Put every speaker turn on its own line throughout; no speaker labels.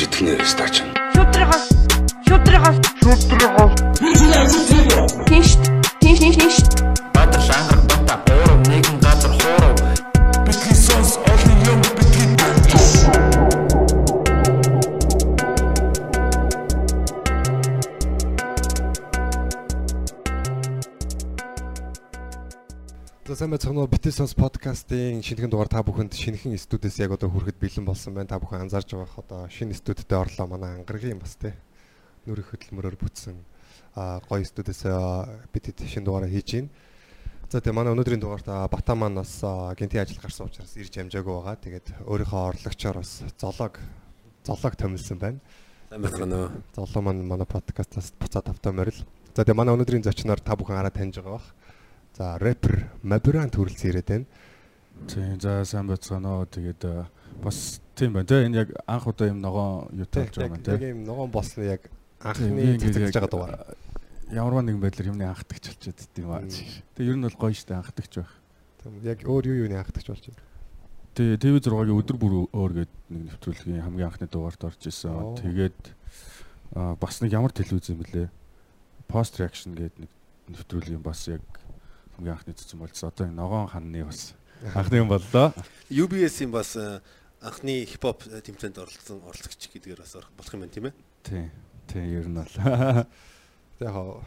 житгэнэ стач.
Шүтрихос. Шүтрихос.
Шүтрихос.
Тинш. Тинш тинш тинш.
Сонс
подкастын шинэхэн дугаар та бүхэнд шинэхэн студиэс яг одоо хүрэхэд бэлэн болсон байна. Та бүхэн анзаарж байгаа хаа одоо шинэ студиэд орлоо манай ангаргийн бас те нүрийн хөдөлмөрөөр бүтсэн а гоё студиэс битэд шинэ дугаараа хийж байна. За тэгээ манай өнөөдрийн дугаарт Бата маань бас гинти ажил гарсан учраас ирж амжаагүй байгаа. Тэгээд өөрийнхөө орлогчоор бас золог золог томилсон байна.
Сайн байна уу?
Золоо маань манай подкастаас буцаад автаа морил. За тэгээ манай өнөөдрийн зочноор та бүхэн араа таньж байгаа бах. За рэпер Мабрант хүрэлцэн ирээд байна.
Тийм за сайн байцгаана уу. Тэгээд э, бас тийм байна те энэ яг анх удаа юм ногоон юу талж байгаа юм
Яг
те.
ийм ногоон болсон яг
Тийм,
анхны
яг,
байгаа дугаар.
э, Ямарваа нэгэн байдлаар юмны анхдагч болчиход дим аа. Тэгээ ер нь бол гоё штэ анхдагч байх.
Тийм, Яг өөр юу юуны анхдагч болж байна.
Тэгээ TV6-гийн өдөр бүр өөр гээд нэг нэвтрүүлгийн хамгийн анхны дугаарт орж исэн. Тэгээд а, бас нэг ямар телевиз юм бэлээ. Post reaction гээд нэг нэвтрүүлгийн бас яг хамгийн анхны цэцэн болсон. Одоо энэ ногоон ханны бас анхны юм боллоо.
UBS-ийн бас э, анхны хипхоп тэмцээнд оролцсон оролцогч гэдгээр бас орох болох юм байна тийм ээ.
Тийм. Тийм ер нь бол.
Хаа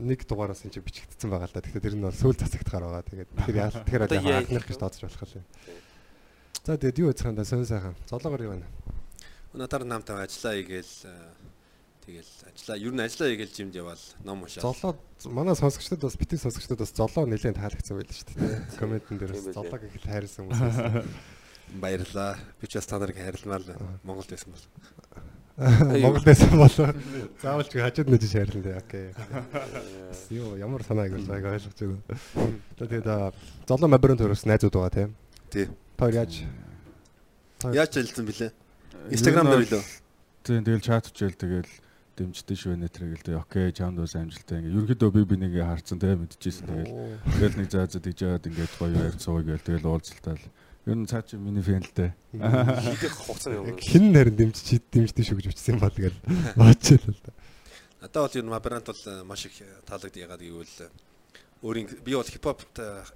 нэг дугаараас энэ чинь бичигдсэн байгаа л да. Тэгэхээр тэр нь бол сүүл засагт гар байгаа. Тэгээд тэр яа тэр
Одоо
анхных гэж тооцож болох юм. За тэгээд юу яцхан да сон сайхан. Золоогоор юу байна?
Өнөөдөр намтай ажиллаа хийгээл э, тэгэл ажиллаа ер нь ажиллаа хийгээл жимд яваал ном уншаа.
Золоо манай сонсогчдод бас битгий сонсогчдод бас золоо нэлээд таалагдсан байл шүү дээ. Комментэн дээр бас золоог их хайрлсан хүмүүс.
Баярлаа. Би ч бас та нарыг хайрламаар л Монголд байсан бол.
Монгол байсан болоо. Заавал ч хажууд нь дэж хайрлаа дээ. Окей. Юу ямар санааг бол яг ойлгож байгаа. Тэгээд золоо мабрант төрөөс найзууд байгаа тийм.
Тий.
Та хоёр яаж
Яаж ажилласан бilé? Instagram дээр лөө.
Тийм тэгэл чат хичээл тэгэл дэмждэг шүү нэтэр гэл тэг окей чамд бас амжилттай. Ингээ ерөөдөө би бинийг харцсан те мэдчихсэн тэгэл. Тэгэл нэг заа заа тэгж яагаад ингээд гоё цоо гээл тэгэл уулзалтаал. Ер нь цаа чи миний фэн л те.
Хийх хугацаа юм.
хин нарийн дэмжиж дэмждэг шүү гэж бичсэн бол тэгэл. Баачаал л да.
Надад бол ер нь Мабрант бол э, маш их таалагддаг ягаад гэвэл э, өөрийн би бол хипхоп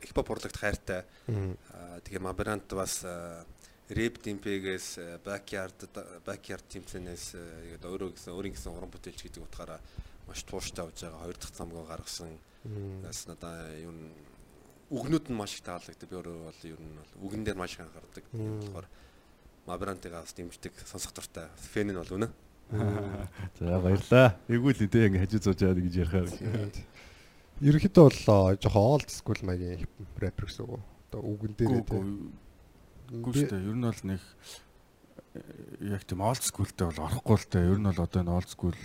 хипхоп урлагт хайртай. Тэгээ Мабрант бас рэп димпэгээс бакярд бакярд тимцэнээс тэгээд өөрөө гэсэн өөрийн гэсэн уран бүтээлч гэдэг утгаараа маш тууштай авж байгаа хоёр дахь цамгаа гаргасан. Бас надаа юу н үгнүүд нь маш их таалагддаг. Би өөрөө бол ер нь бол үгэн дээр маш их анхаардаг. Тийм болохоор Мабрантыгаа бас дэмждэг сонсох дуртай. Фэн нь бол үнэ.
за баярлаа эвгүй л те ингээ хажуу зуужаад гэж ярихаар
Ерөнхийдөө бол жоохон old school маягийн рэпер гэсэн үг. Одоо үгэн дээр
Гүштэй ер нь бол нэг э, яг тийм олд скултэй бол орохгүй л те ер нь бол одоо энэ олд скул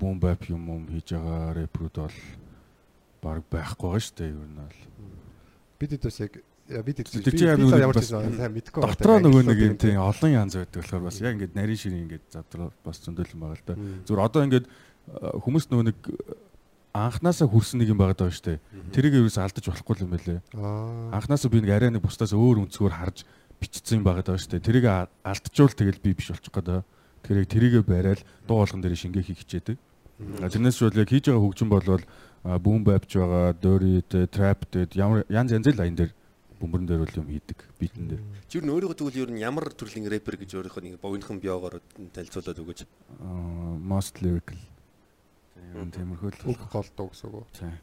бум бап юм юм хийж байгаа рэпрүүд бол баг байхгүй шүү дээ ер нь бол
бид хэд бас яг бид
нөгөө
ямар ч юм сайн мэдгүй байгаа.
Дотроо нөгөө нэг юм тийм олон янз байдаг болохоор бас яг ингээд нарийн ширийн ингээд задраа бас зөндөлөн байгаа л да. Зүгээр одоо ингээд э, хүмүүс нөгөө нэг э, анханасаа хүрсэн нэг юм байгаа даа штэ. Тэрийг ерөөс алдаж болохгүй юм байлээ.
Аа.
Анханасаа би нэг арай нэг бусдаас өөр өнцгөр харж бичсэн юм байгаа даа штэ. Тэрийг а- алдчихвал тэгэл би биш болчих гээд. Тэгэхээр яг тэрийгэ барайл дуу болгон дээр шингээ хийх хичээдэг. А Тэрнээс бол яг хийж байгаа хөгжим бол бүүм байвч байгаа, дөри, трап тэгээд ямар янз янз л аян дээр бөмбөрөн дээр бол юм хийдэг, битэн дээр.
Чи нь өөрийгөө тэгвэл нь ямар төрлийн рэпер гэж өөрийнхөө нэг богинохон биогоор танилцуулаад өгөөч.
Most lyrical. Тийм тиймэрхүү л.
үг голдуу гэсэн үг.
Тийм.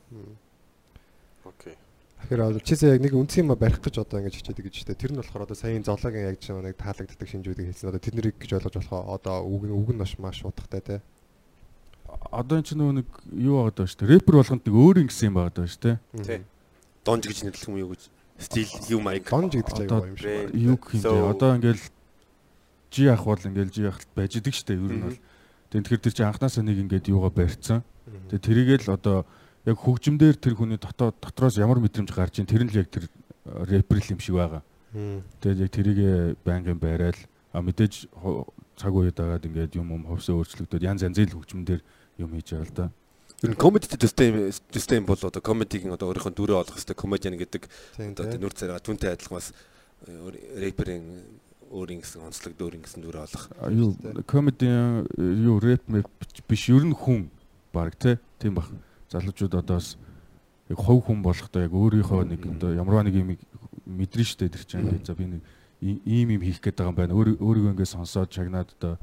Окей.
Тэгэхээр чисээ яг нэг үнцэн юм барих гэж одоо ингэж хичээдэг гэж штэ. Тэр нь болохоор одоо саяын зоологийн яг чинь нэг таалагддаг шинжүүдийг хэлсэн. Одоо тэднийг гэж ойлгож болох одоо үг нь үг нь маш утгатай те.
Одоо эн чинь нэг юу байгаа даа шүү дээ. Рэпер болгонд нэг өөр юм байгаа даа шүү дээ.
Тий. Донж гэж нэрлэх юм юу гэж. Стил юу маяг.
Донж гэдэг аюу юм шиг байна.
Юу гэх юм бэ? Одоо ингээл жи ах бол ингээл жи ахт байж идэг шүү дээ. Ер нь бол. Тэгэхээр тэр чинь анханасаа нэг ингээд юугаа барьцсан. Тэгээ тэрийгээл одоо яг хөгжимдэр тэр хүний дотоод дотроос ямар мэдрэмж гарч ийн тэр нь л яг тэр рэпер л юм шиг байгаа. Тэгээд яг тэрийгэ байнгын байраал а мэдээж цаг үед дагаад ингээд юм юм ховсоо өөрчлөгдөд янз янзын л хөгжмөндөр юм хийж байгаа л да.
Ер нь комедид төстэй төстэй бол одоо комедигийн одоо өөрийнхөө дүрээ олох хэрэгтэй комедиан гэдэг одоо нүр царайга түнтэй адилхан бас рэперийн өөрийн гэсэн онцлог дөөрийн гэсэн дүрээ олох.
Юу комеди юу рэп биш ер нь хүн баг те тийм бах залуучууд одоо бас яг хов хүн болохдоо яг өөрийнхөө нэг одоо ямарваа нэг юм мэдрэн штэ тэр чинь за би нэг ийм юм хийх гээд байгаа юм байна. Өөр- өөрийгөө ингээд сонсоод чагнаад одоо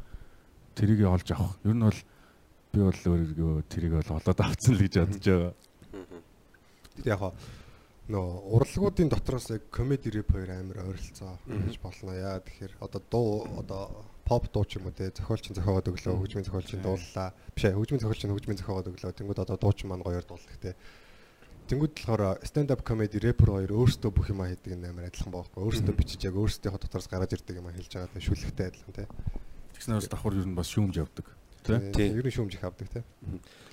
тэрийг олж авах. Ер нь бол би бол өөрийгөө тэрийг бол олоод авцсан л гэж бодож байгаа.
Тэг яг нөө урлагуудын дотроос яг комеди рэп хоёр амар ойролцоо гэж болно. Яа тэгэхээр одоо дуу одоо pop дуу ч юм уу те зохиолч нь зохиогоод өглөө хөгжмийн зохиолч нь дууллаа. Биш ээ хөгжмийн зохиолч нь хөгжмийн зохиогоод өглөө. Тэнгүүд одоо дууч маань гоёор дуулдаг те. Тэнгүүд болохоор stand up comedy rapper хоёр өөрсдөө бүх юм хийдэг нь амар адилхан байхгүй. Өөрсдөө бичиж яг өөрсдийнхөө дотроос гаргаж ирдэг юм хэлж байгаа те шүлэгтэй адилхан те.
тэгснээр бас давхар ер нь бас шүүмж явдаг
Тийм.
Ер нь шүүмж их авдаг те.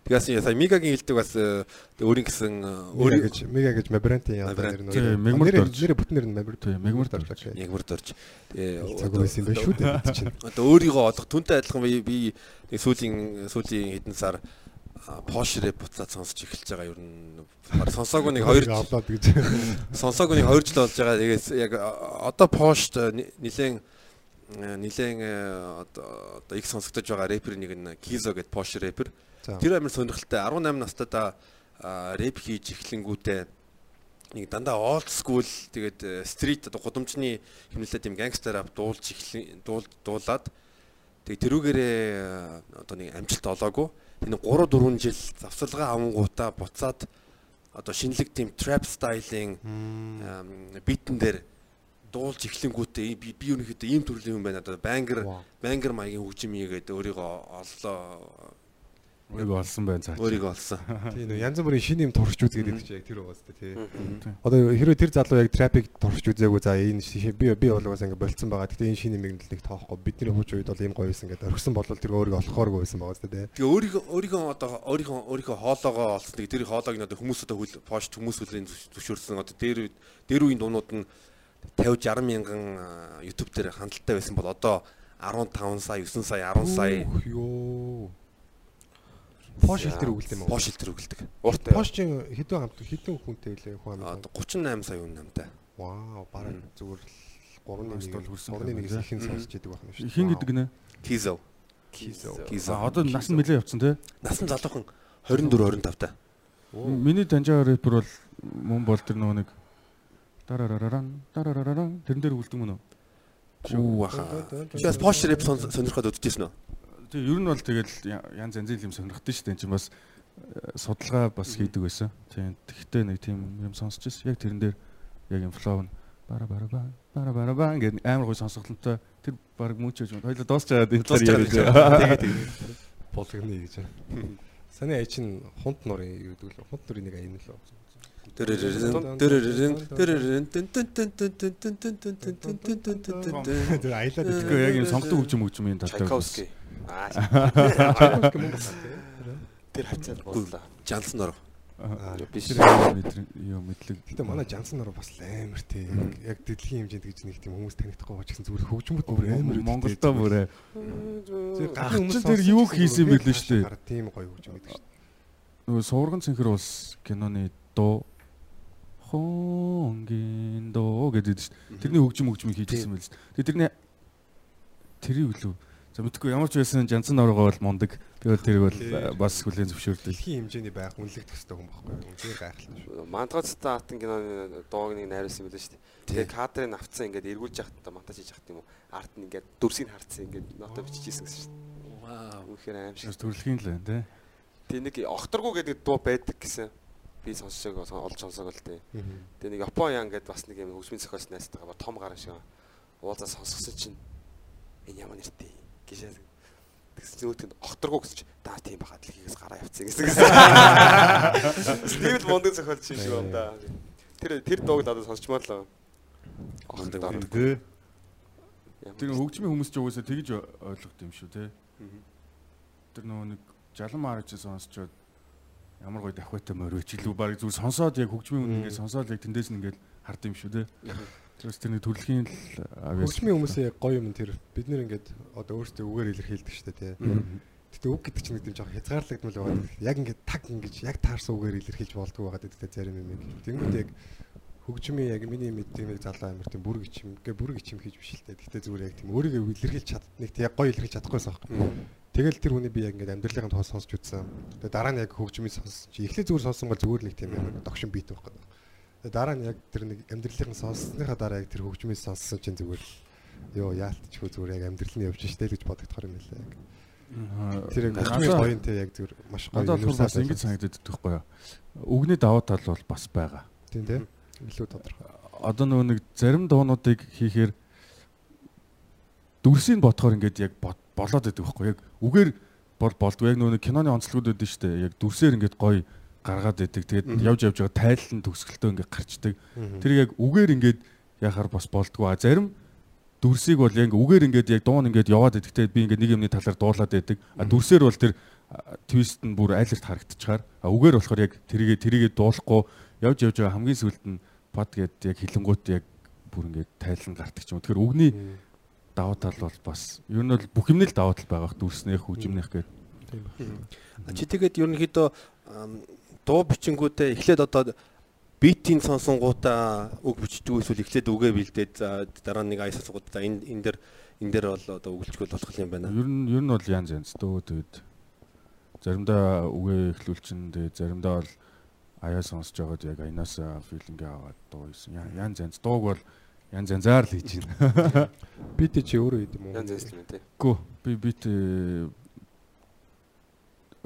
Тэгээс сая Мигагийн хэлдэг бас э, өөрийн гэсэн э,
Өөрийн
өөрийн
гэж мега гэж мабрантын яа нэр нь.
Орж.
Нэр бүтэн нэр нь
мегмарт орж.
яг мөрд орж. Тэгээ
Цаг байсан юм байна шүү дээ бид чинь.
Одоо өөрийгөө олох түнтэй адилхан би нэг сүүлийн сүүлийн хэдэн сар пош рэп буцаад сонсч эхэлж байгаа ер нь сонсоогүй нэг 2
авлаад гэж.
сонсоогүй нэг 2 жил болж байгаа. Тэгээс яг одоо пошт нилээн нилээн одоо одоо их сонсогдож байгаа рэпер нэг нь Кизо гэдэг пош рэпер. Тэр амар сонирхолтой. 18 настай та рэп хийж эхлэнгүүтээ нэг дандаа old school тэгээд стрит одоо гудамжны хэмнэлтэй тийм гангстер ап дуулж эхлэн дуул дуулаад тэгээд тэрүүгээрээ одоо нэг амжилт олоогүй. Энэ 3 4 жил завсарлагаа авангуудаа буцаад одоо шинэлэг тийм trap style-ийн битэн дээр дуулж эхлэнгүүтээ би би ерөнхийдөө ийм төрлийн юм байна. Одоо бангер бангер маягийн хөгжим хийгээд өөрийгөө оллоо
өөрийгөө олсон байна цаа
өөрийгөө олсон.
Тийм нөө янз бүрийн шинэ юм туршиж үзгээд байдаг чи яг тэр угаас тээ. Одоо хэрвээ тэр залуу яг трапик туршиж үзээгүй за энэ би би бол угаас ингээ болцсон байгаа. Гэтэ энэ шинэ юм нэг тоохгүй. Бидний хууч үед бол ийм гоё байсан гэдэг. Орхисон бол тэр өөрийгөө олохооргүй байсан байгаа тээ.
Тэгээ өөрийгөө өөрийгөө одоо өөрийнхөө өөрийнхөө хоолоогоо олсон. Тэгээ тэр хоолойг нь одоо хүмүүс одоо хөл пошт хүмүүс хүлийн зөвшөөрсөн. Одоо дээр дээр үеийн дуунууд нь 50 60 мянган YouTube дээр хандлттай байсан бол одоо 15 сая 9 сая 10 сая
Йоо. Пош тэр үгэлдэм юм уу?
пош тэр өгөлдөг.
Ууртай.
Пош чинь хэдэн хамт хэдэн хүнтэй лээ хүн амт.
Одоо 38 сая үн намтай.
Вау, бараг зүгээр л 3-ны
Бас бол
1
хүрсэн
3-ны 1
байна,
ихэн сонсч идэг байх юм шүү.
хин гэдэг нэ
Кизо.
Кизо.
Кизо.
одоо нас нь нэлээ явцсан тий
Насан залуухан 24 25 та.
Миний таньжаа рэпер бол мөн бол тэр нөгөө нэг дарарараран дарарараран тэрэн дээр үлдэн мөн үү?
Гүү баха. Сейчас пош рэп сон- сонирхоод үзчихсэн үү?
Тэгээ ер нь бол тэгэл янз янзын юм сонирхдаг шүү дээ. Энд чинь бас э, судалгаа бас хийдэг байсан. Тийм. Тэгтээ нэг тийм юм сонсч ирсэн. Яг тэрэн дээр яг юм флоу нь бара бара ба бара бара ба гэдэг амар гоё сонсголонтой тэр баг мөчөөж байна. Хоёлоо дуусч байгаа энэ талаар
байгаа
яриад.
гэж
байгаа.
болгоны гэж. Саний ая чинь хунт нурын юу гэдэг л хунт нурын нэг аян л.
Тэрэрэн тэрэрэн тэрэрэн тэн тэн тэн тэн тэн тэн тэн тэн тэн тэн тэн тэн тэн
Тэр аялаад
Тэгэхгүй яг юм сонгодог хөгжим хөгжмийн талтай.
Чайковский. Аа тэр хавцаар боллоо.
Жансан дор.
Аа,
Биш.
Юу мэдлэг.
Гэтэ манай Жансан нар бас л амар тий. Яг дэлхийн хэмжээнд гэж нэг тийм хүмүүс танихдахгүй байгаа ч гэсэн зүгээр хөгжмөд бүр амар.
Монголдоо бүрээ. Ах, чи тэр юу хийсэн бэ лээ штэ.
Тийм гоё хөгжим гэдэг штэ.
Нөгөө сурган цэнхэр ус киноны дуу хонгийн дуу гэдэг шүү дээ. Тэрний хөгжим хөгжмийг хийжсэн байл шүү дээ. Тэгээ тэрний тэрийг лүү. За мэдгүй ямар ч байсан жанцсан оргоо бол мундаг. Тэгээд тэрийг бол э, бас хүлэн зөвшөөрдөг.
Дэлхийн хэмжээний байх үнэлэгдэх хэрэгтэй хүн байхгүй юу? Үнээр гайхалтай шүү.
Мантгацтай хатан киноны дууг нэг найруулсан байлаа шүү дээ. Тэгээ кадрыг авцсан ингээд эргүүлж яхад монтаж хийж яхад юм уу? Арт нь ингээд дүрсийг харцсан ингээд нота бичижсэн гэсэн шүү дээ.
Вау.
Үнэхээр аим шиг.
Төрөлхийн л байна тий.
Тэгээ нэг охторгуу гэдэг дуу байдаг гэсэн. Би сонсож олж сонсог л тээ. Тэгээ нэг Япон ян гэдэг бас нэг юм хөгжмийн зохиолч найзтайгаа том гарan шиг уулзаа сонсгосон чинь энэ ямар нэртэй гişээ тэгсэн чинь өөтөнд охторгуу гэсэн чинь даа тийм баха дэлхийгээс гараа явцсан гэсэн. Тийм л мундаг зохиолч шиг юм да. Тэр тэр дууг надад сонсчмаар л.
Тий.
Ямар
Тэр хөгжмийн хүмүүс ч угаасаа тэгж ойлгох юм шүү тий. Тэр нөгөө нэг жалан маарч сонсчод ямар гоё давхайтай морьч илүү баг зүгээр сонсоод яг хөгжмийн үн ингээд сонсоод яг тэндээс нь ингээд хард юм шүү тий. Тэрс тэрний төрөлхийн л.
Хөгжмийн хүмүүсээ яг гоё юм тэр бид нэр ингээд одоо өөрсдөө үгээр илэрхийлдэг штэ тий. Гэтэ үг гэдэг чинь нэг тийм жоохон хязгаарлагдмал байгаа. Яг ингээд таг ингэж яг таарсан үгээр илэрхийлж болдгоо байгаа гэдэг зарим юм. Тэнгүүд яг хөгжмийн яг миний мэддэг нэг залуу амир тийм бүрэг ичим гэ бүрэг ичим хийж биш л дээ. Гэтэ зүгээр яг тийм өөрийгөө илэрхийлж чаддаг нэг тийм яг гоё илэрхийлж чадахгүйсэн баг. Тэгэл тэр хүний би яг ингээд амьдралын тоос сонсч үзсэн. Тэгээ дараа нь яг хөгжмийн сонсч эхлээ зүгээр сонсон бол зүгээр нэг тийм амар догшин бит байх гэдэг. Тэгээ дараа нь яг тэр нэг амьдралын сонссныхаа дараа яг тэр хөгжмийн сонссон чинь зүгээр ёо яалтчгүй зүгээр яг амьдрал нь явж штэ л гэж бодогдохоор юм байлаа яг. Тэр яг хөгжмийн гоёнтэй яг зүгээр маш гоё.
Надад бол бас ингэж санагдаад байхгүй юу. Үгний давуу тал бол бас байгаа.
Тийм тийм. Илүү тодорхой.
Одоо нөгөө нэг зарим дуунуудыг хийхээр дүрсийг бодохоор ингээд яг болоод байдаг байхгүй яг үгээр бол болдгоо яг нөгөө киноны онцлогуд үүдэн шүү дээ яг дүрсээр ингээд гоё гаргаад байдаг тэгээд явж явж байгаа тайлан төгсгөлтөө ингээд гарчдаг. Тэр яг үгээр ингээд яхаар бас болдгоо а зарим дүрсийг бол яг үгээр ингээд яг дуун ингээд яваад идэхтэй би ингээд нэг юмны талаар дуулаад байдаг. А дүрсээр бол тэр твист нь бүр айлрт харагдчихаар. А үгээр болохоор яг тэрийгэ тэрийгэ дуулахгүй. Явж явж байгаа хамгийн сүлд нь под гэд яг хилэнгуут яг бүр ингээд тайлан гардаг ч юм. Тэгэхээр үгний давуу тал бол бас ер нь бол бүх юмний л давуу тал байгаа дүрснэх хөгжимнэх гэдэг.
Тийм байна.
Чи тэгээд ерөнхийдөө дуу бичингүүдээ эхлээд одоо битийн сонсонгуудаа үг бичдэг эсвэл эхлээд үгээ бэлдээд за дараа нь нэг аяс сонсонгууд за энэ энэ дэр энэ дэр бол одоо өгүүлчихвэл болох юм байна.
Ер нь ер нь бол янз янз дөө тэгээд заримдаа үгээ эхлүүлчин тэгээд заримдаа бол аяа сонсож байгаад яг аянаас филингээ аваад дуу хийсэн. Янз янз дууг бол янз янзаар л хийж байна.
Бит чи өөрөө хийд юм уу?
Янз янз л юм тий.
Гүү би бит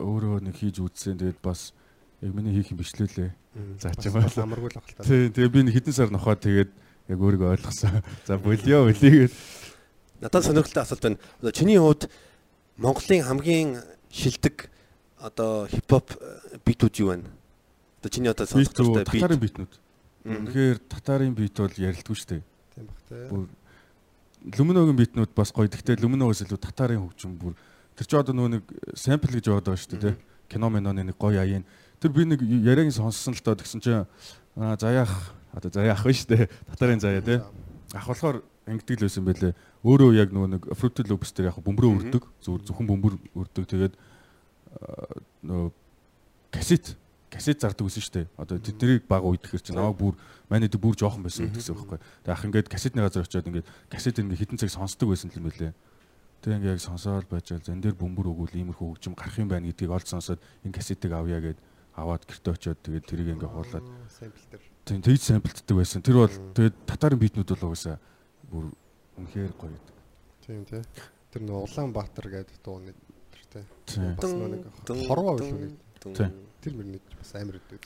өөрөө нэг хийж үзсэн. Тэгээд бас яг миний хийх юм бичлээ лээ. Заач юм
бол амаргүй л ахaltaа.
Тий, тэгээ би хитэн сар нохоод тэгээд яг өөрийгөө ойлгосон. За болио үлийгээд
Надад сонирхолтой асуулт байна. Одоо чиний хувьд Монголын хамгийн шилдэг одоо хипхоп битүүд юу байна? Одоо чиний одоо сонсох дуртай бит.
татарын битнүүд. Тэгэхээр татарын бит бол ярилдгүй шүү дээ.
Тийм бах те.
Бүр Люминогийн битнүүд бас гоё. Гэхдээ Люминогоос илүү татарын хөгжим бүр тэр чи одоо нөгөө нэг сампл гэж яваад байгаа шүү дээ. Кино миноны нэг гоё аян. Тэр би нэг яриаг сонссон л доо тэгсэн чинь заяах одоо заяах ба шүү дээ. Татарын заяа тэ. Ах болохоор ингэдэг л байсан байлээ. Өөрөө яг нөгөө нэг Fruity Loops дээр яг бөмбөрөө өрдөг. Зүгээр зөвхөн бөмбөр өрдөг. Тэгээд нөгөө касет касет зардаг гэсэн шүү дээ. Одоо тэднийг баг үед гэхэр чи намайг бүр манай дэг бүр жоохон байсан гэсэн үг байхгүй. Тэгээ ах ингээд касетны газар очиод ингээд касет ингээд хитэн цаг сонсдог байсан юм байлээ. Тэгээ ингээд яг сонсоод байжал зэн дээр бөмбөр өгвөл иймэрхүү хөгжим гарах юм байна гэдгийг олж сонсоод энэ касетыг авъя гэд аваад гэрте очиод тэгээд тэрийг ингээд хуулаад
Сампл төр.
тийм тэгж самплддаг байсан. Тэр бол тэгээд татарын битнүүд бол угаасаа бүр үнэхээр гоё байдаг.
Тийм те. Тэр нөө Улаанбаатар гэдэг дууны тэр те.
Тийм.
Бас нэг хорвоо биш үү?
Тийм.
Тэр мөрний бас амар өдөө.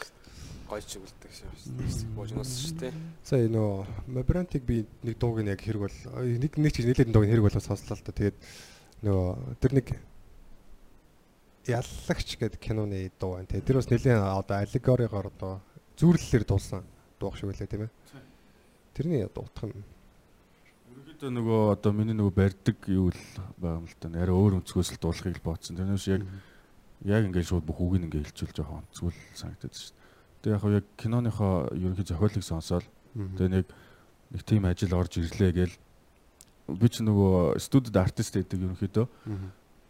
Гой чиглэлдэг шүү. Божноос шүү дээ.
Сая нөө Мобрантиг би нэг дууг нь яг хэрэг бол нэг нэг чиг нэлээд дууг нь хэрэг болоо сонслоо л да. Тэгээд нөө тэр нэг яллагч гэдэг киноны дуу байна. Тэр бас нэлээд одоо аллегоригоор одоо зүүрлэлээр дуулсан дуу шиг үлээ тийм ээ. Тэрний утга нь
Ерөнхийдөө нөгөө одоо миний нөгөө барьдаг юу л байгаа юм л та. Арай өөр өнцгөөс л дуулахыг л бодсон. Тэрнээс яг яг ингээд шууд бүх үгийг ингээд хэлчихвэл жоохон онцгой санагдаад шүү дээ. Тэгээ яг яг киноныхоо ерөнхий зохиолыг сонсоод тэгээ нэг нэг тийм ажил орж ирлээ гээл би ч нөгөө студид артист гэдэг ерөнхийдөө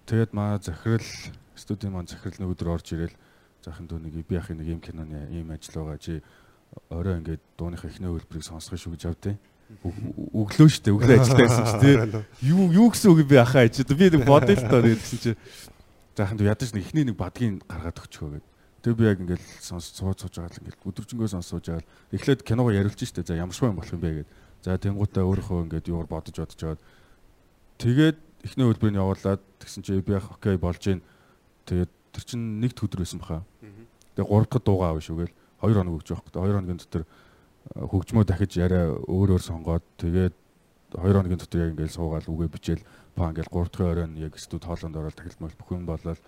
тэгээд маа захирал студийн маань захирал нэг өдөр орж ирэл заахын дөө нэг би яхын нэг юм киноны ийм ажил байгаа чи орой ингээд дууныхаа эхний хөлбөрийг сонсох шүү гэж авдیں۔ Өглөө штэ өглөө ажиллаа байсан чи тий. Юу юу гэсэн үг би ахаа ич би нэг бодё л тоо гэсэн чи заахын дөө ядаж нэг эхний нэг бадгийн гаргаад өгчөө гэдэг. Тэгээ би яг ингээд сонс сууж сууж байгаа л ингээд өдөржингөө сонсож байгаа л эхлээд киногоо яриулж штэ за ямар швэн болох юм бэ гэдэг. За тэнгуутаа өөрийнхөө ингээд юугаар бодож бодож жаад тэгээд эхний хөлбөрийг явуулаад тэгсэн чи би яг окей болж гин тэгээд тэр чин нэгд өдөр байсан баха. Тэгээ гурав дахь дуугаа авах шүүгээл 2 хоног өгч байхгүй. 2 хоногийн дотор э, хөгжмөө дахиж яриа өөр өөр сонгоод тэгээд 2 хоногийн дотор яг ингээд суугаал үгээ бичээл па ингээд 3 дахь оройн яг студ хоолонд ороод тахилт мөл бүх юм болол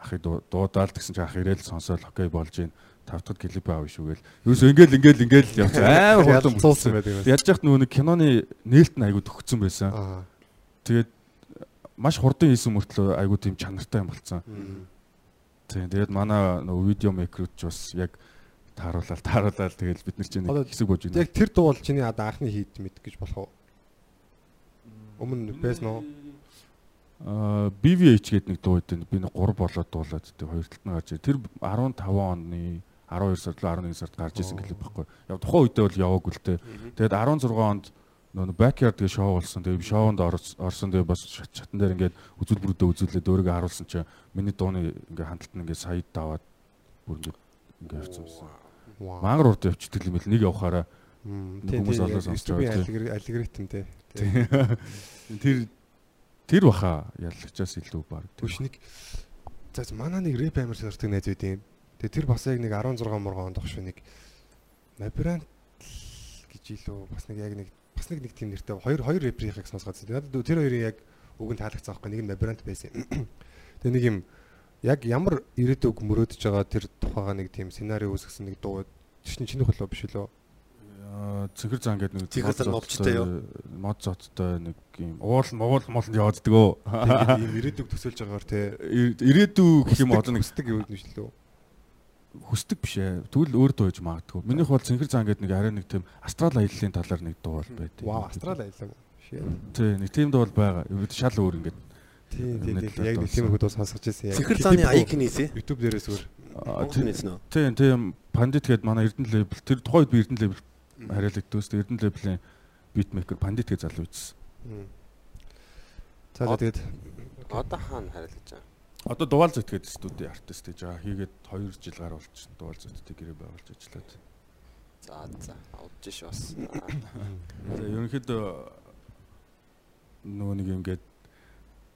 ахыг дуудаал гэсэн чи ах ирээл сонсоол окей болж гин тав дахь клип аав шүүгээл. Юус ингээл ингээл ингээл явж амар хурдан
цуусан байдаг юм.
Яаж яхад нөгөө киноны нээлт нь айгу төгцсөн байсан. Тэгээд маш хурдан хийсэн мөртлөө айгу тийм чанартай юм болцсон. Тийм тэгээд манай нөгөө видео мейкерүүд ч бас яг тааруулаад тааруулаад тэгэл бид нар чинь хэсэг бууж байна.
Яг тэр дуу бол чиний одоо анхны хит мэд гэж болох уу? Өмнө байсан уу?
Аа BVH гэдэг нэг дуу өгдөө би нэг 3 болоод дуулаад тэг хоёр талд нь гарч ир. Тэр 15 оны 12 сард л 11 сард гарч исэн клип байхгүй. Яг тухайн үедээ бол яваагүй л дээ. Тэгээд 16 онд нөө backyard гэх шоу болсон. Тэгээд би шоунд орсон. Тэгээд бас шатан дээр ингээд үзүүлбэрүүдэд үзүүлээд өөрийгөө харуулсан чинь миний дууны ингээд хандлт нь ингээд саяд даваад бүр ингээд ингээд явцсан байсан. Мангар урд явчихдаг юм бэл нэг явахаараа хүмүүс олоо сонсож байгаа.
Алгоритм те.
Тэр тэр баха яллагчаас илүү баг.
Түш нэг за манай нэг рэп амир сонирхдаг найз байдیں۔ Тэгээ тэр бас яг нэг 16 мургаан онд багш нэг Мабрант гэж илүү бас нэг яг нэг бас нэг нэг тийм нэртэй хоёр хоёр рэперийнхийг сонсгоодсон. Надад тэр хоёрын яг үг нь таалагдсан байхгүй нэг нь Мабрант байсан. Тэгээ нэг юм яг ямар ирээдүг мөрөөдөж байгаа тэр тухайга нэг тийм сценари үүсгэсэн нэг дуу чинь чиний холоо биш үлээ
цэнхэр зан гэдэг нэг
Цэнхэр зан мовчтой юу?
мод зоттой нэг юм уул уул молонд явааддаг өө.
ийм ирээдүг төсөөлж байгаагаар те
ирээдүй гэх юм одоо нэг
хүсдэг юу гэж лөө.
Хүсдэг биш ээ. Тэгвэл өөр дуу гэж магадгүй. Минийх бол цэнхэр зан гэдэг нэг арай нэг тийм астрал аяллаа талаар нэг дуу бол байдаг.
Вау, астрал аяллаа.
Тий, нэг тийм дуу бол байгаа. Шал өөр ингээд.
Тийм, тийм, тийм. Яг нэг тиймэрхүү дуу сонсгож байсан.
Цэнхэр зааны аяг нээсэ.
YouTube дээрээс өөр.
Тийм, тийм. Пандит гэдэг манай Эрдэнэ лейбл. Тэр тухайд би Эрдэнэ лейбл хариалагддөөс Эрдэнэ лейблийн битмейкер Пандит гэж залуу ийдсэн.
За тэгээд
Одоо хаана хариалгаж байгаа?
Одоо Дувал зэт гэдэг студийн артист гэж байгаа. Хийгээд 2 жил гар болж Дувал зэттэй гэрээ байгуулж ажиллаад.
За за авдж ш бас.
За ерөнхийдөө нөгөө нэг ингээд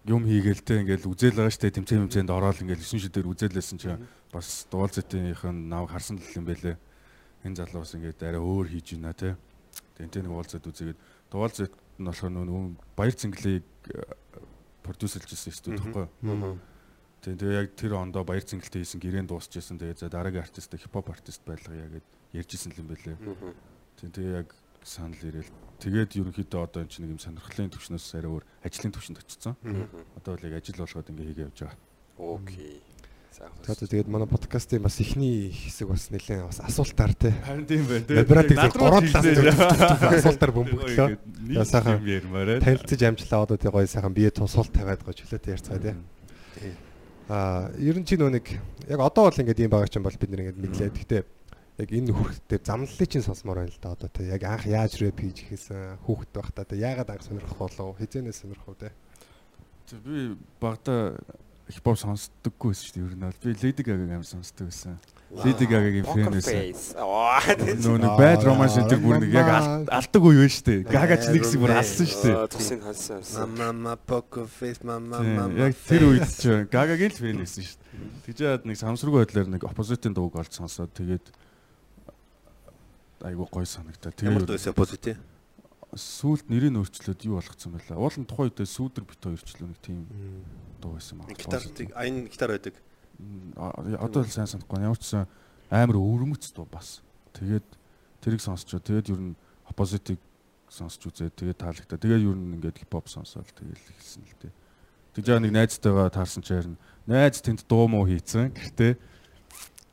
юм хийгээлтэй ингээд үзэл байгаа штэ тэмцээн тэмцээнд ороод ингээд 9 шидээр үзээлсэн чинь бас Дувал зэтийнх нь нав харсан л юм байлээ. Энэ залуу бас ингээд арай өөр хийж байна те. Тэнтэй нэг уулзаад үзээгээд Дувал зэт нь болохоор нөгөө баяр цэнгэлийг продюсерлжсэн студи байхгүй юу? Тийм тэгээ яг тэр ондоо баяр цэнгэлтэй хийсэн гэрээнд дуусчихсан. Тэгээ за дараагийн артист хипхоп артист байлгая гэд ярьжсэн юм байлээ. Тийм тэгээ яг санал ирээл. Тэгээд ерөнхийдөө одоо энэ чинь нэг юм сонирхлын төвшнөөс арай өөр ажлын төвшөнд очсон. Одоо бол яг ажил болгоод ингээ хийгээ явж байгаа.
Окей.
За тэгээд манай подкастын бас ихний хэсэг бас нэлээд бас асуултаар те.
Харин тийм байна те.
Лаборатори гурван талаас асуултаар бөмбөглөө.
Сайхан ярмаарай.
Танилцж амжлаа одоо тий гоё сайхан бие тусуулт тавиад гоё чөлөөтэй ярьцгаа те. Аа, ер нь чи нөө нэг яг одоо бол ингээд юм байгаа ч юм бол бид нэг ингээд мэдлээ. Гэхдээ яг энэ хүүхдтэй замналлыг чинь сонсомоор байна л да одоо те. Яг анх яаж рэп хийж ихсэн хүүхэд байхдаа те. Яагаад анх сонирхох болов? Хизэнээс сонирхов те.
Би багада хипхоп сонсдоггүй байсан шүү дээ. Ер нь бол би Lady Gaga-г амар сонсдог байсан. Lady Gaga-гийн фэн байсан. Нөө нэг bad romance энэ бүр нэг яг алдаг үе байна шүү дээ. Gaga ч нэгс бүр алсан шүү дээ.
Тусын хансан.
Мама poker face мама мама.
Яг тэр үед ч Gaga-гийн л фэн байсан шүү дээ. Тэгжээд нэг самсргүй байдлаар нэг opposite-ийн дууг олж сонсоод тэгээд айгуу гоё санагдаа.
Ямар дуусан opposite?
Сүүлд нэрийг өөрчлөөд юу болгоцсон байлаа. Уул нь тухайн үедээ сүүдэр бит хоёрчлөө нэг тийм дуу байсан байна.
Гитартыг айн гитар байдаг.
Одоо л сайн санахгүй. Ямар ч сан амар өвөрмөц дуу бас. Тэгээд тэрийг сонсчоо. Тэгээд ер нь opposite-ийг сонсч үзээ. Тэгээд таалагдаа. Тэгээд ер нь ингээд хипхоп сонсоод тэгээд эхэлсэн л дээ. Тэгж нэг найзтайгаа таарсан чинь найз тэнд дуу муу хийцэн гэртээ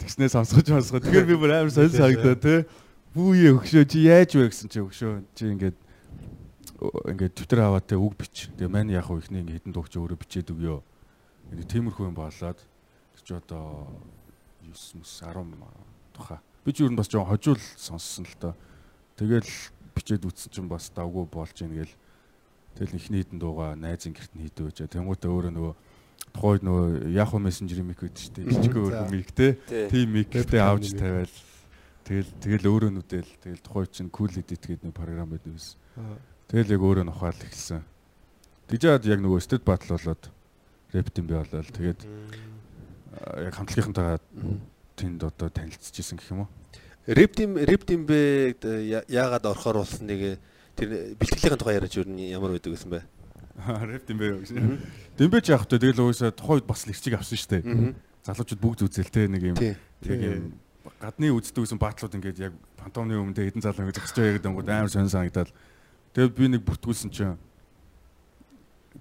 тэгснээ сонсгож сонсгоо. Тэгэхээр би бүр амар сонир санагдаа тий. Бүүе өгшөө чи яаж вэ гэсэн чи өгшөө. Чи ингээд ингээд Twitter аваад те үг бич. Тэгээ мань яг ихний ингээд хитэн дуугч өөрөө бичээд өгөө. Ингээд тиймэрхүү юм болоод тэр чи одоо 9 мөс 10 туха. Би ч юу н бас жоо хожуул сонссон л доо. Тэгэл бичээд үтсэн чинь бас давгүй болж ийн гээл. Тэгэл ихний хитэн дууга найзын гэрт нь хийдэ өчөө. Тэнгуүтэ өөрөө нөгөө тухайд нөгөө Yahoo Messenger мик гэдэг чинь жижиг өөр мик те. Тийм миктэй авч тавиал. Тэгэл тэгэл өөрөө нүдэл тэгэл тухайд чинь cool edit гэдэг нэг програм байдаг байсан. Тэгэл яг өөрөө нухаал эхэлсэн. Тэгжээд яг нөгөө state battle болоод рэптин би болоод тэгээд яг хамтлагийнхантайгаа тэнд одоо танилцчихсэн гэх юм уу.
Рэп тим рэп тим бэ яагаад орохоор болсон нэг тэр бэлтгэлийн тухай яриач юу ямар байдаг гэсэн бэ?
Рэп тим бэ гэсэн. Дэмбэж явах тэ тэгэл уусаа тухайд бас л ирчиг авсан шүү дээ. Залуучууд бүгд үзэл тэ нэг юм тэг юм гадны үздэг гэсэн баатлууд ингээд яг пантомны өмнөдөө хэдэн залуу ингэж зогсож байгаа гэдэг нь амар сонир санагдаад тэгээд би нэг бүртгүүлсэн чинь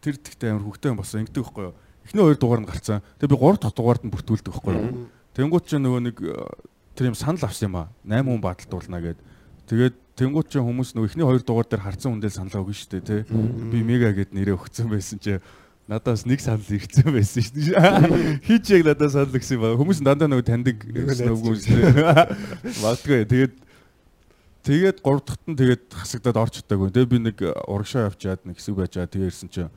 тэр тэгтээ амар хөвгтэй юм болсон ингэдэг байхгүй юу. Эхний хоёр дугаар нь гарцсан. Тэгээд би гурав дахь дугаард нь бүртгүүлдэг байхгүй юу. Тэнгуут чинь нөгөө нэг тэр юм санал авсан юм аа. 8 хүн бааталтуулна гэд. Тэгээд тэнгуут чинь хүмүүс нөгөө эхний хоёр дугаар дээр харцсан хүн дээр санал өгнө шүү дээ тий. Би мега гэд нэрээ өгсөн байсан чинь надаас нэг санал ирсэн байсан шүү дээ. Хич яг надаас санал ирсэн юм байна. Хүмүүс дандаа нөгөө таньдаг хүмүүс магадгүй. Тэгээд тэгээд 3 дахьт нь тэгээд хасагдаад орч чадаагүй. Тэгээд би нэг урагшаа явчаад нэг хэсэг байжаа тэгээд ирсэн чинь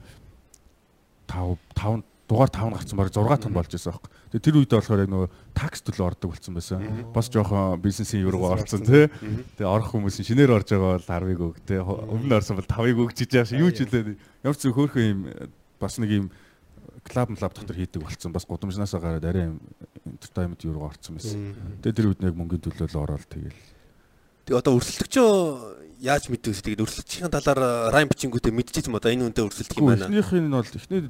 5 5 дугаар 5 гарсан баг 6 тонн болж байсан байхгүй. Тэгээ тэр үедээ болохоор яг нөгөө такс төлөө ордог болсон байсан. Бас жоохон бизнесийн юу руу орсон тий. Тэгээ орох хүмүүс шинээр орж байгаа бол 10-ыг өг тий. Өмнө орсон бол 5-ыг өгч иж яаш юу ч үлээ. Ямар ч зөв хөөрхөн юм бас нэг юм клаб клаб дотор хийдэг болсон. Бас гудамжнаасаа гараад арай entertainment юу руу орсон байсан. Тэгээ тэр үед нэг мөнгөний төлөө л ороод тэгэл.
Тэгээ одоо өрсөлдөгчөө яаж мэдвэ? Тэгээд өрсөлдөгчийн талаар райм бичингүүтээ мэдчихсэн ба одоо энэ үнтэй өрсөлдөх юм байна.
Эхнийх нь бол эхний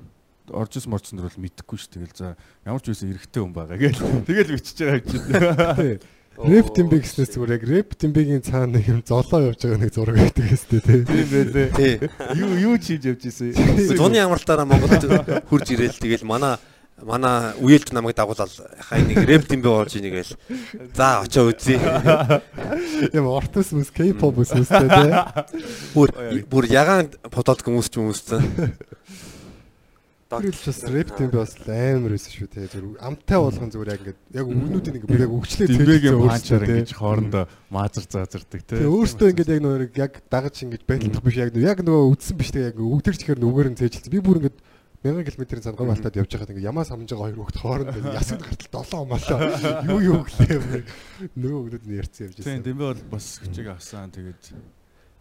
орж ис морцсон дөр бол мэдхгүй ш. Тэгэл за ямар ч үсэн эргэтэй хүн байгаа гээл. Тэгэл бичиж байгаа юм чинь.
Рэп тимби гэснээс зүгээр яг рэп тимбигийн цаана нэг юм золоо явж байгаа нэг зураг байдаг гэстэй тий.
Тийм байлээ. Юу юу хийж явж исэн.
Зуны амралтаараа Монголд хурж ирээл тэгэл манай манай үеэлд намайг дагуулаад хай нэг рэп тимби болж ийн гээл. За очоо үзье.
Юм ортос мус K-pop ус үстэй тий.
Бүр бүр ягаан фотолог хүмүүс ч хүмүүссэн.
Тэр л бас рэп тимби бас амар байсан шүү тий. Зүгээр амтай болгон зүгээр яг ингээд яг өгнүүдийн ингээд яг өгчлээ
Тэмбэгийн панчаар ингэж хоорондоо маазар заазардаг тий.
Тэгээ өөртөө ингээд яг нөгөө яг дагаж ингэж байдлах биш яг нөгөө яг нөгөө үдсэн биш тэгээ яг өвдөрч ихээр нүгээр нь цээжилсэн. Би бүр ингээд 1000 км-ийн цангаа балтаад явж байхад ингээд ямаа самж байгаа хоёр хүүхд хоорондоо ясад гартал 7 омолоо. Юу юу гэлээ нөгөө өгнүүд нь ярьсан явж
Тийм
байсан.
тэмбэ бол бас хичээг авсан тэгээд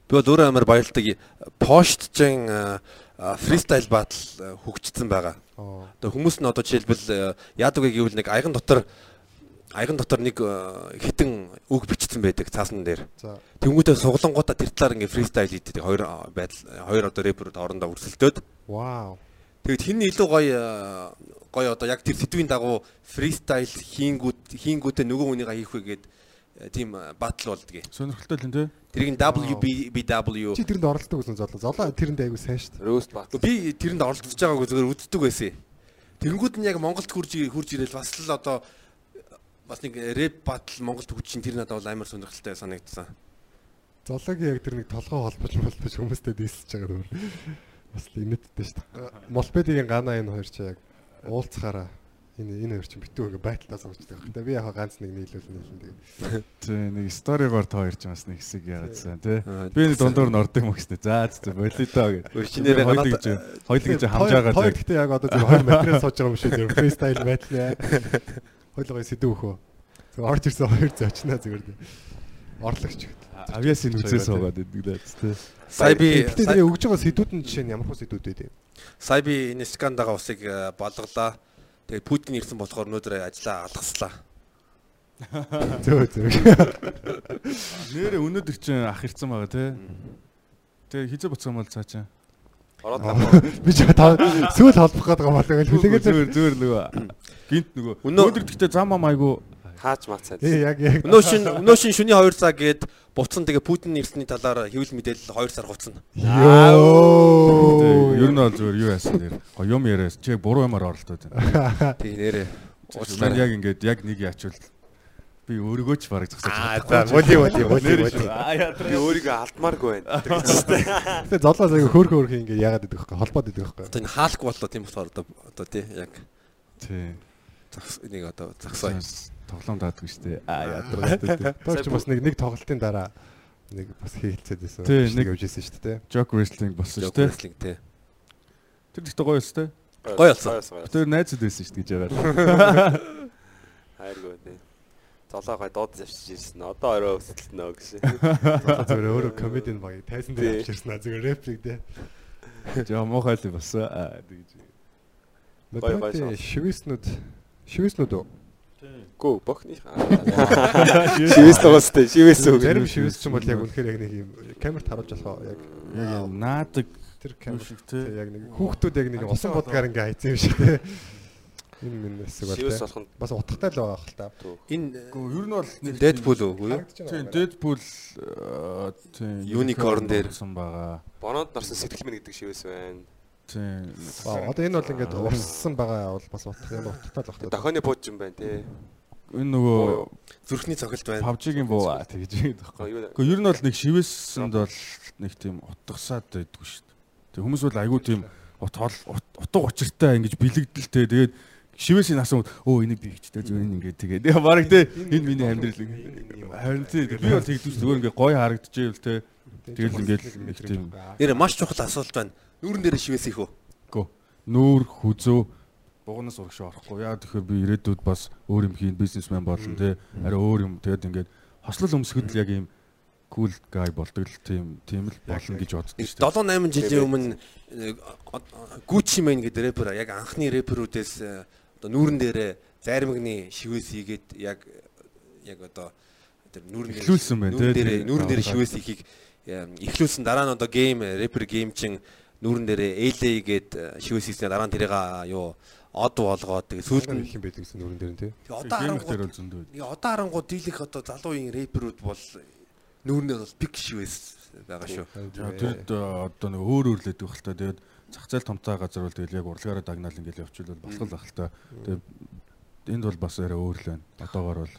Би бол өөрөө амар баярлдаг. Поштжин фристайл батл хөгжсөн байгаа.
Аа.
Одоо хүмүүс нь одоо жишээлбэл яадаг вэ гэвэл нэг аяган дотор аяган дотор нэг э, хитэн үг бичсэн байдаг цаасан дээр. Тэнгүүтээ суглангуудаа тэр талаар ингээ фристайл хийдэг. Хоёр э, байдал хоёр одоо рэперүүд хоорондоо өрсөлдөөд.
Вау.
Тэгэд хин илүү гоё э, гоё одоо яг тэр сэдвийн дагуу фристайл хийнгүүд хийнгүүтээ нөгөө хүнийгээ хийх вэ гээд э, тийм э, батл болдгийг.
сонирхолтой л юм тий.
Тэрийг WBBW
Чи тэрэнд оролдог гэсэн золоо. Золоо тэрэнд айгу сайн шүү дээ.
Roast battle.
би тэрэнд оролцож байгаагүй зүгээр үздэг байсан. Тэнгүүд нь яг Монголд хурж хурж ирээл бас л одоо бас нэг рэп батл Монголд хөгжин тэр надад бол амар сонирхолтой санагдсан.
Золоогийн яг тэр нэг толгой холбож молбож хүмүүстэй дийсэж байгаа юм. Бас л инээдтэй шүү дээ. Молбедигийн гана энэ хоёр чи яг уулзахаараа энэ энэ хоёр чи битүү ингээ байтлаас авчдаг байх. Тэгээ би яг ганц нэг нийлүүл нийлэн тэгээ.
Тий нэг сторигоор та хоёр ч бас нэг хэсэг яаадсан тий. Би нэг дундуур нь ордог юм гэснэ. За за болидоо гэж. Хоёул
надад-
гэж хоёул гэж хамж байгаа
Хоёр гэхдээ яг одоо зөв хоёр материал сууж байгаа юм шиг зөв фристайл байтлаа. Хоёулаа сэдв өөхөө. Зөв орж ирсэн хоёр зочноо зүгээр. Орлогч.
Авиасын үзээс суугаад идэг даа тий.
Сая би
тэгээ өгж байгаа сэдвүүд нь жишээ нь ямар хөө сэдвүүд вэ?
сая би энэ скандагаа усыг э, болголоо. Тэгээд Путин ирсэн болохоор өнөөдөр ажиллаа алгаслаа.
Зөө зөө.
Нэрээ өнөөдөр чинь ах ирсэн байгаа тий. Тэгээ хизээ буцсан бол цаа чинь.
Ороод.
Би ч та сүүл холбох гэдэг юм байна. Хүлээгээд
зүгээр зүгээр нөгөө гинт нөгөө
Өнөө-
өнөөдөр гэхдээ зам ам айгу
Хаач мацаад.
Ээ яг яг
Өнөө шин өнөө шин шүний 2 цаг гээд буцсан тэгээ Путин ирсний талаар хэвлэл мэдээлэл 2 сар хуцсан.
Йоо.
ер нь бол зүгээр юу яасан дээр го юм яриас чи яг буруу юмар оролдоод байна.
Тэг нэрээ.
Уучлаарай яг ингээд яг нэг яачвал би өөрийгөө ч бараг зогсож
за моли моли моли
Нэр
моли.
Би өөрийгөө алдмааргүй байна.
Тэгээ золоос аяга хөөх хөөх ингэ яагаад идэх вэ? Холбоод идэх вэ?
Одоо энэ хаалк боллоо тийм болохоор одоо одоо тий яг
Тий.
загс энийг одоо загсаа.
Тоглоом даадгүй шүү дээ. Аа яатраа.
Тэр ч бас нэг нэг тоглолтын дараа нэг бас хийлцээд байсан.
Тий,
нэг явж исэн шүү дээ.
Joke wrestling болсон шүү
Joke
дээ.
wrestling тий.
Тэр ихтэй гоё өстэй.
Гоё болсон.
Тэр найзад байсан шүү дээ гэж байгаа.
Хайргүй дээ. Золоо гой дууд завшиж ирсэн. Одоо орой өсөлтнө гэж.
Золоо зүгээр өөрөө комедийн багийг тайсан дээр
Тий.
авчирсан аа зүгээр рэплик дээ.
Жаа муухай л болсон. Аа тэгж.
Гоё, гоё
шивэснүүд шивэснүүд үү?
Гүү бохны. Шивээс тугастай. Шивээс үг.
Зарим шивэс ч юм бол яг үнэхээр яг нэг юм камерт харуулж болох яг
Яг наадаг
тэр камер
шиг
тий,
тий.
яг нэг хүүхдүүд яг нэг усан бодгаар ингээ хайцсан юм шиг тий. Энэ минь хэсэг бол
Шивээс
тий.
болох нь
Бас утгатай л байгаа хэл та.
Энэ
ер нь бол нэг
Deadpool үгүй юу?
Тийм Deadpool аа, тийм
Unicorn дээр.
болсон байгаа.
боноод нарсан сэтгэл минь гэдэг шивээс байна.
Тийм.
Одоо энэ бол ингээд урссан байгаа бол бас утга юм утгатай л багтаа.
Дохоны бууж юм байна тий.
Энэ нөгөө
зүрхний цохилт байна.
PUBG-гийн буу аа, тэгж байгаа байхгүй.
Юу.
Гэхдээ ер нь бол нэг шивээсэнд бол нэг тийм утгасаад байдгүй шүү дээ. Тэг хүмүүс бол айгүй тийм ут хол ут- утга учиртай ингэж бэлэгдэлтэй тэгээд шивээсийн насан өө энийг би ихтэй зөв энэ ингээд тэгээд яа баг те энэ миний амьдрал ингэ харин тий би бол тэгдэж зүгээр ингээ гоё харагдчихээл те тэгэл ингээд нэг тийм
Нэр маш чухал асуулт байна. Нүүрэн дээр шивээс их үү?
гоо нүүр хүзөө бугнаас урагш орохгүй. Яа тэгэхээр би ирээдүйд бас өөр юм хийн бизнесмен болно те арай өөр юм тэгээд ингээд хослол өмсгөд л яг ийм кул гай болдог л тийм тийм л болно гэж боддог шүү дээ.
7 8 жилийн өмнө Gucci Mane гэдэг рэпер яг анхны рэперүүдээс э, одоо нүүрэн дээрээ заримгны шивээс хийгээд яг яг одоо тэр нүүрэн дээр-
Эхлүүлсэн байна,
нүүрэн
тий,
дээрээ
тий.
нүүрэн дээр шивээс хийхийг э, эхлүүлсэн дараа нь одоо гейм рэпер гейм чин нүүрэн дээрээ LA гээд шивээс хийснээр дараа нь тэрийг юу од болгоод тэгээ сүүлд нь
их юм байдаг гэсэн нүрэн дээр нь тий.
Одоо харангууд. Тэгээ одоо харангууд дийлэх одоо залуугийн рэперүүд бол нүүрнээр бол пик шивээс байгаа шүү.
За тэр одоо нэг өөр өөр лээд байх л та. Тэгээд зах зээл томцоо газар бол тэгэл яг урлагаараа дагнаал ингээл явчихвал болох л ах л та. Тэгээд энд бол бас арай өөр л байна. Одоогоор бол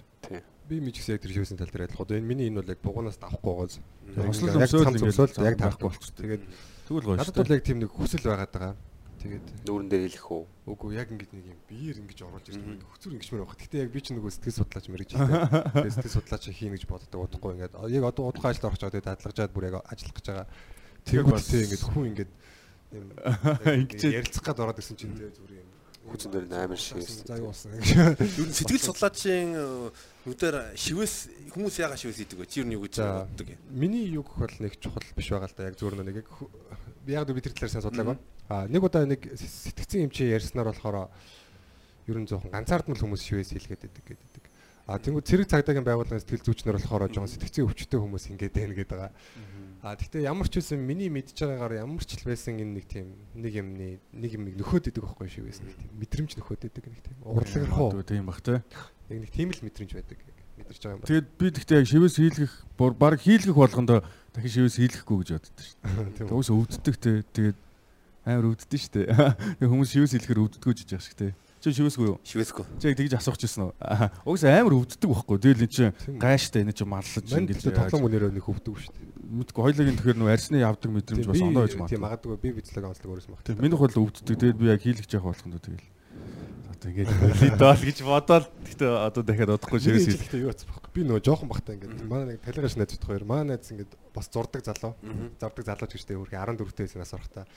Би мич гэсэн яг тэр шивээсийн тал дээр адилхан. Одоо энэ миний энэ бол яг бугуунаас давахгүй гоос.
Хослол
яг
өмсөөл
яг тарахгүй
болчихсон.
Тэгээд
тэгвэл гоё
надад
шүү
бол яг тийм нэг хүсэл байгаад байгаа. Тэгээд
Нүүрэн дээр хэлэх үү?
үгүй яг ингэж нэг юм биеэр ингэж оруулж ирсэн хөцөр ингэж мөр баг. Гэтэ яг би ч нөгөө сэтгэл судлаач байгаа. Тэгээд сэтгэл судлаач хийнэ гэж боддог удахгүй ингээд яг одоо удахгүй ажилд орох. Тэгээд дадлагжаад бүр яг ажиллах гэж байгаа. Тэгэнгүүтээ ингээд хүн ингээд юм
Ингэчээд-
ярилцах гад ороод ирсэн чинь тэгээ зүгээр юм.
Хүзэн дээр нь амар шивээс.
За юу болсон.
Ер нь сэтгэл судлаачийн э, нүдээр шивээс хүмүүс яга шивээс идэг вэ? Чи юу гэж боддог юм?
Миний юг бол нэг чухал биш байгаа л да яг зүгээр нэг яг яг би тэр талаар сайн судлаагүй. А нэг удаа нэг сэтгцэн юм чи ярьснаар болохоор ер нь жоохон ганцаардмал хүмүүс шивээс хэлгээд байдаг гэдэг. А тэнгуү цэрэг цагдаагийн байгууллагын сэтгэл зүйчнэр болохоор жоохон сэтгцэн өвчтөй хүмүүс ингэж байна гэдэг байгаа. А гэхдээ ямар ч үсэн миний мэдж байгаагаар ямар ч л байсан энэ нэг тийм нэг юмны нэг юм нөхөд идэг байхгүй шивээс нэг тийм мэдрэмж нөхөд идэг нэг тийм урлаг руу
дээ. Тийм бах те.
яг нэг тийм л мэдрэмж байдаг мэдэрч байгаа юм байна.
Тэгээд би тэгтээ яг шивээс хийлгэх баг хийлгэх болгондоо дахин шивээс хийлгэхгүй гэж боддоо шүү дээ. Төгс өвддөг те. Тэгээд амар өвддөг шүү дээ. Хүмүүс шивээс хийлгэхээр өвддгөө жиж яах шиг те. Чи шивээсгүй юу?
Шивээсгүй.
Чи тэгж асуух гэсэн үү? Угс амар өвддөг байхгүй. Тэгэл эн чинь гайштай энэ чинь марлаж
Манд
ингэж
л тоглоом үнээрээ нэг хөвдөг шүү дээ.
мэдгүй хоёлагийн тэгэхээр нөө арсны явдаг мэдрэмж бас ондоо байж
Тийм
магадгүй.
магадгүй би бичлэг онцлог өөрөөс мах.
Тийм минийх бол өвддөг. Тэгээд би яг хийлгэж явах болгонд тэгэл. Одоо ингэж лидол гэж бодоод гэхдээ одоо дахиад удахгүй шивээс хийлгэх.
Юу яцсан байхгүй. Би нөгөө жоохон бахтай ингээд манай нэг талигаш найз хоёр манай найз ингээд бас зурдаг залуу. Зардаг залууч гэжтэй өөрхий 14 дэх нас орохтой.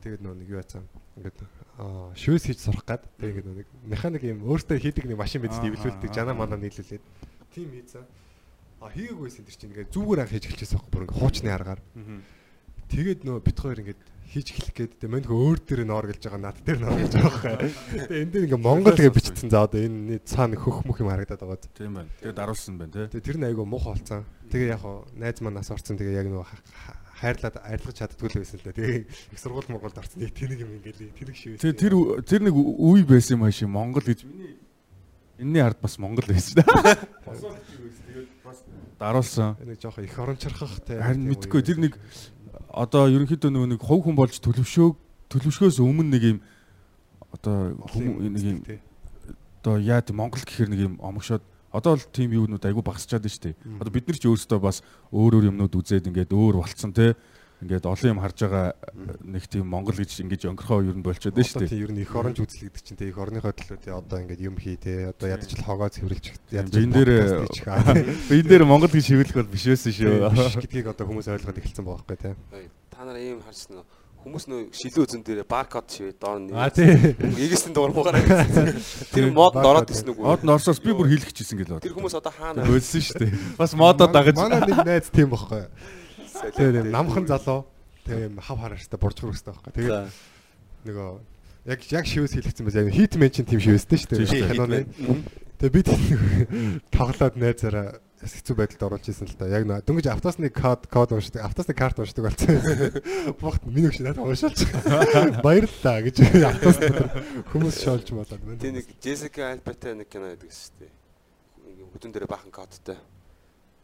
Тэгээд нөгөө нэг юу яцсан. Ингээд аа шивээс хийж сурах гад. Тэгээд ингээд нэг механик юм өөртөө хийдэг нэг машин биз дэвлүүлдэг
аа,
жана
аа.
мана нийлүүлээд. Тим хийцэн. А хийгээгүйсэн тэр чинь ингээд зүгээр анх хийж эхэлчихсэн байхгүй бүр ингээд хуучны аргаар. Тэгээд нөө бит хоёр ингээд хийж эхлэх гээд тэгээ мань өөр дээр ноор гэлж байгаа над дээр ноор гэлж байгаа байхгүй. Тэгээ энэ дээр ингээд Монгол гэж бичсэн. За одоо энэ цаана хөх мөх юм харагдаад байгаа.
Тийм байна. Тэгээд даруулсан байна.
Тэгээ тэр нь айгу муухай болцсон. Тэгээ яг хоо найз маань нас орцсон. Тэгээ яг ха- хайрлаад арилгаж чаддгүй л байсан л да. Тэгээ их сургууль мургуулд орцсон. Нэг тэнэг юм ингээл тэнэг шивээс.
Тэр тэр тэр нэг үе байсан юм ааши Монгол гэж миний энэний ард бас Монгол байсан шүү дээ. Даруулсан.
нэг жоохон их орончрахах те.
Харин мэдгүй тэр нэг одоо ерөнхийдөө нөгөө нэг хов хүн болж төлөвшөө төлөвшгөөс өмнө нэг юм одоо нэг юм одоо яа тийм Монгол гэхэр нэг юм омогшоод одоо л тийм юунууд айгу багасчаад байна шүү дээ. Одоо бид нар ч өөрсдөө бас өөр өөр юмнууд үзээд ингээд өөр болцсон те. Ингээд олон юм харж байгаа нэг тийм Монгол гэж ингэж өнгөрхөө ер нь болчиход байна шүү дээ.
тийм ер нь их оронч үзэл гэдэг чинь те их орныхоо төлөө те одоо ингээд юм хий те одоо ядаж л хогоо цэвэрлж ядаж
энэ дээр энэ дээр Монгол гэж шивэлэх бол биш байсан шүү.
биш гэдгийг одоо хүмүүс ойлгоод эхэлсэн байгаа байхгүй те.
Та нараа ийм харсан уу? Хүмүүс нөө шилүү үзэн дээр баркод шивээ доор нь.
А тий.
Эгэсний дугаар муугаар гэсэн. Тэр мод ороод ирсэн үгүй.
Од норсоос би бүр хийлгэчихсэн гэлээ.
Тэр хүмүүс одоо хаана
Өлсөн шүү дээ. Бас модоо дагаж.
Манай нэг найз тийм. Тэгээ юм намхан залуу. Юм хав харааштай буржгар өстэй байхгүй. Тэгээ нөгөө яг яг шивээс хэлэгдсэн байж яг хитмен чинь тийм шивээстэй шүү
Тийм
дээ. Киноны. Тэгээ би тийм тоглоод найзаараа хэцүү байдалд оруулж ирсэн л да. Яг нөө дөнгөж автосны код код уншдаг. Автосны карт уншдаг болсон. Бухт миний өгч надад уншаалч. Баярлалаа гэж автос хүмүүс шоолж болоод байна.
Тэр нэг Jessica Alba-тай нэг кино байдаг шүү дээ. Нэг хөдөн дээр бахан кодтай.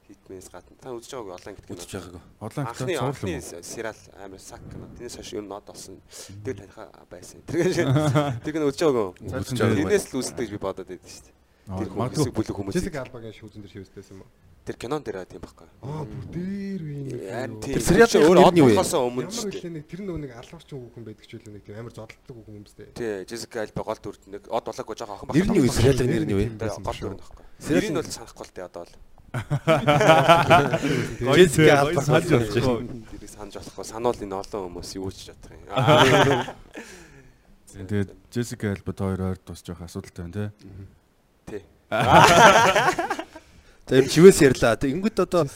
Hitman-с гадна. Та үзэж байгаагүй олон ангит кино.
Үзэж байгаагүй.
Олон
Анхны
хятад
анхны
цуурлаа.
сериал амар сак кино. Тэрнээс хойш нь нод болсон. Тэр таниха байсан. Тэр тэр кино үзэж байгаагүй.
Үзэж
байгаагүй.
Тэрнээс л үздэг гэж би бодоод байдаг шүү дээ. Тэр
Магадгүй
хүмүүс бүлэг хүмүүс.
Jessica Alba-гийн шүүзэн дээр шивээстэйсэн юм уу?
Тэр кинон дээр байт юм байхгүй.
Аа.
Харин
юу.
тийм.
сериал
Тэр өөр од
юу вэ?
Ямар хэлээ тэр нөгөө нэг алуурчин хүүхэн байдаг ч үл нэг тийм амар зодтолдог хүүхэн юм бэ.
Тий, Jessica Alba гол дүрд нэг од болоогүй жоохон охин
Нэр нь юу? Сериалын нэр нь юу вэ?
Гол дүр нь байхгүй. Нэр нь бол санахгүй л дээ одоо л.
Jessica Alba
санаж болохгүй.
Тэрийг санаж болохгүй. Сануул энэ олон хүмүүс юу ч чадах юм. Аа.
Тэгээд Jessica Alba хоёр ойр тус жоох асуудалтай байна те.
Тий.
Юм чивээс ярьлаа. Тэгэнгүүт одоо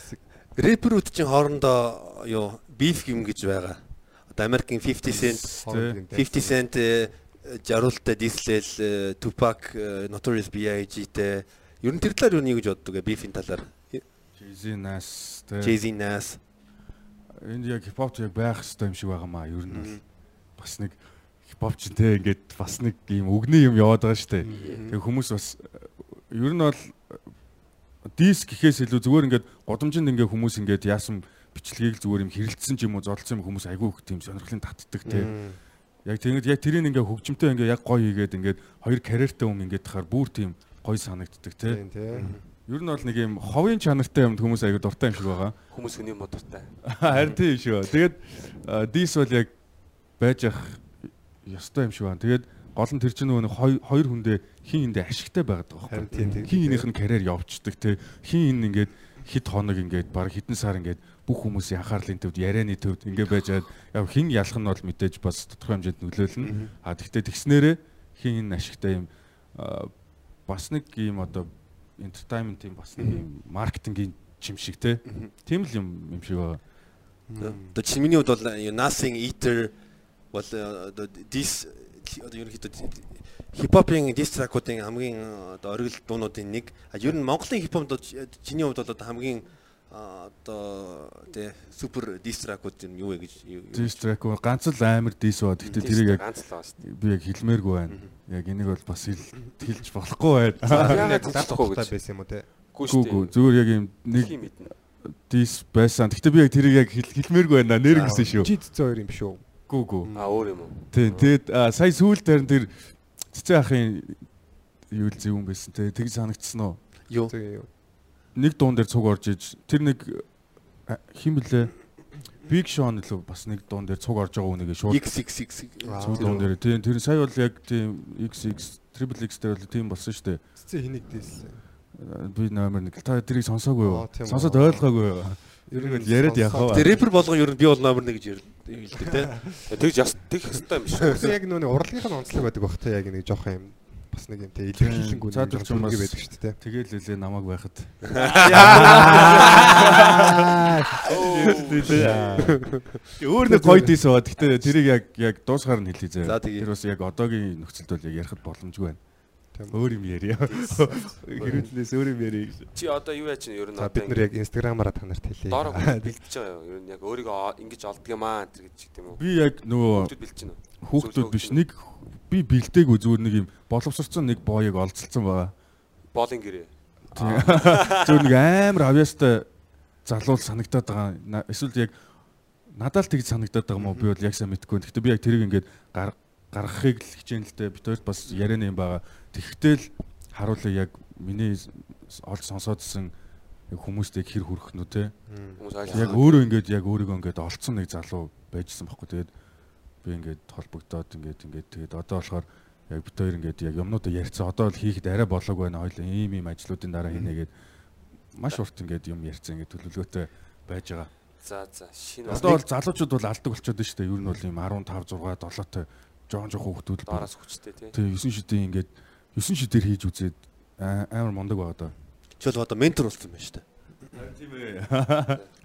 рэперүүд чинь хоорондоо юу beef юм гэж байгаа. Одоо Америкийн 50 Cent, 50 Cent э, жаруултаа дислэл Tupac, э, Notorious B.I.G-тэй ер нь тэр талаар юу нэг гэж боддог вэ? Beef-ийн талаар.
Jay-Z Nas те.
Jay-Z, Nas.
Энд яг хипхоп яг байх хэрэгтэй юм шиг байгаамаа. Ер нь бол бас нэг хипхоп ч те ингээд бас нэг юм өгний юм яваад байгаа штэ. Тэгээ хүмүүс бас ер нь бол дис гэхээс илүү зүгээр ингээд годомжинд ингээд хүмүүс ингээд яасан бичлэгийг л зүгээр юм хэрэлдсэн ч юм уу зодолсон юм хүмүүс айгүй их тийм сонирхлын татдаг те. Яг тэгээд яг тэрийг ингээ хөгжимтэй ингээ яг гоё хийгээд ингээд хоёр карьертэй хүн ингээд тахаар бүр тийм гоё санагддаг те.
Тийм тийм.
Ер нь бол нэг юм ховын чанартай юмд хүмүүс айгүй дуртай юм шиг байгаа.
Хүмүүс хүний модортай.
Харин тийм шүү. Тэгээд дис бол яг байж ах ёстой юм шиг байна. Тэгээд гол нь тэр чинь нөгөө хоёр хүндээ хин эндээ ашигтай байгаад байгаа байхгүй. Хин энийх нь карьер явцдаг те. Хин энэ ингээд хэд хоног ингээд баг хэдэн сар ингээд бүх хүмүүсийн анхаарлын төвд ярианы төвд ингээд байжгаад яг хин ялах нь бол мэдээж бас тодорхой хэмжээнд нөлөөлнө. А тэгвэл тэгснээрээ хин энэ ашигтай юм бас нэг юм одоо entertainment юм бас нэг юм маркетингийн чим шиг те. Тийм л юм юм шиг байгаа.
Одоо чинь миний хувьд бол юу, Nothing Eater бол э, одоо дис одоо ерөнхийдөө хипхопын дис тракуудын хамгийн э, одоо оргил дуунуудын нэг. А ер нь Монголын хипхоп чиний хувьд бол одоо хамгийн а, одоо тий супер дис тракууд юм юу вэ гэж юу- юу-
Дис трек бол ганц л амар дис ба. Гэхдээ тэрийг яг би яг хэлмээргүй байна. Яг энийг бол бас хэл- хэлж болохгүй байна.
Тухтай
гэж.
байсан юм уу те?
Гүү
зүгээр яг юм нэг дис байсан. Гэхдээ би яг тэрийг яг хэл- хэлмээргүй байна. Нэр гисэн шүү.
Жид зөөр юм шүү.
Гүү гүү.
А өөр юм уу?
Тийм. Тэгээд сая сүүлд харин тэр цэцэн ахын юу л зөв юм байсан те. Тэг санагдсан уу?
юу.
Нэг дуун дээр цуг орж иж тэр нэг а, хин блэ Big Sean лөө бас нэг дуун дээр цуг орж байгаа үнэгээ шууд
XXX
цуг дуун дээр тийм тэр сая бол яг тийм XX Triple X дээр бол тийм болсон шүү дээ.
Цэцэн хэнийг дээс.
би номер нэг та тэрийг сонсоогүй юу? Сонсоод ойлгоогүй юу? Ер нь яриад явах
Тэр рэпер болгон ер нь би бол номер 1 гэж хэлдэг тий
Тэгж яс тэг хэстэй юм.
Тэгсэн яг нэг урлагийнх нь онцлог байдаг бах те яг нэг жоох юм бас нэг юм те илэрхийлэнгүй нэг
юм
байдаг шүү дээ те.
Тэгэл үлээ намайг байхад. Өөр нэг гоё дийс баа. Гэтэ тэрийг яг яг дуусгаар нь
За,
заяа. Тэр бас яг одоогийн нөхцөлд бол яг ярихад боломжгүй байна. Өөр юм ярья. Гэрүүлнээс өөр юм ярья.
Чи одоо юу чинь ер нь одоо
бид нар яг инстаграмаараа та нарт хэлье.
доороо бэлтэж байгаа юу? Ер нь яг өөрийгөө ингэж олдг юм аа энэ гэж гэдэг юм уу?
Би яг нөгөө
Хүүхдүүд бэлтэж байна
хүүхдүүд биш нэг би бэлдээгүй зүгээр нэг юм боловсрцсан нэг боёг олцолцсон байгаа.
Боолын гэрээ.
Зүгээр нэг амар авьяастай залуул санагдаад байгаа. Эсвэл яг надад л тэгж санагдаад байгаа юм уу? Би бол яг сайн мэдэхгүй. Гэхдээ би яг тэрийг ингээд гар гаргахыг л хичээн л дээ. Бид хоёрт бас ярианы юм байгаа. Тэгвэл харуулъя яг миний олж сонсоодсэн хүмүүстэй хэр хүрэх нү те.
Хүмүүс ойлгох.
Яг өөрөө ингээд яг өөрийгөө ингээд олцсон нэг залуу байжсан байхгүй. Тэгээд би ингээд холбогдоод ингээд ингээд тэгээд одоо болохоор яг бид хоёр ингээд яг юмнуудаа ярьцсан. Одоо л хийхэд арай болоогүй байна. Хоёул ийм ийм ажлуудын дараа хийнэгээд маш урт ингээд юм ярьцсан ингээд төлөвлөгөөтэй байж байгаа.
За за шинэ
Одоо бол залуучууд бол алдаг болчиход байна шүү дээ. Ер нь бол ийм 15 6 7-той жоон жоох хүүхдүүд л
доороос хүчтэй тий.
Тэгээ 9 шидийн ингээд 9 шидээр хийж үзээд амар мундаг байгаа даа.
чи бол одоо ментор болсон байна шүү дээ
Тийм ээ.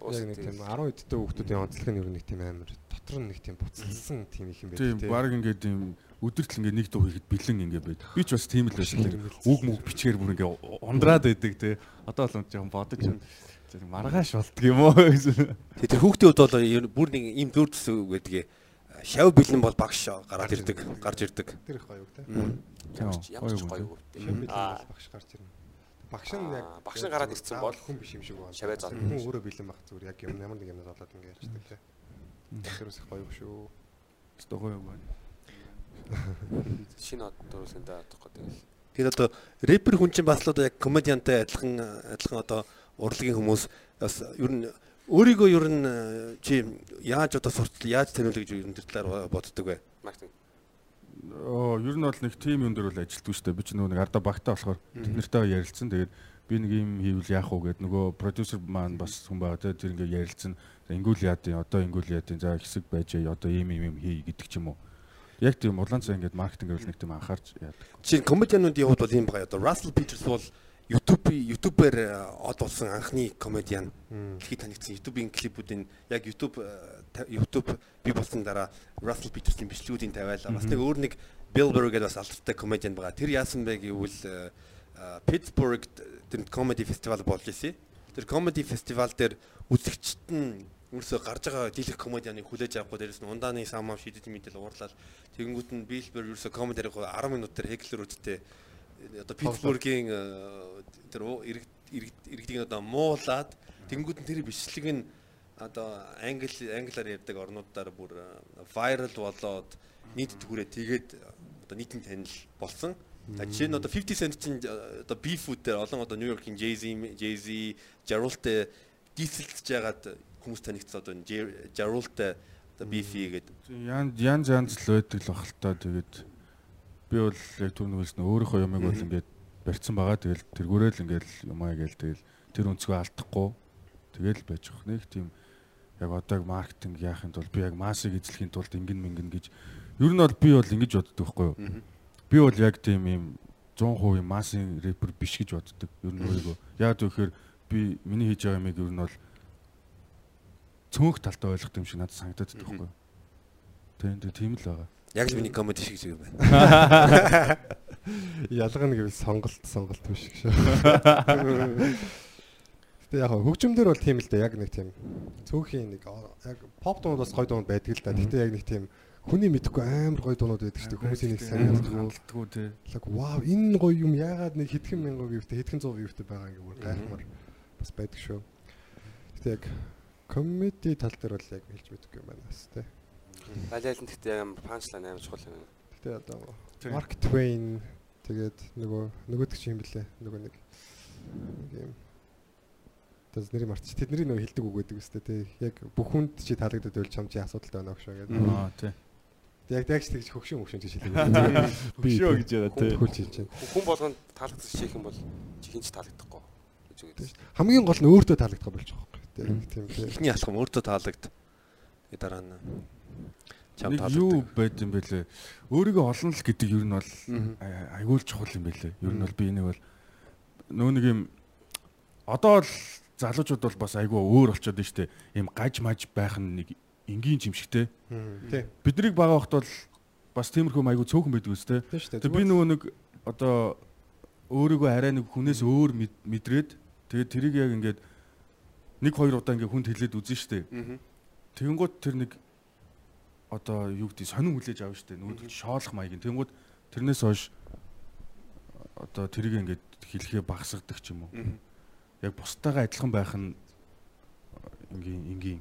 Яг нэг
тий.
тийм 10 эдтэй хүүхдүүдийн онцлог нь ер нь нэг тийм амар дотор нь нэг тийм буцалсан тийм их юм
Тийм
байдаг те.
баг ингээд ийм өдөртл ингээд нэг дуу хийхэд бэлэн ингээд байд. Би ч бас тийм л байсан. Тэр үг мүг бичгээр бүр ингээд ундраад байдаг те. Одоо л жоохон бодож маргааш болдго юм уу гэсэн.
Тэгээ тэр хүүхдийн хувьд бол бүр нэг ийм дүр төсөв гэдгийг шав бэлэн бол багш гараад ирдэг гарч ирдэг
Тэр их гоё үг те.
Ямар ч гоё үг.
Шавбил
Аа.
багш гарч ирнэ. Багш нь яг
багш нь гараад ирсэн бол
хүн биш юм шиг байна.
шавээ зал.
Хүн өөрөө бэлэн байх зүгээр яг юм ямар нэг юм золоод ингэ ярьждаг те. Тэр ус их гоё үг шүү.
Стогоо юм байна.
Шинэ дөрөв сэнда авах гэдэг.
Тэгэхээр одоо рэпер хүн чинь бас л одоо яг комедиантай адилхан адилхан одоо урлагийн хүмүүс бас ер нь өөрийгөө ер нь э, чи яаж одоо суртал яаж таниулах гэж ер нь тэр талаар боддог вэ?
Маркетинг.
Оо ер нь бол нэг тим юм дээр бол ажилтгүй шүү дээ. Би ч нөгөө нэг ардаа багтаа болохоор тэд нартай ярилцсан. Тэгээд би нэг юм хийвэл яах вэ гэд нөгөө продюсер маань бас хүн байгаа тэр ингээ ярилцсан. Ингүүл яадын одоо ингүүл яадын за хэсэг байж одоо ийм ийм юм хий гэдэг ч юм уу. Яг тийм улаан цай ингээд маркетингээр бол нэг тийм анхаарч яадаг.
Чи комедиануудын хувьд бол юм байгаа. Одоо Russell Peters бол YouTube YouTube-ээр э, од болсон анхны комедиан. Дэлхийд танигдсан YouTube-ийн клипүүдийн яг YouTube э, YouTube би болсон дараа Russell Peters-ийн бичлэгүүдийн тавиалаа. Бас нэг өөр нэг Bill Burr гэдэг бас алдартай комедиан байгаа. Тэр яасан бэ гэвэл э, Pittsburgh тэр comedy festival болж ирсэн. Тэр comedy festival дээр үзэгчд нь Үрсө гарч байгаа дийлэх комедианыг хүлээж авахгүй дээрээс нь ундааны самаа шидэд мэдэл уурлал тэгэнгүүт нь Билбер ерөөсө комедиарыг 10 минутаар Хеклер үдтэй одоо Питтсбургийн э, тэр иргэдийг одоо муулаад тэгэнгүүт нь тэр бичлэг нь одоо англи англиар ярьдаг орнуудаар бүр viral болоод нийтэд хүрээ тэгээд одоо нийтийн танил болсон. Жишээ нь одоо 50 Cent чинь э, одоо Beef-үүд дээр олон одоо York-ийн Jay-Z, Jay-Z, Jarrell-тэй дийсэлж ягаад хүмүүс танигдсан одоо Jarrell-тэй одоо Beef-и гэдэг.
Ян ян янз л байдаг л бах л та тэгээд би бол яг түрүүн хэлсэн өөрийнхөө юмыг бол ингээд барьсан байгаа. Тэгэл тэргүүрэл ингээд юмаа гээл тэгэл тэр өнцгөө алдахгүй тэгэл байж байгаа. Нэг тийм яг одоо маркетинг яахын тулд би яг массыг эзлэхийн тулд ингэн мэнгэн гэж ер нь бол би бол ингэж боддог байхгүй юу? Би бол яг тийм юм 100% массын рэпер биш гэж боддог. Ер нь өөрийгөө яад гэхээр би миний хийж байгаа юмыг ер нь бол цөөнх талтай ойлгох юм шиг надад санагдаад байдаг байхгүй юу? Тийм тийм л байгаа.
Яг л миний комеди шиг юм байна.
Ялгана гэвэл сонголт сонголт биш шүү. Гэтэ яг хаа хөгжимдөр бол тийм л дээ яг нэг тийм цөөхийн нэг яг pop дуунууд бас гоё дуунууд байдаг л да. Гэтэ яг нэг тийм хүний мэдэхгүй амар гоё дуунууд байдаг шүү дээ. Хүмүүсийн нэг санагддаг.
хандлагагүй тий.
Лаг вау энэ гоё юм яагаад нэг хэдхэн мянган view-тэй хэдхэн зуун view-тэй байгаа юм бүр гайхмар бас байдаг шүү. Гэтэ яг комеди тал дээр бол яг хэлж мэдгүй юм байна бас тий.
Нь гэхдээ амар панчлайн амар чухал юм.
Гэтэ одоо. Mark Twain тэгээд нөгөө нөгөөдөг чинь юм блэ нөгөө нэг юм Тэс нэрийг марч. Тэдний нөгөө хилдэг үг гэдэг үстэй тий. Яг бүх хүнд чи таалагдаад байвал чам чи асуудалтай байна гэж гэдэг.
Аа тий.
Яг дагч тэгж хөгшин хөгшин гэж хэлдэг.
Хөшөө гэж яриа тий.
Хүлж хэлж байна.
Хүн болгонд таалагдчих чих юм бол чи хинч таалагдахгүй гэж үгээд.
Хамгийн гол нь өөртөө таалагдах болж байгаа байхгүй. Тий. Тийм тий.
Эхний алхам өөртөө таалагд. Тэгээ дараа нь чам
Нэг
таалагд.
юу байд юм бэлээ. Өөрийгөө олон л гэдэг ер нь бол айгуул чухал юм бэлээ. Ер нь бол би энийг бол нөө нэг юм одоо л залуучууд бол бас айгүй өөр болчиход байна шүү дээ. Им гаж маж байх нь нэг энгийн юм шиг те.
Тий.
Биднийг бага хахт бол бас тиймэрхүү айгүй цөөхөн байдаг үстэй.
Шүү дээ.
Тэгээ би нөгөө нэг одоо өөрийгөө арай нэг хүнээс өөр мэд- мэдрээд тэгээд тэрийг яг ингээд нэг хоёр удаа ингээд хүнд хэлээд үзэн штэ.
Мгм.
Тэгэнгүүт тэр нэг одоо юу гэдэг сонин хүлээж авна штэ. Нөгөө шоолох маягийн. Тэгэнгүүт тэрнээс хойш одоо тэрийг ингээд хэлхээ багсгадаг ч юм уу. Яг бусдаагаа адилхан байх нь энгийн энгийн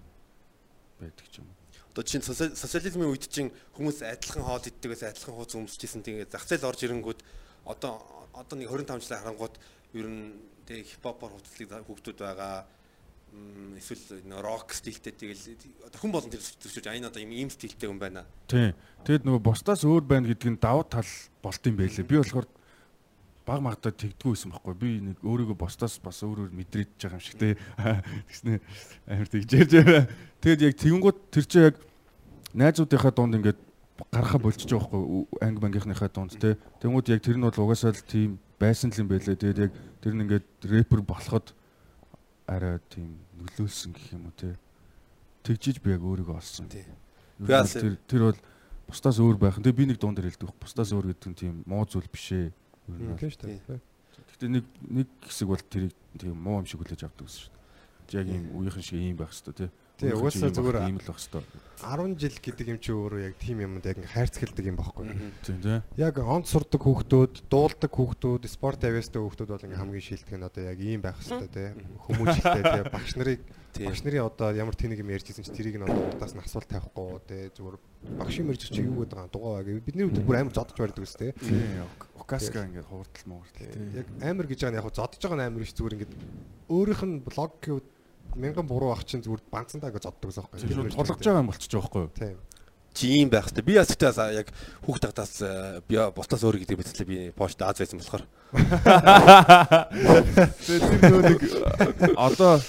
байдаг ч юм уу.
Одоо чинь социал- социализмын үед чинь хүмүүс адилхан хоол иддэгээс адилхан хууц өмсөжсэн тэгээд зах зээл орж ирэнгүүт одоо одоо нэг 25 жилийн харангуут ер нь тэг хипхопор хувцлыг хүүхдүүд байгаа эсвэл рок стилтэй тэгэл хүн болон тэр төсөж айн одоо ийм ийм стилтэй хүн байна.
Тийм. Тэгэд нөгөө бусдаас өөр байна гэдэг нь давуу тал болт юм байлээ. Би болохоор баг магадаа тэгдэггүй байсан байхгүй. Би нэг өөрийгөө бусдаас бас өөр өөр мэдрээд байгаа юм шиг тий. Тэгснэ амар тэгж ярьж байгаа. Тэгэд яг тэгэнгүүт тэр чинь яг найзуудынхаа дунд ингээд гарахаа болчихж байгаа байхгүй. Анги мангийнхныхаа дунд тий. Тэгэнгүүт яг тэр нь бол угаасаа л тийм байсан л юм байлээ. Тэгэд яг тэр нь ингээд рэпер болоход арай тийм нөлөөлсөн гэх юм уу тий. Тэгжиж би яг өөрийгөө олсон.
Би бас-
тэр тэр бол бусдаас өөр байх. Тэгээ би нэг дунд дээр хэлдэг. Бусдаас өөр гэдэг нь тийм муу зүйл биш ээ.
Тийм шүү дээ.
Гэхдээ нэг нэг хэсэг бол тэрийг тийм муу юм шиг хүлээж авдаг гэсэн шүү дээ. Яг ийм үеийнхэн шиг ийм байх хэвээр тий.
Тий, угаасаа зүгээр
ийм л байх хэвээр.
10 жил гэдэг юм чи өөрөө яг тийм юмд яг хайрцагладаг юм багхгүй.
Тийм тий.
Яг онц сурдаг хүүхдүүд, дуулдаг хүүхдүүд, спорт авьяастай хүүхдүүд бол ингээм хамгийн шилдэг нь одоо яг ийм байх хэрэгтэй тий. Хүмүүжлтэй тий. Багш нарыг багш нарын одоо ямар тэнэг юм ярьжсэн чи тэрийг нь одоо урдаас нь асуулт тавихгүй тий. Зүгээр багш юм ярьж чи юу гэдэг байгаа дугаа гэв. Бидний үед бүр амар зодож барьдаг ус тий.
Тийм. Кавказка ингээд хууртал мууртал тий.
Яг амар гэж байгаа нь яг хуу зодож байгаа нь амар биш зүгээр ингээд өөрийнх нь блог гэвэл мянган буруу ах чинь зүгээр банцандаа ингээд зоддог гэсэн
Тэр
байхгүй.
бол тулгаж байгаа юм болчихж байгаа байхгүй юу?
Тийм.
жим байх хэрэгтэй. Би бас тэгтээ бас яг хүүхд тагтаас би бутаас өөр гэдэг мэтлээ би пошт Аз байсан болохоор.
Тэр нөө нэг одоо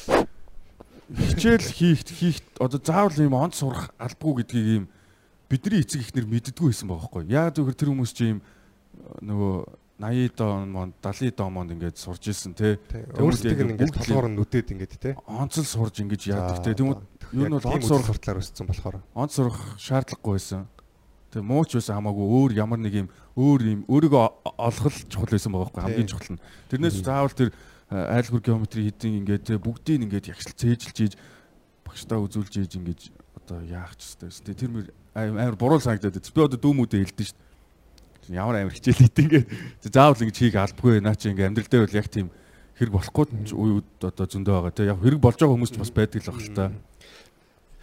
хичээл хийх хийх одоо заавал ийм онц сурах албагүй гэдгийг ийм бидний эцэг ихнэр мэддэггүй байсан байгаа байхгүй? Яг зөвхөн тэр хүмүүс чинь ийм нөгөө 80 он монд 70 он монд ингээд сурж исэн те
Өөрсдөө ингээд толгоор нь нүдэд ингээд те.
онцол сурж ингэж яадаг те тэгмүүд ер нь бол онц сурах
сурталаар өссөн болохоор.
онц сурах шаардлагагүй байсан. Тэгээ мууч байсан хамаагүй өөр ямар нэг юм өөр юм өөрийгөө олох л чухал байсан байгаа байхгүй хамгийн чухал нь. Тэрнээс заавал тэр э, айлгүр геометри хийдин ингээд те бүгдийг ингээд ягшил цээжилж ийж багшдаа үзүүлж ийж ингээд одоо яах ч байсан. Тэр мөр амар буруу санагдаад. Би одоо дүүмүүдээ хэлдэж шít. Ямар амар хичээл хийдин ингээд заавал ингэж хийх албагүй наа чи ингээд амьдрал дээр бол яг тийм хэрэг болохгүй ч үед одоо зөндөө байгаа те яг хэрэг болж байгаа хүмүүс ч бас байдаг л баг л та.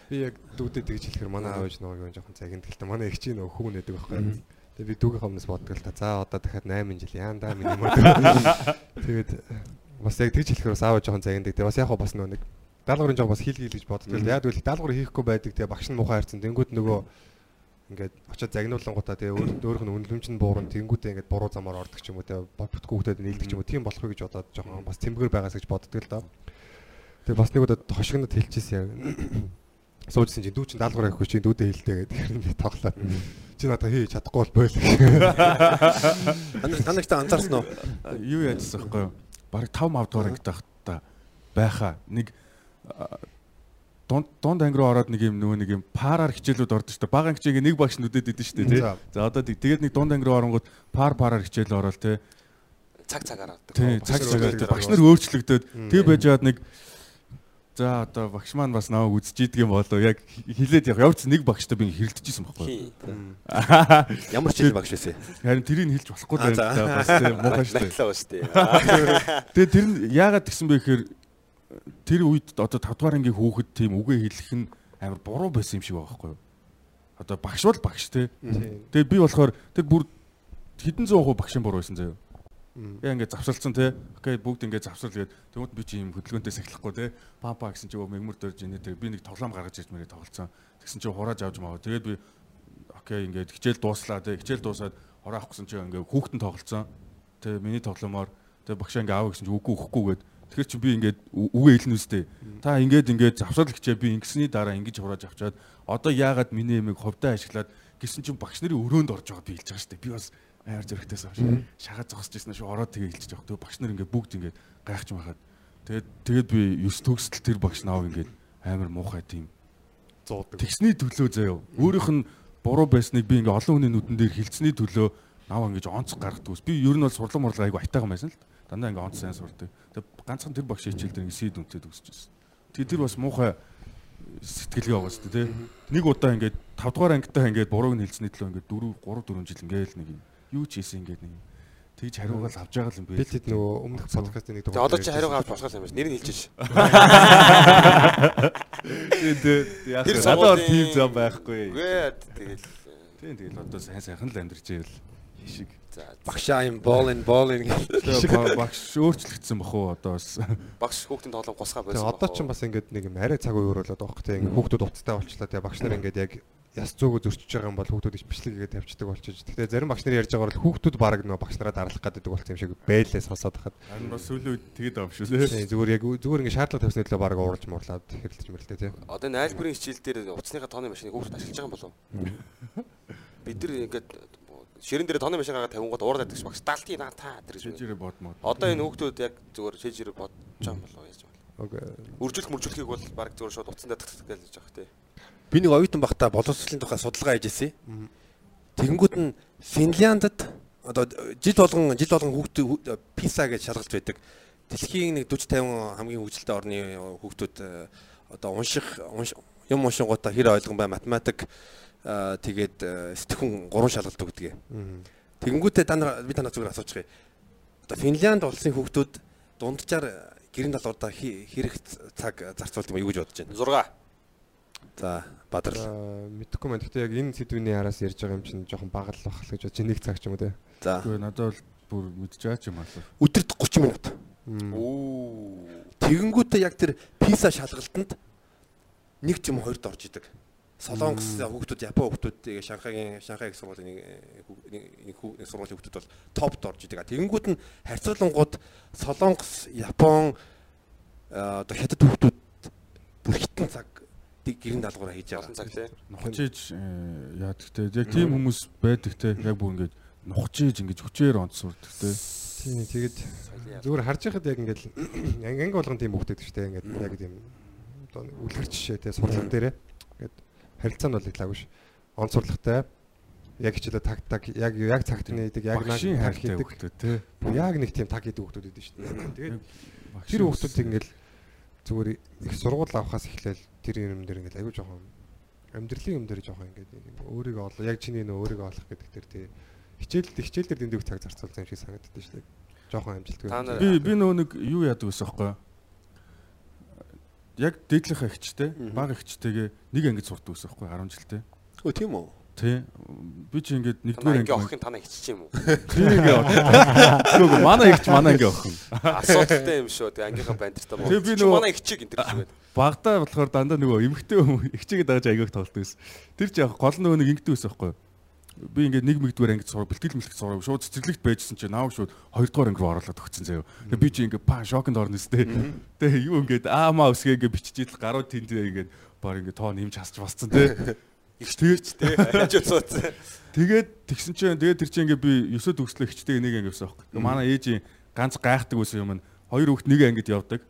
Би яг дүүдэд тэгж хэлэхээр манай аав ээж нөгөө жоохон цагинд гэлтэй. Манай их чи нөгөө хүүн нэдэг байхгүй. Тэгээ би дүүгийн хомноос боддог л та. За одоо дахиад 8 жил яандаа миний мод. Тэгээд бас яг тэгж хэлэхээр бас аав жоохон цагинд. Тэгээ бас яг бас нөгөө нэг даалгаврын жоог бас хийлгий гэж боддог л яг үл даалгавар хийхгүй байдаг. Тэгээ багш нь муухай харцсан. Тэнгүүд нөгөө ингээд очиод загнуулангуудаа тэгээ өөр өөрөх нь үнэлэмж нь буурна. Тэнгүүдээ ингээд буруу замаар ордог ч юм уу тэгээ бодтгүй хөлтөд нийлдэг ч юм уу. Тийм болох уу гэж бодоод жоохон бас тэмбгэр байгаас гэж боддог л доо. Тэгээ бас нэг удаа хошигнод хэлчихсэн яг суужсэн чинь дүү чин даалгавар авахгүй чинь дүүдээ хэлдэг гэдэг би тоглоод чи надад хий чадахгүй бол бойл.
Та нарт анзаарсан уу?
юу яажсан байхгүй юу? Бараг 5 мав дугаар ангид байхдаа байхаа нэг дунд дунд анги руу ороод нэг юм нөгөө нэг юм параар хичээлүүд ордог шүү дээ. Бага ангичийг нэг багш нүдэд идэв шүү дээ.
За.
Одоо тэг- тэгээд нэг дунд анги руу оронгууд пар параар хичээл ороод тий.
цаг цагаар авдаг.
Тий,
Багш
цаг
нар
цагаар багш нар өөрчлөгдөд тэг байж байгаад нэг за одоо багш маань бас наваа үзэж идэг юм болоо яг хилээд яг явц нэг багштай би хэрэлдэжсэн байхгүй юу?
Ямар ч хэл багш байсан.
Харин тэрийг хэлж болохгүй да бас муухай шүү дээ. Тэгээ тэр нь яагаад тэгсэн бэ гэхээр тэр үед одоо 5 дугаар ангийн хүүхэд тийм үгээ хэлэх нь амар буруу байсан юм шиг байгаа байхгүй юу? Одоо багш бол багш те. Тэгээ би болохоор тэр бүр хэдэн зуун хуу багшийн буруу байсан заяа. Яа ингээд завсарлцсан те. Окей бүгд ингээд завсрал гээд тэгмэд би чи юм хөдөлгөөнтэй сахилахгүй те. Пампа гэсэн чи мэгмөр дөрж инээ те. Би нэг тоглоом гаргаж ирж мэрээ тоглолцсон. Тэгсэн чи хурааж авч маа. Тэгээд би окей ингээд хичээл дууслаа те. Хичээл дуусаад хураа авах гэсэн чи ингээд хүүхдэн тоглолцсон. Тэ миний тоглоомоор тэ багшаа ингээ аав гэсэн чи үгүй өгөхгүй гээд тэгэхээр чи би ингээд үгээ хэлнэ үстэй. Та ингээд ингээд завсрал хичээ би ингэсний дараа ингэж хурааж авчаад одоо яагаад миний эмийг ховдоо ашиглаад гэсэн чинь багш нарын өрөөнд орж байгаа би хэлж байгаа шүү дээ. Би бас аяар зөрөгтэйс авш. Шагаад зогсож ирсэн шүү. Ороод тэгээ хэлчихэж байгаа. Тэгээ багш нар ингээд бүгд ингээд гайхаж байхад тэгээд тэгээд би 9 төгсөл тэр багш наав ингээд амар муухай тийм
зуудаг.
Тэгсний төлөө заяа. Өөрийнх нь буруу байсныг би ингээ олон хүний нүдэн дээр хилцсний төлөө нав ингэж онц гаргадаг ус. Би ер нь бол сурлан мурлаг айгу айтайхан байсан л та. Дандаа ингээ онц сайн сурдаг. Тэг ганцхан тэр багш хичээл дээр ингээ сид үнтэй төгсөж байсан. Тэг тэр бас муухай сэтгэлгээ байгаа шүү дээ. Нэг удаа ингээд 5 дугаар ангитаа ингээд бурууг нь хэлсний төлөө ингээд 4 3 4 жил ингээл нэг юм юу ч хийсэн ингээд нэг тэгж хариугаал авч байгаа юм
Би
бэ.
тэд нөгөө өмнөх подкастын нэг
Тэгээ одоо чи хариугаа авч босгоос юм байна. Нэр нь хэлж ш.
Тэгээд яг
Тэр
надад тийм зам байхгүй.
Тэгэл
Тийм тэгэл одоо сайн сайхан л амьдарч ийл шиг.
за
Багшаа юм боолын боолын гэх.
Тэгээ багш өөрчлөгдсөн бах уу одоо бас
багш хүүхдийн тоглоом гусгаа
Тэгээ
байсан.
одоо ч бас ингээд нэг юм арай цаг үе өрөөлөд байгаа. Тэгээ хүүхдүүд уцтай болчлаа. Тэгээ багш нар ингээд яг яс зүгөө зөрчиж байгаа юм бол хүүхдүүд их бичлэг хийгээд тавьчихдаг болчихж. Тэгээ зарим багш нар ярьж байгаа бол хүүхдүүд баг нөгөө багш нараа дарлах гэдэг болсон юм шиг байлээ сонсоод хахад.
харин бас сүүлийн үед тэгээд байгаа юм шүү лээ.
Зүгээр яг зүгээр ингээд шаардлага тавьсны төлөө баг уурж муурлаад хэрэлдэж мэрэлтэй тий.
Одоо энэ айлбарын хичээл дээр утасныхаа тооны машиныг хүүхд ашиглаж байгаа юм болов уу? Бид нар ингээд ширэн дээр тооны машин гаргаад тавингууд уураад байдаг ш багш даалти наа та тэр гэж.
Жижигрээ бодмод.
Одоо энэ хүүхдүүд яг зүгээр шийжрэг бодож байгаа юм болов яаж байна?
Окей.
Үржүүлэх мөржүүлэхийг бол баг зүгээр шууд утсандаа тах тах гэж байгаа тий.
Би нэг оюутан багтаа боловсролын тухай судалгаа хийж ирсэн. Тэгэнгүүт нь Финляндд одоо жил болгон жил болгон хүүхдүүд PISA гэж шалгалт байдаг. Дэлхийн нэг 40 50 хамгийн хөгжилтэй орны хүүхдүүд э, одоо унших унш- юм уншингуудаа хэр ойлгон бай математик тэгээд э, сэтгхүн гурван шалгалт өгдөг. Тэгэнгүүтээ та нар би танаа зүгээр асуучих. Одоо Финлянд улсын хүүхдүүд дунджаар гэрийн талуудаа хэрэг цаг зарцуулдаг юм юу гэж бодож байна?
6
За бадар.
За, Мэдхгүй маань гэхдээ яг энэ сэдвүүний араас ярьж байгаа юм чинь жоохон бага л бах л гэж бодож нэг цаг ч юм уу те.
За
Гэхдээ надад бол бүр мэдж байгаа ч юм аа.
өдөрт 30 минут.
Оо.
Тэгэнгүүтээ яг тэр писа шалгалтанд нэг ч юм хоёрд орж идэг. Солонгос хүүхдүүд, Япон хүүхдүүд Шанхайгийн Шанхай их сургуулийн нэг нэг сургуулийн хүүхдүүд бол топд орж идэг. Тэгэнгүүт нь харьцуулангууд Солонгос, Япон одоо хятад хүүхдүүд бүр хитэн цаг гэрэн даалгавраа хийж байгаа.
цаг тий.
Нухчиж яа гэхдээ яг тийм хүмүүс байдаг те яг бүр ингэж нухчиж ингэж хүчээр онцсурдаг те.
Тийм тэгээд зүгээр харж байхад яг ингээл анги анги болгон тийм хөвгдөд шүү дээ. Ингээд яг тийм одоо үлгэр жишээ те сурлаг дээрээ ингээд харилцаанд бол иглаагүй ш. Он сурлагтай яг хичээлээ таг таг яг яг цагт нээдэг яг наг
Багшийн
таг хийдэг.
хөлтөө те.
Яг нэг тийм таг хийдэг хөвгдөд идэв шүү дээ. Тэгээд тэр хөвгдөд ингээл зүгээр их сургууль авахаас эхлээл тэр юм дээр ингээл аягүй жоохон амьдралын юм дээр жоохон ингээд нэг өөрийгөө олоо яг чиний нөө өөрийгөө олох гэдэг тэр тий хичээл хичээл дээр дэндүү цаг зарцуулсан юм шиг санагддаг шүү дээ. Жоохон амжилтгүй.
Би би нөгөө нэг юу яадаг гэсэн юм бэ? Яг дээдлийнхаа ихчтэй, бага ихчтэйгээ нэг ангид гэсэн юм бэ 10 жилтэй.
Өө тийм үү?
Тий. Би чи ингээд нэгдүгээр анги
охин танаа хиччих юм уу?
тий ингээ. Нөгөө манай ихч манай анги охин.
Асуудалтай юм шүү. Тэгээ ангийнхаа бандартаа
Тэгээ би нөгөө-
манай ихчиг энэ төр шүү.
Багтаа болохоор дандаа нөгөө эмхтэй хүмүүс ихчигээ дагаж аягүйх тоглолт байсан. Тэр чи яг гол нөгөө нэг ингэдэг байсан байхгүй юу? Би ингээд нэг мэгдүгээр ангид сурах, бэлтгэл мэлтгэл сурах, шууд цэцэрлэгт байжсэн чи наав шууд хоёрдугаар анги руу оруулаад өгсөн заяа. Тэгээ би чи ингээд па шоконд орно өстэй. Тэгээ юу ингээд аамаа өсгээ ингээд бичиж идэл гарууд тэнд ингээд баг ингээд тоо нэмж хасч басцсан тий.
Их тэгэрч тий. Яаж усууцсан.
Тэгээд тэгсэн чинь тэгээд тэр чинь ингээд би 9 төгслөө хичтэйг нэг анги явсан байхгүй. Манай ээжийн ганц гайхдаг байсан юм нь хоёр хүүхд нэг ангид явдаг.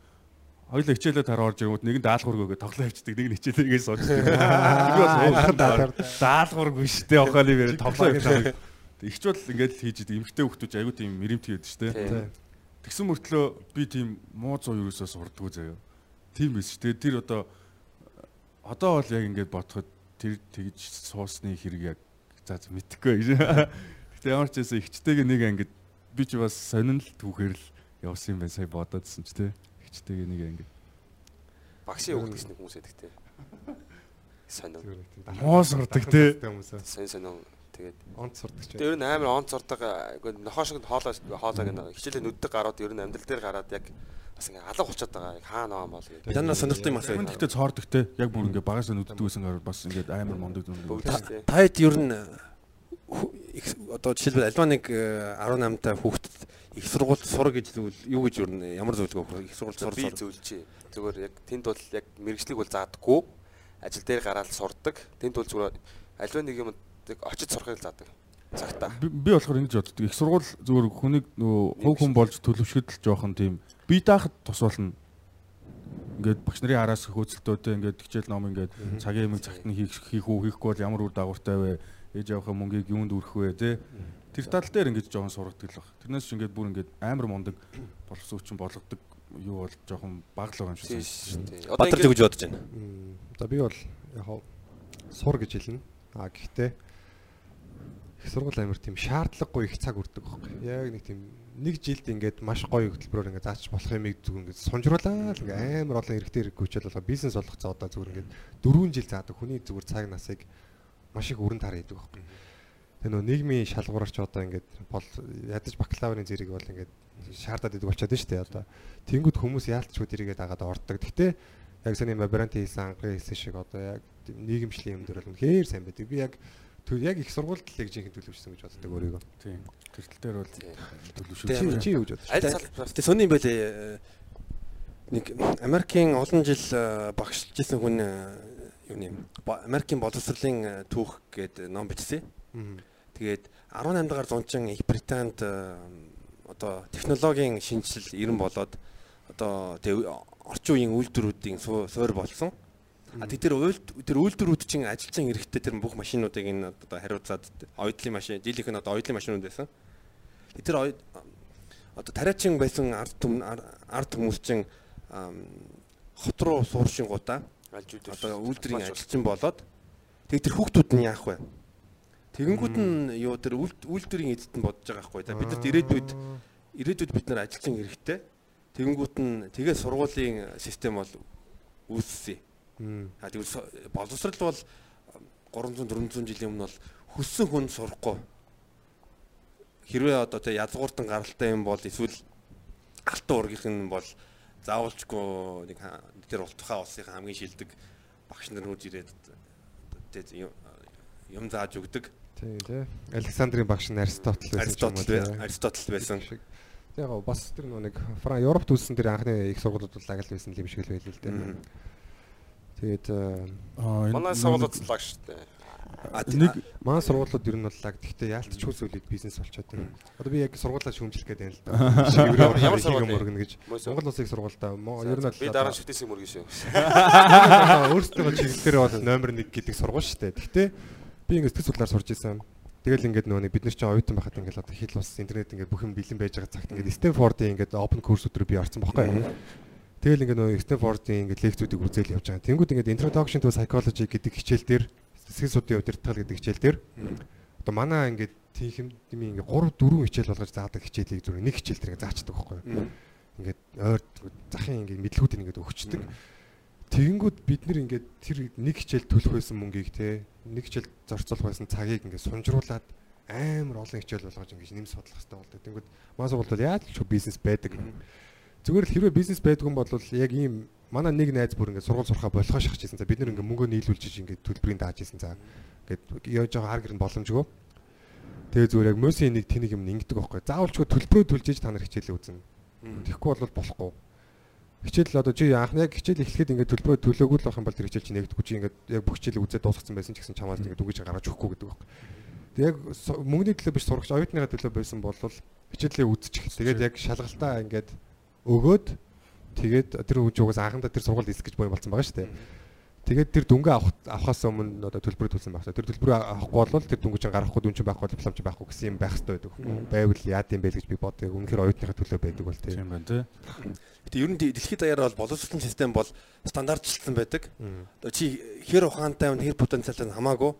Хоёул хичээлээ тараа орж ирэнгүүт нэг нь даалгавар өгөө тоглоо явчихдаг. Нэг нь хичээлээгээ суучдаг. Би бас
даалгавар.
даалгаваргүй шүү дээ. Охоолын бэр тоглоо явчихдаг. Игч бол ингээд л хийж идэг. Эмхтэй хүүхдүүд аягүй тийм мэрэмт хийдэг шүү дээ. Тэгсэн мөртлөө би тийм муу зуу юусоо сурдггүй заяа. Тийм биш дээ. Тэр одоо одоо бол яг ингээд бодоход тэр тэгж суусны хэрэг яг за мэдхгүй. Гэтэ ямар ч байсан ихчтэйг нэг ангид би ч бас сонин л түүхээр л явсан юм байна сая бодоодсэн ч тий. Ихчтэйг нэг ангид.
Багшийн өгдөг гэсэн хүмүүс
нэг тийм
Муу сурдаг тий.
Сонин сонин. Тэгээд
онц сурдаг ч.
Тэр ер нь амар онц ордог үгүй нохоо шиг хоолоо хоолойг нь хичээлээ нүддэг гараад ер нь амьдрал дээр гараад яг бас ингээ алга болчиход байгаа. Яг хаа наваа мол гэдэг.
Танаа сонирхдаг юм.
Тэгвэл гэхдээ цоордог те. Яг бүр ингээд багаас нь үддэг байсан гараад бас ингээд амар мондөг
дээ.
Таад ер нь одоо жишээлбэл альва нэг э, 18 та хүүхдэд их сургууль сур гэж зүйл юу гэж нь ямар зөвлөгөө их сургууль сур
Би зөвлөж. Зүгээр яг тэнд бол яг мэрэгжлийг бол заадаггүй. Ажил дээр гараад сурдаг. Тэнд бол зүгээр аливаа нэг юм очиж сурахыг заадаг. Цагтаа.
Би би болохоор ингэж боддог. Их сургууль зүгээр хүнийг нөгөө хөв хүн болж төлөвшөд л жоохон тийм бие даахад тус болно. Ингээд багш нарын араас хөөцөлтөөтэй ингээд хичээл ном ингээд цагийн юм цагт нь хийх хийх үү хийхгүй бол ямар үр дагавартай вэ? Ээж авахын мөнгийг юунд өрөх вэ те? Тэр тал дээр ингэж жоохон сургадаг л баг. Тэрнээс ч ингээд бүр ингээд амар мундаг боловсруучсан болгодог юу бол жоохон баг л байгаа юм шиг санагдаж
шүү
байна.
дээ. Одоо
бадар
ингээд
гэж бодож байна.
За би бол яг сур гэж хэлнэ. А гэхдээ их сургууль амир тийм шаардлагагүй их цаг үрдэг байхгүй. Яг нэг тийм нэг жилд ингээд маш гоё хөтөлбөрөөр ингээд заач болох юмыг зүг ингээд сунжруулаа л ингээд амар олон эрэгтэй хэрэггүй хичээл болго бизнес болгох цаа одоо зүгээр ингээд 4 жил заадаг хүний зүгээр цаг насыг маш их өрөнд хараа идэг байхгүй. Тэгээ нөө нийгмийн шалгуурч одоо ингээд бол ядаж бакалаврын зэрэг бол ингээд шаардаад идэг болчиход шүү дээ одоо. Тэнгүүд хүмүүс яалтчгүй дэрийгээ дагаад ордог. Гэхдээ яг саний мабранти хийсэн ангарын хийсэн шиг одоо яг нийгэмшлийн юм дээр бол үнэхээр сайн байдаг. Би яг төр яг их сургуульд л яг жинхэнэ төлөвшсөн гэж боддог өөрийгөө.
Тийм. Тэр тал дээр бол.
Тийм.
Чи юу гэж бодож
аль
Тэ- сони юм байлээ. э, Нэг Америкийн олон жил э, багшилж исэн хүн э, юу нэм Америкийн боловсролын түүх гэдэг ном бичсэн. Тэгээд 18 дахь зуунчин Их Британд э, одоо технологийн шинжил ирэн болоод одоо орчин үеийн үйлдвэрүүдийн суу- суур болсон. А тэр тэр үйлдвэрүүд чинь ажилчин эрэхтэй тэр бүх машинуудыг энэ одоо хариуцаад ойдлын машин, дийлийнх нь одоо ойдлын машинууд байсан. Тэр одоо тариачин байсан ард ард хүмүүс чинь хот руу сууршингуудаа одоо үйлдвэрийн ажилчин болоод тэг тэр хүүхдүүд нь яах вэ? Тэгэнгүүт нь юу тэр үйлд- үйлдвэрийн эзэд нь бодож байгаа байхгүй. За бидэрт ирээдүйд ирээдүйд бид нар ажилчин эрэхтэй. Тэгэнгүүт нь тэгээ сургуулийн систем бол үүссэн. А тэгвэл боловсрал бол 300 400 жилийн өмнө бол хүссэн хүн сурахгүй. Хэрвээ одоо тэ язгууртан гаралтай юм бол эсвэл алтан ургийнх нь бол заавалчгүй нэг тэр ултхаа улсынхаа хамгийн шилдэг багш нар нүүж ирээд тэ юм юм зааж өгдөг.
Тийм тий. Александрийн багш нь Аристотл байсан юм уу.
Аристотл байсан.
Яг бас тэр нэг Фран Европт үүссэн тэр анхны их сургуулиуд бол лагл байсан юм шиг л байл л дээ. Тэгээд э,
Аа, энэ-
Манай сургуулиуд лаг шүү дээ.
А
нэг
маань сургуулиуд ер нь бол лаг гэхдээ яалтчгүй сүлээд бизнес болчиход байна. Одоо би яг сургуулаа шүүмжлэх гээд байна л да.
Ямар сургууль?
сургууль гэж. Монгол улсын их сургуультай ер нь бол
би дараа нь шүтээсийн мөргөн шүү.
өөрсдөө чиглэлээр бол номер 1 гэдэг сургууль шүү дээ. Гэхдээ би ингээд сэтгэл судлаар сурч исэн. Тэгэл ингээд нөгөө бид нар чинь оюутан байхад ингээд одоо хэл бас интернет ингээд бүх юм бэлэн байж байгаа цагт ингээд Стэнфордын ингээд open course өдрөө би орсон байхгүй. Тэгэл ингээд нөгөө Стэнфордын ингээд лекцүүдийг үзэл явж байгаа. Тэнгүүд ингээд introduction to psychology гэдэг хичээл дээр сэтгэл судлалын удирдгал гэдэг хичээл дээр одоо манай ингээд тийм юм ингээд 3 4 хичээл болгож заадаг хичээлийг зүгээр нэг хичээл дээр ингээд заачдаг байхгүй. Ингээд ойр захын ингээд мэдлгүүдийг ингээд өгчдөг. Тэгэнгүүт бид нэр ингээд тэр нэг хичээл төлөх байсан мөнгийг те нэг хичээл зорцуулах байсан цагийг ингээд сунжруулад амар олон хичээл болгож ингээд нэмс бодлох хэрэгтэй болдог. Тэгэнгүүт маа сургууль бол яаж ч бизнес байдаг. Зүгээр л хэрвээ бизнес байдгүй бол яг ийм манай нэг найз бүр ингээд сургууль сурахаа болохоо шахажсэн. За бид нэр ингээд мөнгөө нийлүүлж ингээд төлбөрийн дааж исэн. За ингээд яаж байгаа хар гэр нь боломжгүй. Тэгээ зүгээр яг мөсийн нэг тэнийг юм ингэдэг байхгүй. Заавалчгүй төлбөрөө төлж иж та нар хичээлээ үзнэ. Тэгэхгүй бол болохгүй. Хичээл одоо чи анхны яг хичээл эхлэхэд ингээд төлбөрөө төлөөгүй л байх юм бол тэр хичээл чи нэгдэггүй чи ингээд яг бүх хичээлээ үзээд дуусгасан байсан ч гэсэн чамаас ингээд үгэж гаргаж өгөхгүй гэдэг байхгүй. Тэг яг мөнгөний төлөө биш сурагч оюутныхаа төлөө байсан бол хичээлээ үзчих. Тэгээд яг шалгалтаа ингээд өгөөд тэгээд тэр ч угаас анхандаа тэр сургууль эсэх гэж буйн болсон байгаа шүү дээ. Тэгээд тэр дүнгээ авах авахаас өмнө одоо төлбөрөө төлсөн байх. Тэр төлбөрөө авахгүй бол тэр дүнгээ чинь гаргахгүй дүн чинь байхгүй диплом чинь байхгүй гэсэн юм байх хэрэгтэй байдаг. Байвал яад юм бэ гэж би боддог. Үнэхээр оюутныхаа төлөө байдаг бол тийм.
тийм байна тий.
Гэтэ ер нь дэлхийд даяараа бол боловсролын систем бол стандартчлсан байдаг. Одоо чи хэр ухаантай вэ, хэр потенциалтай хамаагүй.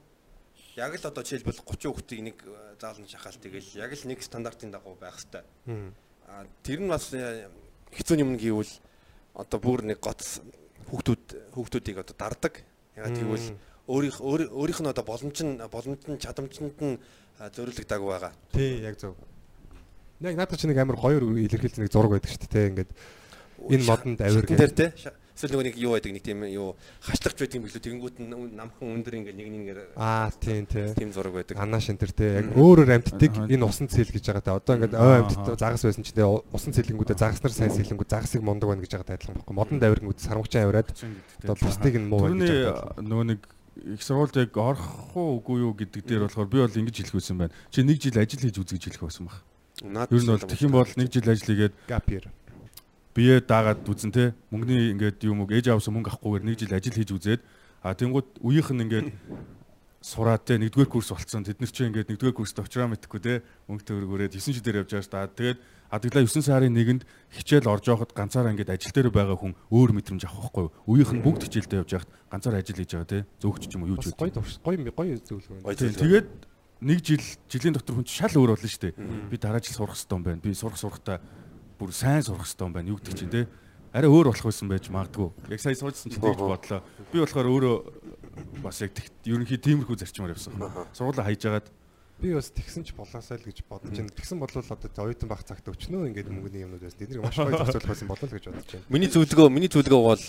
Яг л одоо жишээлбэл 30 хүүхдийг нэг э, заалан шахаал тэгэл яг л нэг стандартын дагуу байх хэвээр. А тэр нь бас э, хэцүү юм гэвэл одоо бүр нэг гоц хүүхдүүд хүүхдүүдийг одоо дардаг. Ягаад гэвэл өөрийнх өөр- өөрийнх нь одоо боломж нь боломж нь чадамжинд нь зориулагдаагүй байгаа.
Тий, яг зөв. Яг надад чинь нэг амар хоёр илэрхийлж нэг зураг байдаг шүү дээ. Ингээд энэ модонд авир
ша- эсвэл нөгөө нэг юу байдаг нэг тийм юу хашлагч байдаг юм билүү тэгэнгүүт нь намхан өндөр ингээд нэг нэгээр
Аа, тийм тий.
тийм зураг байдаг.
Анаа шинтер те яг өөрөөр амьддаг энэ усан цэл гэж байгаа та. Одоо ингээд ой амьддаг загас байсан чинь те усан цэлэнгүүдээ загаснаар сайн сэлэнгүүд загасыг мундаг байна гэж байгаа адилхан байхгүй. Модонд авиргүүд сармагчаа авираад одоо бусдыг нь муу байна гэж байгаа.
нөгөө нэг их сургуульд яг орох уу үгүй юу гэдэг дээр болохоор би бол ингэж хэлэх байсан байна. Чи нэг жил ажил хийж үз гэж хэлэх байсан баг. Ер нь бол тэгэх юм бол нэг жил ажил хийгээд
Gap year.
Бие даагаад үзэн те мөнгөний ингээд юм уу ээж авсан мөнгө авахгүйгээр нэг жил ажил хийж үзээд а тэнгууд үеийнх нь ингээд сураад те нэгдүгээр курс болцсон тэд нар чи ингээд нэгдүгээр курст очроо мэдхгүй те мөнгө төгрөгөөрөө 9 жилээр явж байгаа ш та тэгээд адаглаа 9 сарын нэгэнд хичээл орж явахад ганцаараа ингээд ажил дээр байгаа хүн өөр мэдрэмж авах байхгүй юу үеийнх нь бүгд хичээлдээ явж байхад ганцаараа ажил хийж байгаа те зөөгч ч юм уу юу ч
Бас гоё гоё зөвлөгөө.
Тэгээд нэг жил жилийн дотор хүн чинь шал өөр болно шүү дээ. Би дараа жил сурах хэрэгтэй юм байна. Би сурах сурахтаа бүр сайн сурах хэрэгтэй юм байна. Юу гэдэг чинь те. Арай өөр болох байсан байж магадгүй. Яг сая суужсан чинь тэгж бодлоо. Би болохоор өөрөө бас яг ерөнхий тиймэрхүү зарчмаар явсан. Сургуулаа хайж агаад
Би бас тэгсэн ч болоосай л гэж бодож байна. Тэгсэн бол одоо оюутан байх цагт өчнөө ингээд мөнгөний юмнууд байсан. Тэднийг маш гоё зохицуулах байсан болол гэж бодож байна.
Миний зөвлөгөө миний зөвлөгөө бол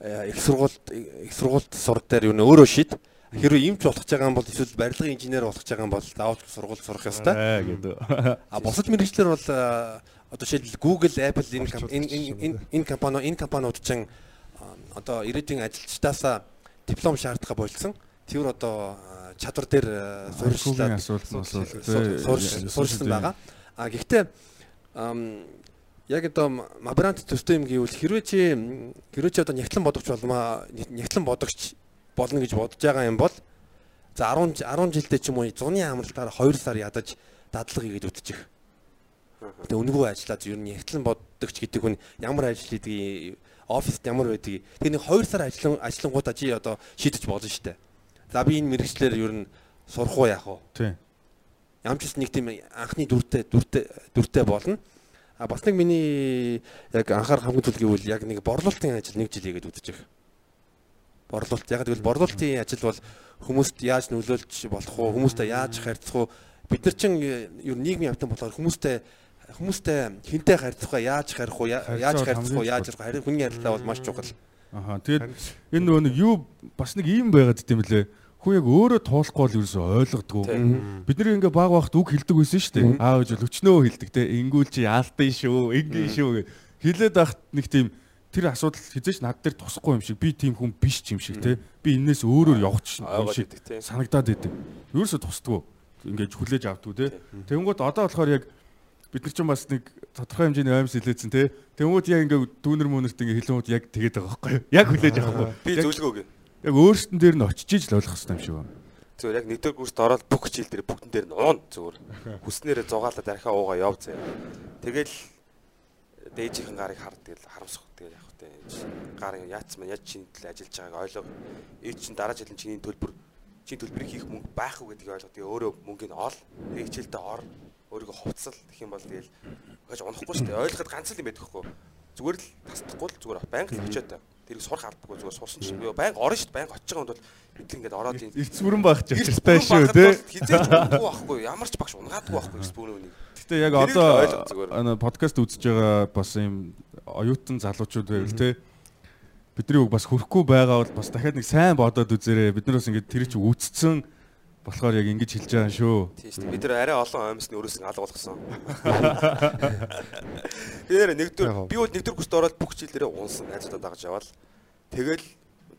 э, их сургуульд их сургуульд сурах дээр юу нэ өөрөө шид. Хэрвээ имч болох гэж байгаа юм бол эсвэл барилгын инженер болох гэж байгаа юм бол заавал сургууль сурах ёстой.
аа гэдэг.
А бусад мэрэгчлэр бол э, одоо жишээлбэл Google, Apple энэ энэ энэ компани энэ компаниуд чинь одоо ирээдүйн ажилчдаасаа диплом шаардах болсон. Тэр одоо чадвар дээр суурьшлаад суурьшсан байгаа. А гэхдээ яг одоо мабрант төстэй юм гэвэл хэрвээ чи хэрвээ чи одоо нягтлан бодогч болмаа нягтлан бодогч болно гэж бодож байгаа юм бол за 10 10 жилдээ ч юм уу зуны амралтаараа 2 сар ядаж дадлага хийгээд үтчих. Тэгээ үнэгүй ажиллаад ер нь нягтлан бодогч гэдэг хүн ямар ажил хийдгийг оффист ямар байдгийг тэгээ нэг 2 сар ажиллан ажиллангуудаа чи одоо шийдэж болно шүү дээ. За би энэ мэрэгчлэр ер нь сурах уу яах вэ?
Тийм.
ямар ч нэг тийм анхны дүртэй дүртэй дүртэй болно. А бас нэг миний яг анхаарах хамгийн зүйл гэвэл яг нэг борлуулалтын ажил нэг жил хийгээд үдчих. борлуулалт. Яг гэвэл борлуулалтын ажил бол хүмүүст яаж нөлөөлж болох уу, хүмүүстэй яаж харьцах уу? Бид нар чинь ер нь нийгмийн амтан болохоор хүмүүстэй хүмүүстэй хинтэй харьцах уу, яаж харих уу, яаж харьцах уу, яаж харих харин хүний харилцаа бол маш чухал.
Аха. Тэгээд энэ нөгөө нэг юу бас нэг юм байгаад гэдэм лээ. Хүн яг өөрөө туулахгүй бол ерөөсөө ойлгодгоо. Бид нар ингээ баг багт үг хэлдэг байсан шүү дээ. Аав ээж бол өчнөө хэлдэг те. Ингүүл чи яалтын шүү, ингээ шүү гэ. Хэлээд ахт нэг тийм тэр асуудал хизээч над дээр тусахгүй юм шиг. Би тийм хүн биш юм шиг те. Би энээс өөрөөр явах юм шиг санагдаад идэв. Ерөөсөө тусдгоо. Ингээд хүлээж авдгүү те. Тэнгүүд одоо болохоор яг бид нар ч бас нэг тодорхой хэмжээний оймс хилээдсэн те. Тэнгүүд яг ингээ дүүнер мөнөрт ингээ хэлэнгүүд яг тэгээд байгаа байхгүй юу? Яг хүлээж авах байхгүй.
Би
Яг-
зөвлөгөө өгье.
Яг өөрсдөн дээр нь очиж иж л ойлгох хэрэгтэй юм шиг байна.
Зүгээр яг нэгдүгээр курст ороод бүх хичээл дээр бүгдэн дээр нь уун зүгээр. Хүснээрээ зугаалаад архиа уугаа яв заяа. Тэгэл дээжийнхэн гарыг хар тэгэл харамсах тэгэл явах тэ. Гар яатсан маань яаж чиний төлөө ажиллаж байгааг ойлго. Ээ чин дараа жилийн чиний төлбөр чиний төлбөрийг хийх мөнгө байх уу гэдгийг ойлго. Тэгээ өөрөө мөнгөний ол. Тэгээ хичээлдээ ор. Өөрийгөө хувцсал гэх юм бол тэгэл гаж унахгүй шүү дээ. Ойлгоход ганц л юм байдаг хгүй. Зүгээр л тасдахгүй л зүгээр байнга л очиод та. Тэрийг сурах албагүй зүгээр сурсан чинь би байнга орно шүү дээ. Байнга очиж байгаа хүнд бол эдгээр ингээд ороод ийн
Эрц бүрэн байх ч
Эрс бүрэн
шүү
бол Хизээч унахгүй байхгүй ямар ч багш унгаадгүй байхгүй эрс бүрэн үнийг.
Гэтэ яг одоо ана подкаст үзэж байгаа бас юм оюутан залуучууд байвал те. Бидний үг бас хөрөхгүй байгаа бол бас дахиад нэг сайн бодоод үзээрэй. Бид нар бас ингээд тэр чинь үүсцэн болохоор яг ингэж хэлж байгаа шүү.
Тийм шүү дээ. Бид нэр арай олон аймсны өрөөс нь алга болгосон. Тэр нэгдүгээр би бол нэгдүгээр курст ороод бүх хичээл дээрээ унсан найзуудаа дагаж яваал. Тэгэл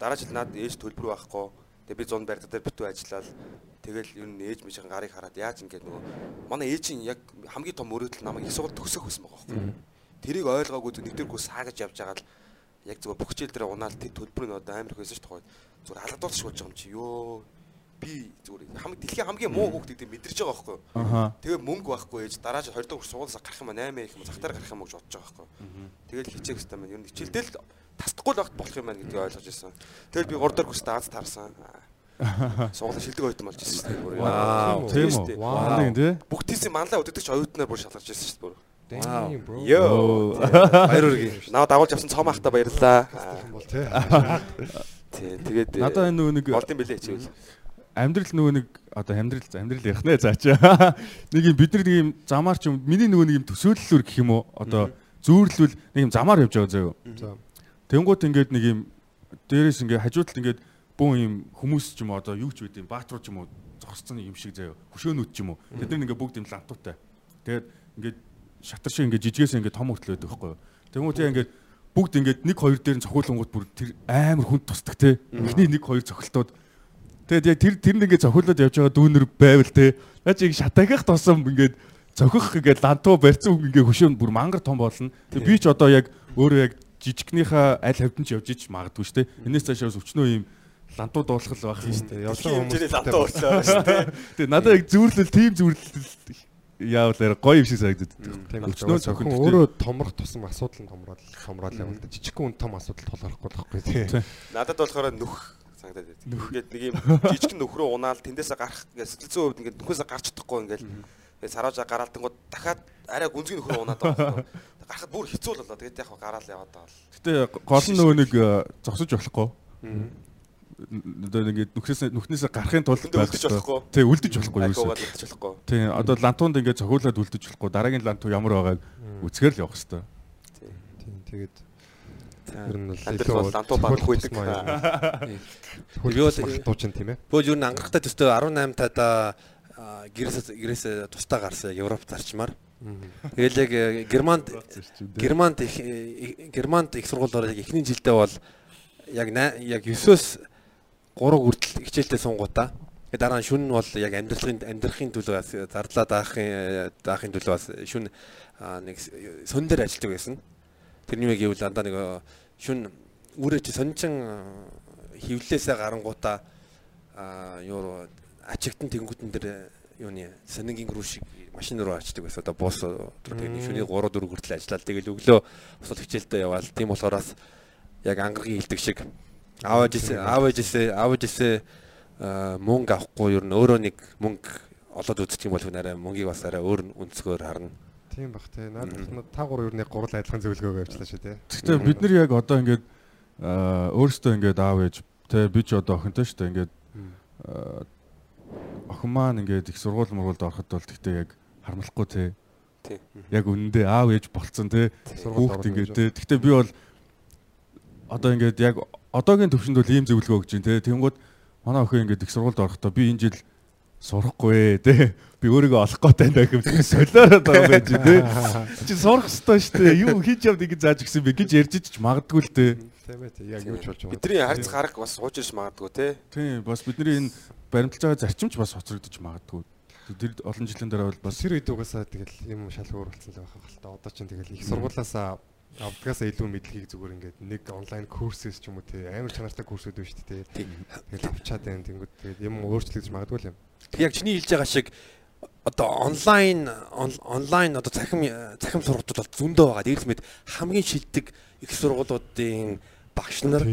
дараа жил над ээж төлбөр байхгүй. Тэгээ би 100 барилга дээр битүү ажиллаад тэгэл ер нь ээж мижийн гарыг хараад яаж ингэж нөгөө манай ээжийн яг хамгийн том өрөөдөл намайг их сургууль төгсөх байсан байгаа байхгүй. Тэрийг ойлгоогүй нэгдүгээр курс саагаж явж байгаа л яг зүгээр бүх хичээл дээр унаал төлбөр нь одоо амар их байсан ш тухай. Зүгээр алгадуулах болж байгаа юм чи ёо би зүгээр хамгийн дэлхийн хамгийн муу хүүхд гэдэг мэдэрч байгаа байхгүй юу? Тэгээ мөнгө байхгүй ээж дараа жил 20 дахь суулаас гарах юм аа 8 их юм захтаар гарах юм гэж бодож байгаа байхгүй юу? Тэгэл хичээх хэрэгтэй маань ер нь хичээлдэл тасдахгүй л багт болох юм байна гэдгийг ойлгож ирсэн. Тэгэл би 3 дахь курст Аз таарсан. Суулаа шилдэг ойтон болж ирсэн шүү дээ.
Вау.
Тийм үү? Вау. Тий.
Бүгдээсээ манлаа өдөгч оюутнаар бүр шалгарч ирсэн шүү дээ. Йоо.
Баяр хүргэе.
Наа дагуулж авсан цом ахта баярлаа.
тий.
Тэгээд
Надаа энэ нөгөө нэг
болдсон бэлээ хичээл.
Амьдрал нөгөө нэг одоо амьдрал амьдрал явах нэ заач. Нэг юм бид нар нэг юм замаар ч юм миний нөгөө нэг юм төсөөллөөр гэх юм уу одоо зүүрлвэл нэг юм замаар явж байгаа заяа.
За.
Тэнгуут ингээд нэг юм дээрээс ингээд хажуудалд ингээд бүүн юм хүмүүс ч юм уу одоо юу ч үгүй юм бааtruуд ч юм уу зогсцсон юм шиг заяа. Хөшөөнүүд ч юм уу. Тэд нар ингээд бүгд юм лантуутай. Тэгээд ингээд шатар шиг ингээд жижигээс ингээд том хүртэл байдаг байхгүй юу. Тэнгуут яа ингээд бүгд ингээд нэг хоёр дээр нь цохиулангууд бүр тэр амар хүнд тусдаг те. Эхний нэг хоёр цохилтууд Тэгээд яг тэр тэрэнд ингээд цохиулаад явж байгаа дүүнэр байвал те. Наа чи шатагах тусам ингээд цохих ингээд лантуу барьсан үг ингээд хөшөөн бүр мангар том болно. Тэгээд би ч одоо яг өөрөө яг жижигнийхээ аль хавьд нь ч явж ич магадгүй шүү дээ. Энээс цаашаа бас өчнөө юм лантуу дуулах байх юм шүү дээ.
Тийм хэмжээний
хүмүүс
лантаа болчихлоо шүү дээ.
Тэгээд надад яг зүүрлэл тийм зүүрлэл яавал гоё юм шиг санагдаад.
Тийм
Өчнөө цохин
өөрөө томрох тусам асуудал нь томроод томроод явна л да. Жижиг хүн том асуудал тулгарахгүй л байхгүй тий.
Надад болохоор нүх санагдаад байд. Ингээд нэг юм жижиг нүх рүү унаал тэндээсээ гарах ингээд сэтгэл зүйн хувьд ингээд нүхээсээ гарч чадахгүй ингээд тэгээд сараажа гараалтангууд дахиад арай гүнзгий нүх рүү унаад байгаа. Гарахад бүр хэцүү л болоо. Тэгээд яг гараал яваад байгаа л.
Гэтэ гол нь нөгөө нэг э, зогсож болохгүй. Одоо ингээд нүхнээс нүхнээс гарахын тулд
үлдэж болохгүй.
Тий, үлдэж болохгүй юу?
Айкуугаад үлдэж болохгүй.
Тий, одоо лантуунд ингээд цохиулаад үлдэж болохгүй. Дараагийн лантуу ямар байгааг үзгээр л явах хэрэгтэй.
Тийм тэгээд ер нь бол
бол лантуу баг хүйдэг.
Би бол
дуучин тийм ээ.
Бөөж юу н ангарахтай төстөө 18 тада гэрээс гэрээс тустаа гарсан Европ зарчмаар. Тэгэл яг э, Германд Германд их э, Германд их сургуулиор яг эхний жилдээ бол яг яг 9-өөс 3 хүртэл хичээлдээ сунгуудаа. Тэгээ дараа нь шүн нь бол яг амьдралын амьдрахын төлөө зарлаа даахын даахын төлөө бас шүн нэг с- сон дээр ажилладаг байсан. Тэрний мэг гэвэл дандаа нэг э, шүн үрээ чи сончин э, хөвлөөсөө гарангуудаа юу ачигтан тэнгуутэн дээр юуны сонингийн рүү шиг машин руу очдөг байсан. Одоо бус тэгээ шүний 3 4 хүртэл ажиллаад тэгэл өглөө бусад хичээлдээ яваал. Тийм болохоор бас яг ангаргийн хилдэг шиг аав ээжээсээ аав ээжээсээ аав ээжээсээ а, мөнгө авахгүй юу н өөрөө нэг мөнгө олоод үзчих юм бол хүн арай мөнгийг бас арай өөр өнцгөр харна.
Тийм бах тий. Надад та гурав ер нь яг гурал адилхан зөвлөгөө авчлаа шүү тий.
Гэхдээ бид нар яг одоо ингээд өөрсдөө ингээд аав ээж Тэ би ч одоо охинтой шүү дээ. Ингээд охин маань ингээд их сургууль мургуулд ороход бол тэгтээ яг харамлахгүй те.
Тий.
Яг үнэндээ аав ээж болцсон те.
Сургуульд
Хүүхд ингээд те. Тэгтээ би бол одоо ингээд яг одоогийн төвшөнд бол ийм зөвлөгөө өгч дээ те. Тэнгууд манай охин ингээд их сургуульд орохдоо би энэ жил сурахгүй те. Би өөрийгөө олох гээд байна гэхэл солиороод байгаа байж те. Чи сурах ёстой шүү дээ. Юу хийж явд ингэ зааж гисэн бэ гэж ярьж ч магадгүй л те.
Тийм ээ. Яг юу ч болж байгаа.
Бидний харц гарах бас суужирч магадгүй те.
Тийм бас бидний энэ баримталж байгаа зарчимч бас хоцрогдож магадгүй. Тэр олон жилийн дараа бол бас
Тэр үед угаасаа тэгэл юм шал өөр болсон л байх хэл та. Одоо чинь тэгэл их сургуулаасаа авдгаасаа илүү мэдлэгийг зүгээр ингээд нэг онлайн курсээс ч юм уу те амар чанартай курсүүд байна шүү дээ. Тэгэл авчаад байна. Тэнгүүд тэгэл юм өөрчлөгдөж магадгүй юм.
Яг чиний хэлж байгаа шиг одоо онлайн он- онлайн одоо цахим цахим сургалтууд бол зөндөө байгаа. Дээрс мэд хамгийн шилдэг их сургуулиудын багш нар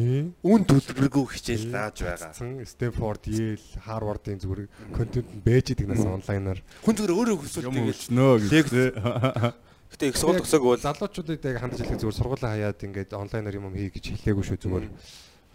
үн төлбөргүй хичээл зааж байгаа.
Стэнфорд, Yale, Harvard-ын зүгээр контент нь бэж идэг нас онлайнаар.
Хүн зүгээр өөрөө лекц.
гэдэг.
Гэтэ их сургууль төгсөөгүй бол
залуучуудад яг хандаж хэлэх зүгээр сургуулаа хаяад ингээд онлайнаар юм хий гэж хэлээгүй шүү зүгээр.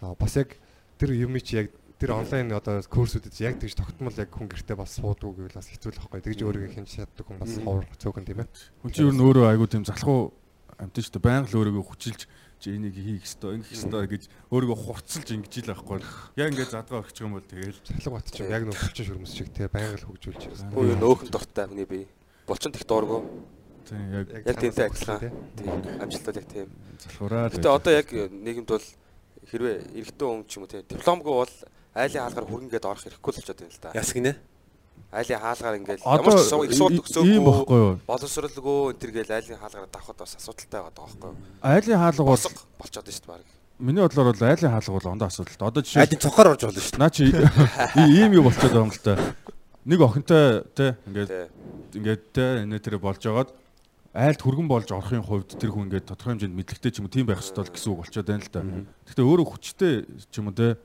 Аа бас яг тэр юм чи яг тэр онлайн одоо курсүүдэд яг тэгж тогтмол яг хүн гэртээ бас суудгүй гэвэл бас хэцүү л байхгүй. Тэгж өөрийгөө хинж чаддаг хүн бас ховор цөөхөн тийм ээ.
Хүн чинь ер нь өөрөө айгуу тийм залхуу амт шүү дээ. Байнга л өөрийгөө хүчилж чи энийг хийх ёстой, ингэх ёстой гэж өөрийгөө хурцлж ингэж ил байхгүй. Яг ингээд задгаа орчих юм бол тэгэл
Цахилга бат ч юм яг нөх хүчин шүрмэс шиг тийм байнга л хөгжүүлж байгаа.
Хөө юу нөөхөн дуртай хүний бие. Булчин тех дооргоо.
тийм яг
Яг тиймтэй адилхан. Тийм. Амжилтууд яг тийм.
залхуураа.
Гэтэ одоо яг нийгэмд бол хэрвээ эрэгтэй хүн ч юм уу те дипломгүй бол айлын хаалгаар хүргэнгээд орох хэрэггүй л болчиход байна л да.
яс гинэ.
Айлын хаалгаар ингээл ямар ч их
ийм
төгсөөгүй боловсралгүй энэ төр гээл айлын хаалгаар давхад бас асуудалтай байгаа байхгүй юу?
Айлын хаалга бол
болчиход шүү дээ баг.
миний бодлоор бол айлын хаалга бол ондоо асуудалтай. Одоо жишээ
Айдын цохоор орж болно шүү дээ.
наа чи ийм юу болчиход байгаа юм л та. Нэг охинтой те ингээд ингээд те энэ тэр болж байгаад айлд хүргэн болж орохын хувьд тэр хүн ингээд тодорхой хэмжээнд мэдлэгтэй ч юм уу тийм байх ёстой л гэсэн үг болчиход байна л да. Гэхдээ өөрөө хүчтэй ч юм уу те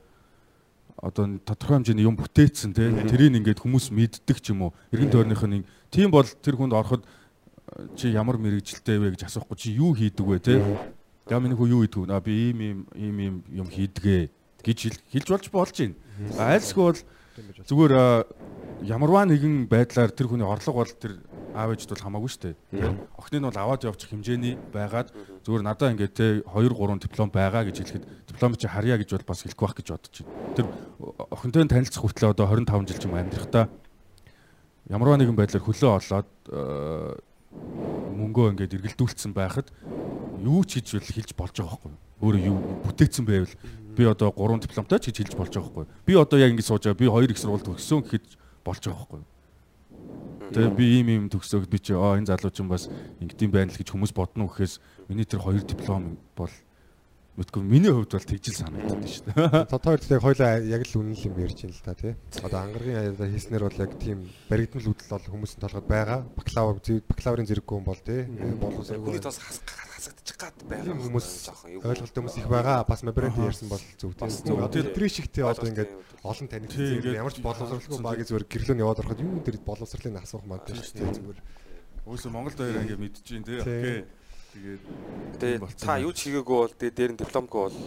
одоо тодорхой хэмжээний юм бүтээцсэн те тэрийг ингээд хүмүүс мэддэг ч юм уу? Эргэн тойрных нь тийм бол тэр хүнд ороход э, чи ямар мэрэгжилтэй вэ гэж асуухгүй чи юу хийдэг вэ те? Яа миний хүү юу хийдэг вэ А, би ийм ийм ийм юм хийдгээ гэж хэл- хэлж болж болж байна. Айлсгүй бол зүгээр ямарваа нэгэн байдлаар тэр хүний орлого бол тэр аав ээжд бол хамаагүй шүү дээ. Охины нь бол аваад явчих хэмжээний байгаад зүгээр надаа ингээд те 2 3 диплом байгаа гэж хэлэхэд диплом чи харьяа гэж бол бас хэлэх байх гэж бодож байна. Тэр охинтой нь танилцах хүртлээр одоо 25 жил ч юм амьдрахтаа ямарваа нэгэн байдлаар хөлөө олоод э, мөнгөө ингээд эргэлдүүлсэн байхад юу ч хийж бол хэлж болж байгаа байхгүй юу? Өөрөө юу бүтээцсэн байвал би одоо 3 дипломтой ч гэж хэлж болж байгаа байхгүй юу? Би одоо яг ингэ сууж байгаа би 2 их сургууль төгссөн гэхэд болж байгаа байхгүй юу? Тэгээ би ийм ийм төгсөөд би чи аа энэ залуу чинь бас ингэдэм байна л гэж хүмүүс бодно гэхээс миний тэр хоёр диплом бол мэдгүй миний хувьд бол тэгжил санагдаад байна шүү дээ.
Хоёр яг хоёлаа яг л үнэн л юм ярьж байна л та тий. Одоо ангаргийн аяада хийснээр бол яг тийм баригдмал үүдэл бол хүмүүсийн толгойд байгаа. Бакалавр бакалаврын зэрэггүй хүн бол тий. Боловсролгүй.
Хүний тос хасагдчих гад байгаа
Тийм хүмүүс ойлголт хүмүүс их байгаа. Бас мобренд ярьсан бол зөв тий.
Бас зөв.
Одоо ингээд олон танигдсан
ингээд
ямар ч боловсролгүй багийн зүгээр гэрлөөнд яваад ороход юу тэр боловсролын асуух магадгүй шүү дээ зүгээр.
Өөсөө Монголд хоёр ингэ мэдчихээн тий. Окей. Тэгээд
та
байна.
юу ч хийгээгүй бол тэгээ дээр нь дипломгүй бол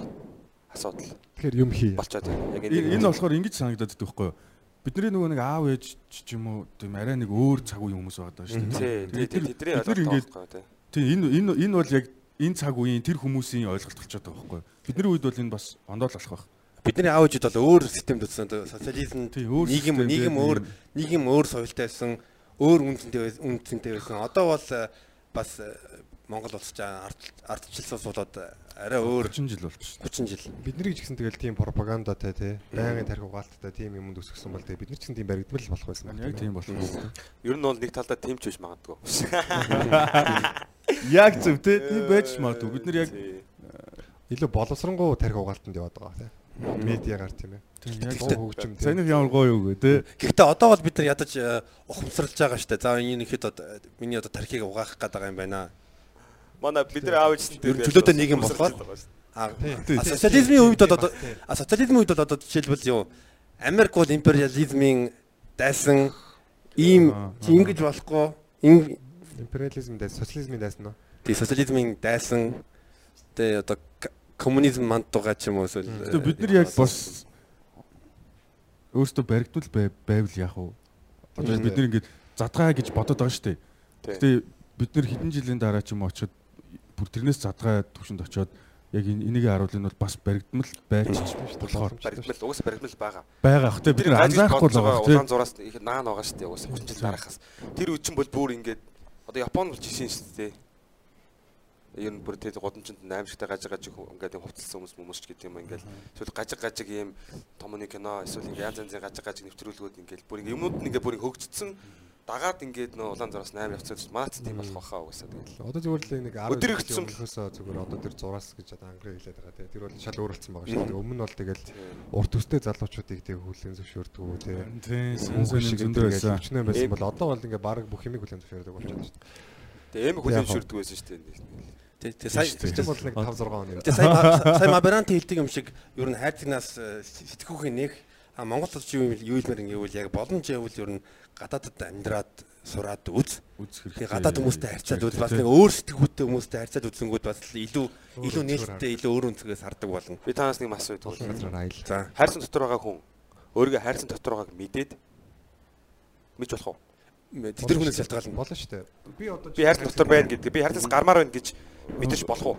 асуудал
Тэгэхээр юм хий.
болчиход байна. Яг
энэ энэ болохоор ингэж санагдаад байдаг байхгүй юу? Бидний нөгөө нэг аав ээж ч юм уу тийм арай нэг өөр цаг үеийн хүмүүс байгаа даа шүү дээ.
тий, тий, тэдний
ингээд
байхгүй тий.
Тийм энэ энэ энэ бол яг энэ цаг үеийн тэр хүмүүсийн ойлголт болчиход байгаа байхгүй юу? Бидний үед бол энэ бас ондоо л болох байх.
Бидний аав ээжүүд бол өөр системд үтсэн социализм нийгэм нийгэм өөр
тийм.
нийгэм өөр соёлтой байсан өөр үнцэнтэй байсан үнцэнтэй байсан одоо бол э, бас э, Монгол улс чаа ардчилсан суулаад э, арай өөр
30 жил болчихсон.
30 жил
Бидний ч гэсэн тэгэл тийм пропагандатай тий. Байнгын тарих угаалттай тийм юмд өсгсөн бол тэгээ бид нар ч гэсэн тийм баригдмал болох байсан.
Яг тийм болох юм.
Ер нь бол нэг талдаа тэмч биш магадгүй.
Яг зөв тий. Тийм байж магадгүй. Бид нар яг
илүү боловсронгуй тарих угаалтанд яваад байгаа тий. Медиагаар тийм ээ.
яг
Дуу хөгжим тий.
Санийх ямар гоё юу гэ тий.
Гэхдээ одоо бол бид нар ядаж э, ухамсарлаж байгаа штэ. За энэ ихэд одоо миний одоо тархийг угаах гээд байгаа юм байна.
Манай бидний аав ээжсэн
Ер нь чөлөөтэй нийгэм болохоор А социализмын үед бол одоо а, социализмын үед бол одоо жишээлбэл юу Америк бол империализмын дайсан ийм ингэж болохгүй
Империализм дайс, социализмын дайс нь.
тий социализмын дайсан тэ одоо коммунизм мандтугаа ч юм уу эсвэл
Тэгээ бид нар яг бос өөртөө баригдвал бай- байвал яах вэ? Одоо бид нар ингээд задгаа гэж бодоод байгаа шүү дээ. Гэтэ бид нар хэдэн жилийн дараа ч юм уу очиод бүр тэрнээс задгаа төвшөнд очиод яг энэ энийг харуулъя нь бол бас баригдмал байж болохоор
баригдмал уус баригдмал байгаа.
байгаа ах те бид нар анзаарахгүй л байгаа
улаан зураас их наан байгаа шүү дээ. Уус 30 жил дараахаас. Тэр үчин бол бүр ингээд одоо Японд бол жишээ шүү дээ. Ер нь бүр тэр годамжинд 8 шигтэй гажиг гажиг ингээд хувцалсан хүмүүс хүмүүс ч гэдэг юм ингээд эсвэл гажиг гажиг ийм томны кино эсвэл ингээд янз янзын гажиг гажиг нэвтрүүлгүүд ингээд бүр ингээд юмнууд нь ингээд бүр ингээд хөгжцсөн дагаад ингээд нөө улаан зураас 8 явцад манайц тийм болох байхаа угаасаа тэгэл.
Одоо зүгээр л нэг 10
Өдөр өгцөн.
өмнөхөөсөө зүгээр одоо тэр зураас гэж одоо англи хэлээд байгаа тий. Тэр бол шал өөрчлөлтсөн байгаа шүү дээ. Өмнө нь бол тэгэл урт төстэй залуучуудыг тий хүлэн зөвшөөрдөг үү тий.
Тийм
Мөнгө
сүнс
шиг
зөндөө байсан.
өвчнөө байсан бол одоо бол ингээд баг бүх юмыг хүлэн зөвшөөрдөг болчиход шүү дээ.
Тэгээ эм хүлэн зөвшөөрдөг байсан шүү дээ.
Тэ тэ сая
чинь бол нэг 5 6 он юм.
Тэ сая сая Маберант хэлдэг юм шиг ер нь хайрцагнаас сэтгүүхийн нэг а Монгол улс юу юм юу илмэр ингэвэл яг боломж явал ер нь гадаадд амьдраад сураад үз.
Үз хэрэгтэй.
гадаад хүмүүстэй харьцаад үз бас нэг өөр сэтгүүтэй хүмүүстэй харьцаад үзэнгүүд бас илүү илүү нээлттэй илүү өөр өнцгөөс хардаг болно.
Би танаас нэг
газраар аял.
За
хайрсан дотор байгаа хүн өөрийгөө хайрсан дотор байгааг мэдээд мэдж болох уу?
тэдэр хүнээс шалтгаална.
Болно шүү дээ. Би одоо
Би хайрсан дотор байна гэдэг. Би хайрсанаас гармаар байна гэж мэдэрч болох уу?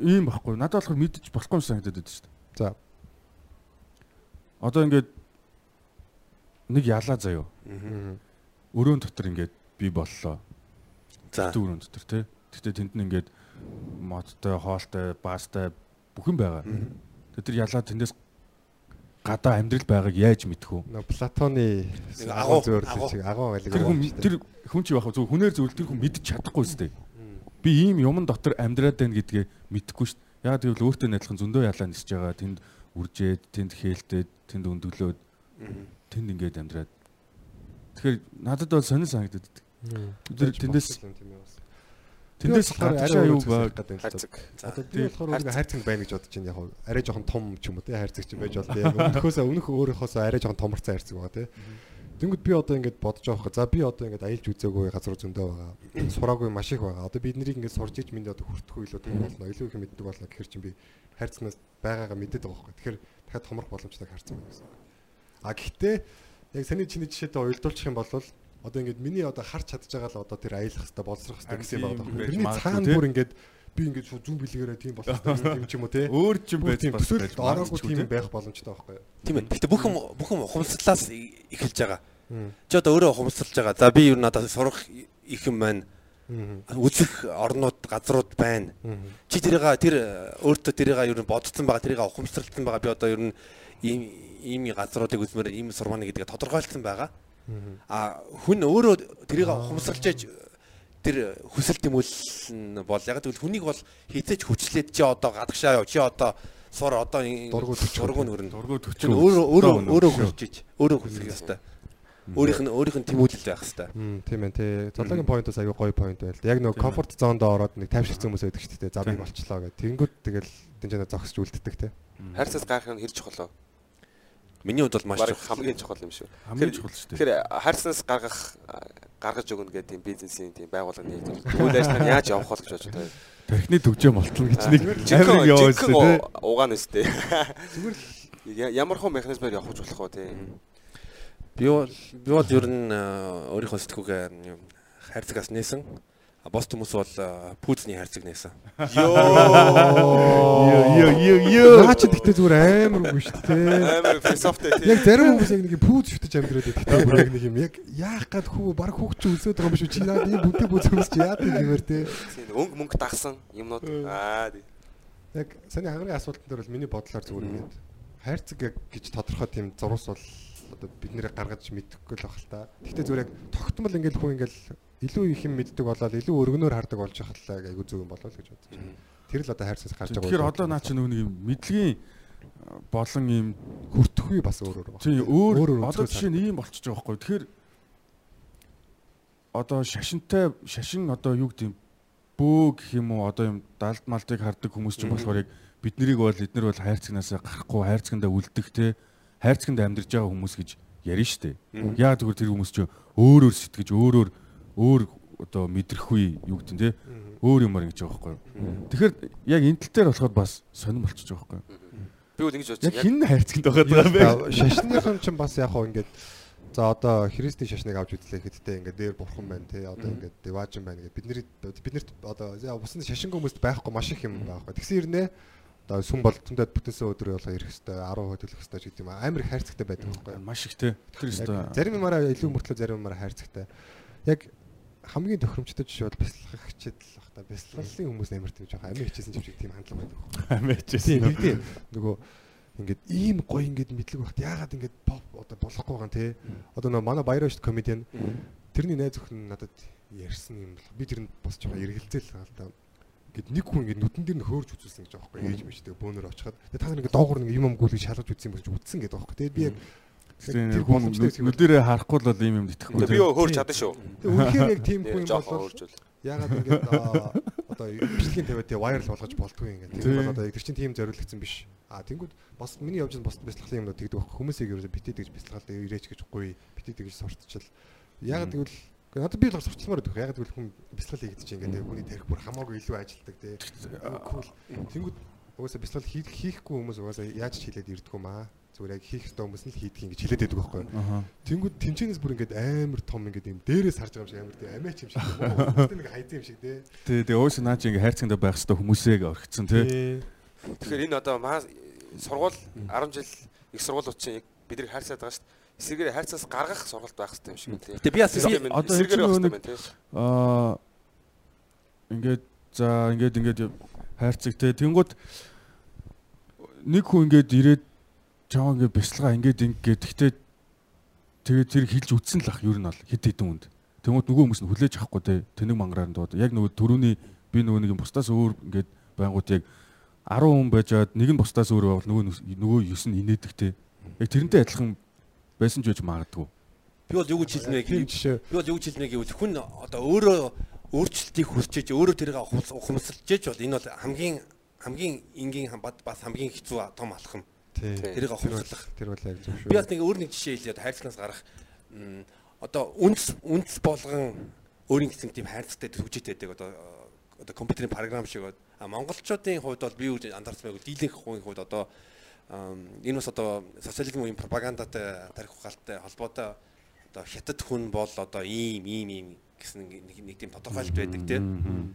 Ийм байхгүй. Надад болохоор мэдчих болохгүй юм санагдаад байдаг шүү дээ.
За.
Одоо ингээд нэг ялаа заяо. Өрөөнд дотор ингээд би боллоо.
За
өрөөнд дотор тий. Гэтэ тэнд нь ингээд модтой, хоолтой, баастай бүхэн байгаа. Тэ тэр ялаа тэндээс гадаа амьдрал байгааг яаж мэдэх вэ?
Платоны
агуу,
агуу
агуу.
байлиг.
Тэр хүн тэр хүн чи яах вэ? Зөв хүнээр зөвл тэр хүн мэдчих чадахгүй үстэй. Би ийм юмн дотор амьдраад байна гэдгээ мэдэхгүй шүү дээ. Яагаад гэвэл өөртөө найдлахын зөндөө ялаа нисэж байгаа. Тэнд үржээд, тэнд хээлтээд, тэнд өндөглөөд, тэнд ингээд амьдраад. Тэгэхээр надад бол сонир санагдаад байдаг. Бид тэндээс тэндээс гадагшаа юу баг
Хайрцаг.
за
Одоо би болохоор өөрийгөө хайрцаг байна гэж бодож байна яг хав арай жоохон том ч юм уу тий хайрцаг ч байж болно. Яг өмнөхөөсөө өмнөх өөрийнхөөсөө арай жоохон томорцсон хайрцаг байгаа тий. Тэнгүүд би одоо ингээд бодож байгаа хаа. За би одоо ингээд аялж үзээгүй газар зөндөө байгаа. Сураагүй маш их байгаа. Одоо бид нарыг ингээд сурж иж минь одоо хүртэхгүй илүү том болно. Илүү их мэддэг болно гэхэр чинь би хайрцагнаас байгаагаа мэддэг байгаа хөөе. Тэгэхээр дахиад томрох боломжтой хайрцаг байна гэсэн. А гэхдээ яг саний чиний жишээтэй уялдуулчих юм бол одоо ингээд миний одоо харж чадж байгаа л одоо тэр аялах хэвээр боловсрох хэвээр гэсэн юм байна. Тэрний цаана бүр ингээд би ингээд шууд зүүн бэлгээрээ тийм болох юм ч юм уу тий.
өөр ч юм байж байж
ороогүй тийм
тий?
байх боломжтой байхгүй юу?
тийм ээ. Гэтэ бүхэн бүхэн ухамсарлаас и- эхэлж байгаа. Чи одоо өөрөө ухамсарлаж байгаа. За би нь одоо сурах их юм байна. Үзэх орнууд, газрууд байна. Чи тэрийг тэр э, өөртөө тэрийг ер нь бодсон байгаа, тэрийг ухамсарлсан байгаа. Би одоо ер нь ийм ийм газруудыг үзмээр ийм сурмааны гэдгээ тодорхойлсон байгаа. А хүн өөрөө тэрийг ухамсарлаж яж тэр хүсэл тэмүүлэл нь бол яг тэгвэл хүнийг бол хизээч хүчлээд чи одоо гадагшаа яв чи одоо сур одоо
Дургуй
дургуй нөрн
Дургуй төчөө.
өөрөө өөрөө өөрөө хүсэж өөрөө хүсэх ёстой. Өөрийнх нь өөрийнх нь тэмүүлэл байх.
Мм, тийм ээ тий. Зоологийн поинтоос аягүй гоё поинт байл. Яг нөгөө комфорт зондоо ороод нэг тайвширсан хүмүүс байдаг шүү дээ. За би болчлоо гэх. Тэнгүүд тэгэл тэнцэнэ зогсож үлддэг тий.
Хайрцагс гарах нь хэр чухал вэ?
Миний хувьд бол маш чухал.
хамгийн чухал юм шүү.
Хамгийн чухал шүү дээ.
Тэгэхээр хайрцагс гаргах гаргаж өгнө гэдэг тийм бизнесийн тийм тэгвэл ажил нь яаж явах вэ гэж бодож байна.
Тархины төвжээ молтол гэж нэг амир дээ.
жинхэнэ угаан өстэй. Зүгээр ямар хөө механизмээр явах болох вэ тий.
Би бол би бол ер нь э, өөрийнхөө сэтгүүгээ юм, хайрцагаас нээсэн. А бос хүмүүс бол э, пүүзний хайрцаг нээсэн.
Йоо йоо йоо ёо.
Наа чи тэгтээ зүгээр амар үгүй шүү дээ.
Амар философитой тий.
Яг зарим хүмүүс яг нэг пүүз шүтэж амьдраад байдаг. Бүр яг нэг юм яг яах гад хүү баг хүүхч үлсээд байгаа юм шүү. Чи яа ийм бүдэ бүз хүмүүс чи яа тийм юмэр те.
Тийм, Өнгө мөнгө дагсан юмнууд аа тий.
Яг саний хангарын асуултан дээр бол миний бодлоор зүгээр ингээд хайрцаг яг гэж тодорхой тийм зурус бол одоо бид нэрээ гаргаж мэдэхгүй л баг л та. Гэхдээ зүгээр яг тогтмол ингээд хүн ингээд илүү их юм мэддэг болоод илүү өргөнөөр хардаг болж ахлаа айгу зүг юм болов л гэж бодож байна. Тэр л одоо хайрцагс гарч байгаа.
Тэгэхээр одоо наа чи нөгөө нэг юм мэдлэгийн болон юм
хүртэхгүй бас өөр өөр байна.
тий өөр одоо жишээ нь ийм болчихж байгаа байхгүй. Тэгэхээр одоо шашинтай шашин одоо юу гэдэг юм бөө гэх юм уу одоо юм далд малтыг хардаг хүмүүс ч болохоор яг бид нарыг бол эднэр бол хайрцагнаас гарахгүй хайрцагндаа үлдэх те хайрцагнд амьдарч байгаа хүмүүс гэж ярина штэ. Яа зүгээр тэр хүмүүс ч өөр өөр сэтгэж өөр өөр өөр одоо мэдрэхгүй юу гэдэг нь те өөр юмар ингэж байгаа байхгүй юу. Тэгэхээр яг энэ тал дээр болохоор бас сонирм болчихж байгаа байхгүй юу.
Би бол ингэж бодсон. Яг
хин хайрцагт байгаа даа бэ.
Шашныхан ч бас яг хоо ингээд за одоо христийн шашныг авч үзлээ гэдэгтэй ингээд дээр бурхан байна тий одоо ингээд деважин байна гэдэг бидний биднэрт одоо бусны шашин хүмүүст байхгүй маш их юм байхгүй. Тэгсэн ирнэ одоо сүм бол түндэд бүтэнсэн өдрөө болоо ирэх хэвээр 10 хөдөлөх хэвээр гэдэг юм амар хайрцагтай байдаг байхгүй.
Маш их те. Тэгэхээр
Яг Зарим юмараа илүү мөртлөө зарим юмараа хайрцагтай. Яг хамгийн тохиромжтой жишээ бол бясалгагчид л баг та. Бясалгалын хүмүүс амар тийм жоохон амин хичээсэн ч тийм хандлага байдаг. Тийм нэг тийм нөгөө ингээд ийм гоё ингээд мэдлэг багт яагаад ингээд pop одоо болохгүй байгаа те. Одоо нөгөө манай баяраа шүү комедиан тэрний найз өхөн надад ярьсан юм бол би тэрэнд бас жоохон эргэлзээл л да. Ингээд нэг хүн ингээд нүдэн дээр нь хөөрж үзүүлсэн гэж байгаа байхгүй ээж мэж тэгээ бөөнөр очиход тэгээ та нар ингээд доогуур нэг юм амгүйг шалгаж үзсэн юм гэж үтсэн гэдэг байхгүй. Тэгээ би яг
тэр хүн нүдэрээ харахгүй л бол ийм юм итгэхгүй.
би юу хөөрч чадсан шүү.
тэгээ үнэхээр яг тийм хүн бол ингээд аа, одоо бичлэгийн тавиад тэгээ вайрал болгож болдгүй ингээд.
Тийм.
Бол одоо тэр чинь тийм зориулагдсан биш. А тэнгууд бас миний явж байгаа бос бяцлахлын юмнууд тэгдэг байхгүй хүмүүсийг ерөөсө битээ тэгж бяцлахад ирээч гэж үгүй битээ тэгж сурталчил. Яагаад тэгвэл гэхдээ надад би л сурталчмаар байдаг. Яагаад тэгвэл хүн хийгээд чинь ингээд хүний тарих бүр хамаагүй илүү ажилтдаг тий. Тэнгууд угаасаа бяцлал хийх хийхгүй хүмүүс угаасаа яаж ч хилээд ирдэг юм аа. Зүгээр яг хийх ёстой хүмүүс нь л хийдэг юм гэж хэлээд байдаг байхгүй. Тэнгүүд тэмчээнээс бүр ингээд амар том ингээд юм дээрээс харж байгаа юм шиг амар тийм амиач юм шиг. Хүмүүстэй нэг хайзан юм шиг тий.
Тэ тэгээ өөс наа чи ингээ хайрцагтаа байх хэвээр хүмүүсээ орхицсан те.
Тэгэхээр энэ одоо маа сургууль 10 жил их сургуулиуд чинь яг бидний хайрцаад байгаа шүү дээ. Эсрэгээр хайрцаас гаргах сургалт байх хэрэгтэй юм шиг тийм.
Тэгээ би бас
одоо
эсрэгээр байх хэрэгтэй байна тийм.
Аа ингээд за ингээд ингээд хайрцаг те. Тэнгууд нэг хүн ингээд ирээд чаа ингээд бяцлага ингээд ингээд гэхдээ тэгээд тэр хилж үтсэн л ах ер нь бол хэд хэдэн үнд. Тэнгууд нөгөө хүмүүс нь хүлээж авахгүй те. Тэнэг мангараар дууд. Яг нөгөө төрөний би нөгөө нэг юм бусдаас өөр ингээд байнгут яг 10 хүн байжгаад нэг нь бусдаас өөр байвал нөгөө нөгөө 9 нь инээдэг те. Яг тэрнтэй адилхан байсан ч үж магадгүй.
би бол юу гэж
Тийм
гэвэл
жишээ.
би бол юу гэж хэлмээ гэвэл хүн одоо өөрөө өөрчлөлтийг хүсчээж өөрөө тэрийг ухамсалжээж бол энэ бол хамгийн хамгийн энгийн бас хамгийн хэцүү том алхам.
Тий.
Тэрийг ухамсарлах.
Тэр бол яг зөв шүү.
Би бас нэг өөр нэг жишээ хэлээд хайрцагнаас гарах одоо үнс үнс болгон өөрийн гэсэн тийм хайрцагтай төвчтэй байдаг одоо одоо компьютерийн програм шиг а монголчуудын хувьд бол би юу анзаарсан байг дийлэнх хувийн хувьд одоо энэ бас одоо социализм үеийн пропагандатай тарих ухаалтай холбоотой одоо хятад хүн бол одоо ийм ийм ийм гэсэн нэг нэг тийм тодорхойлт байдаг тийм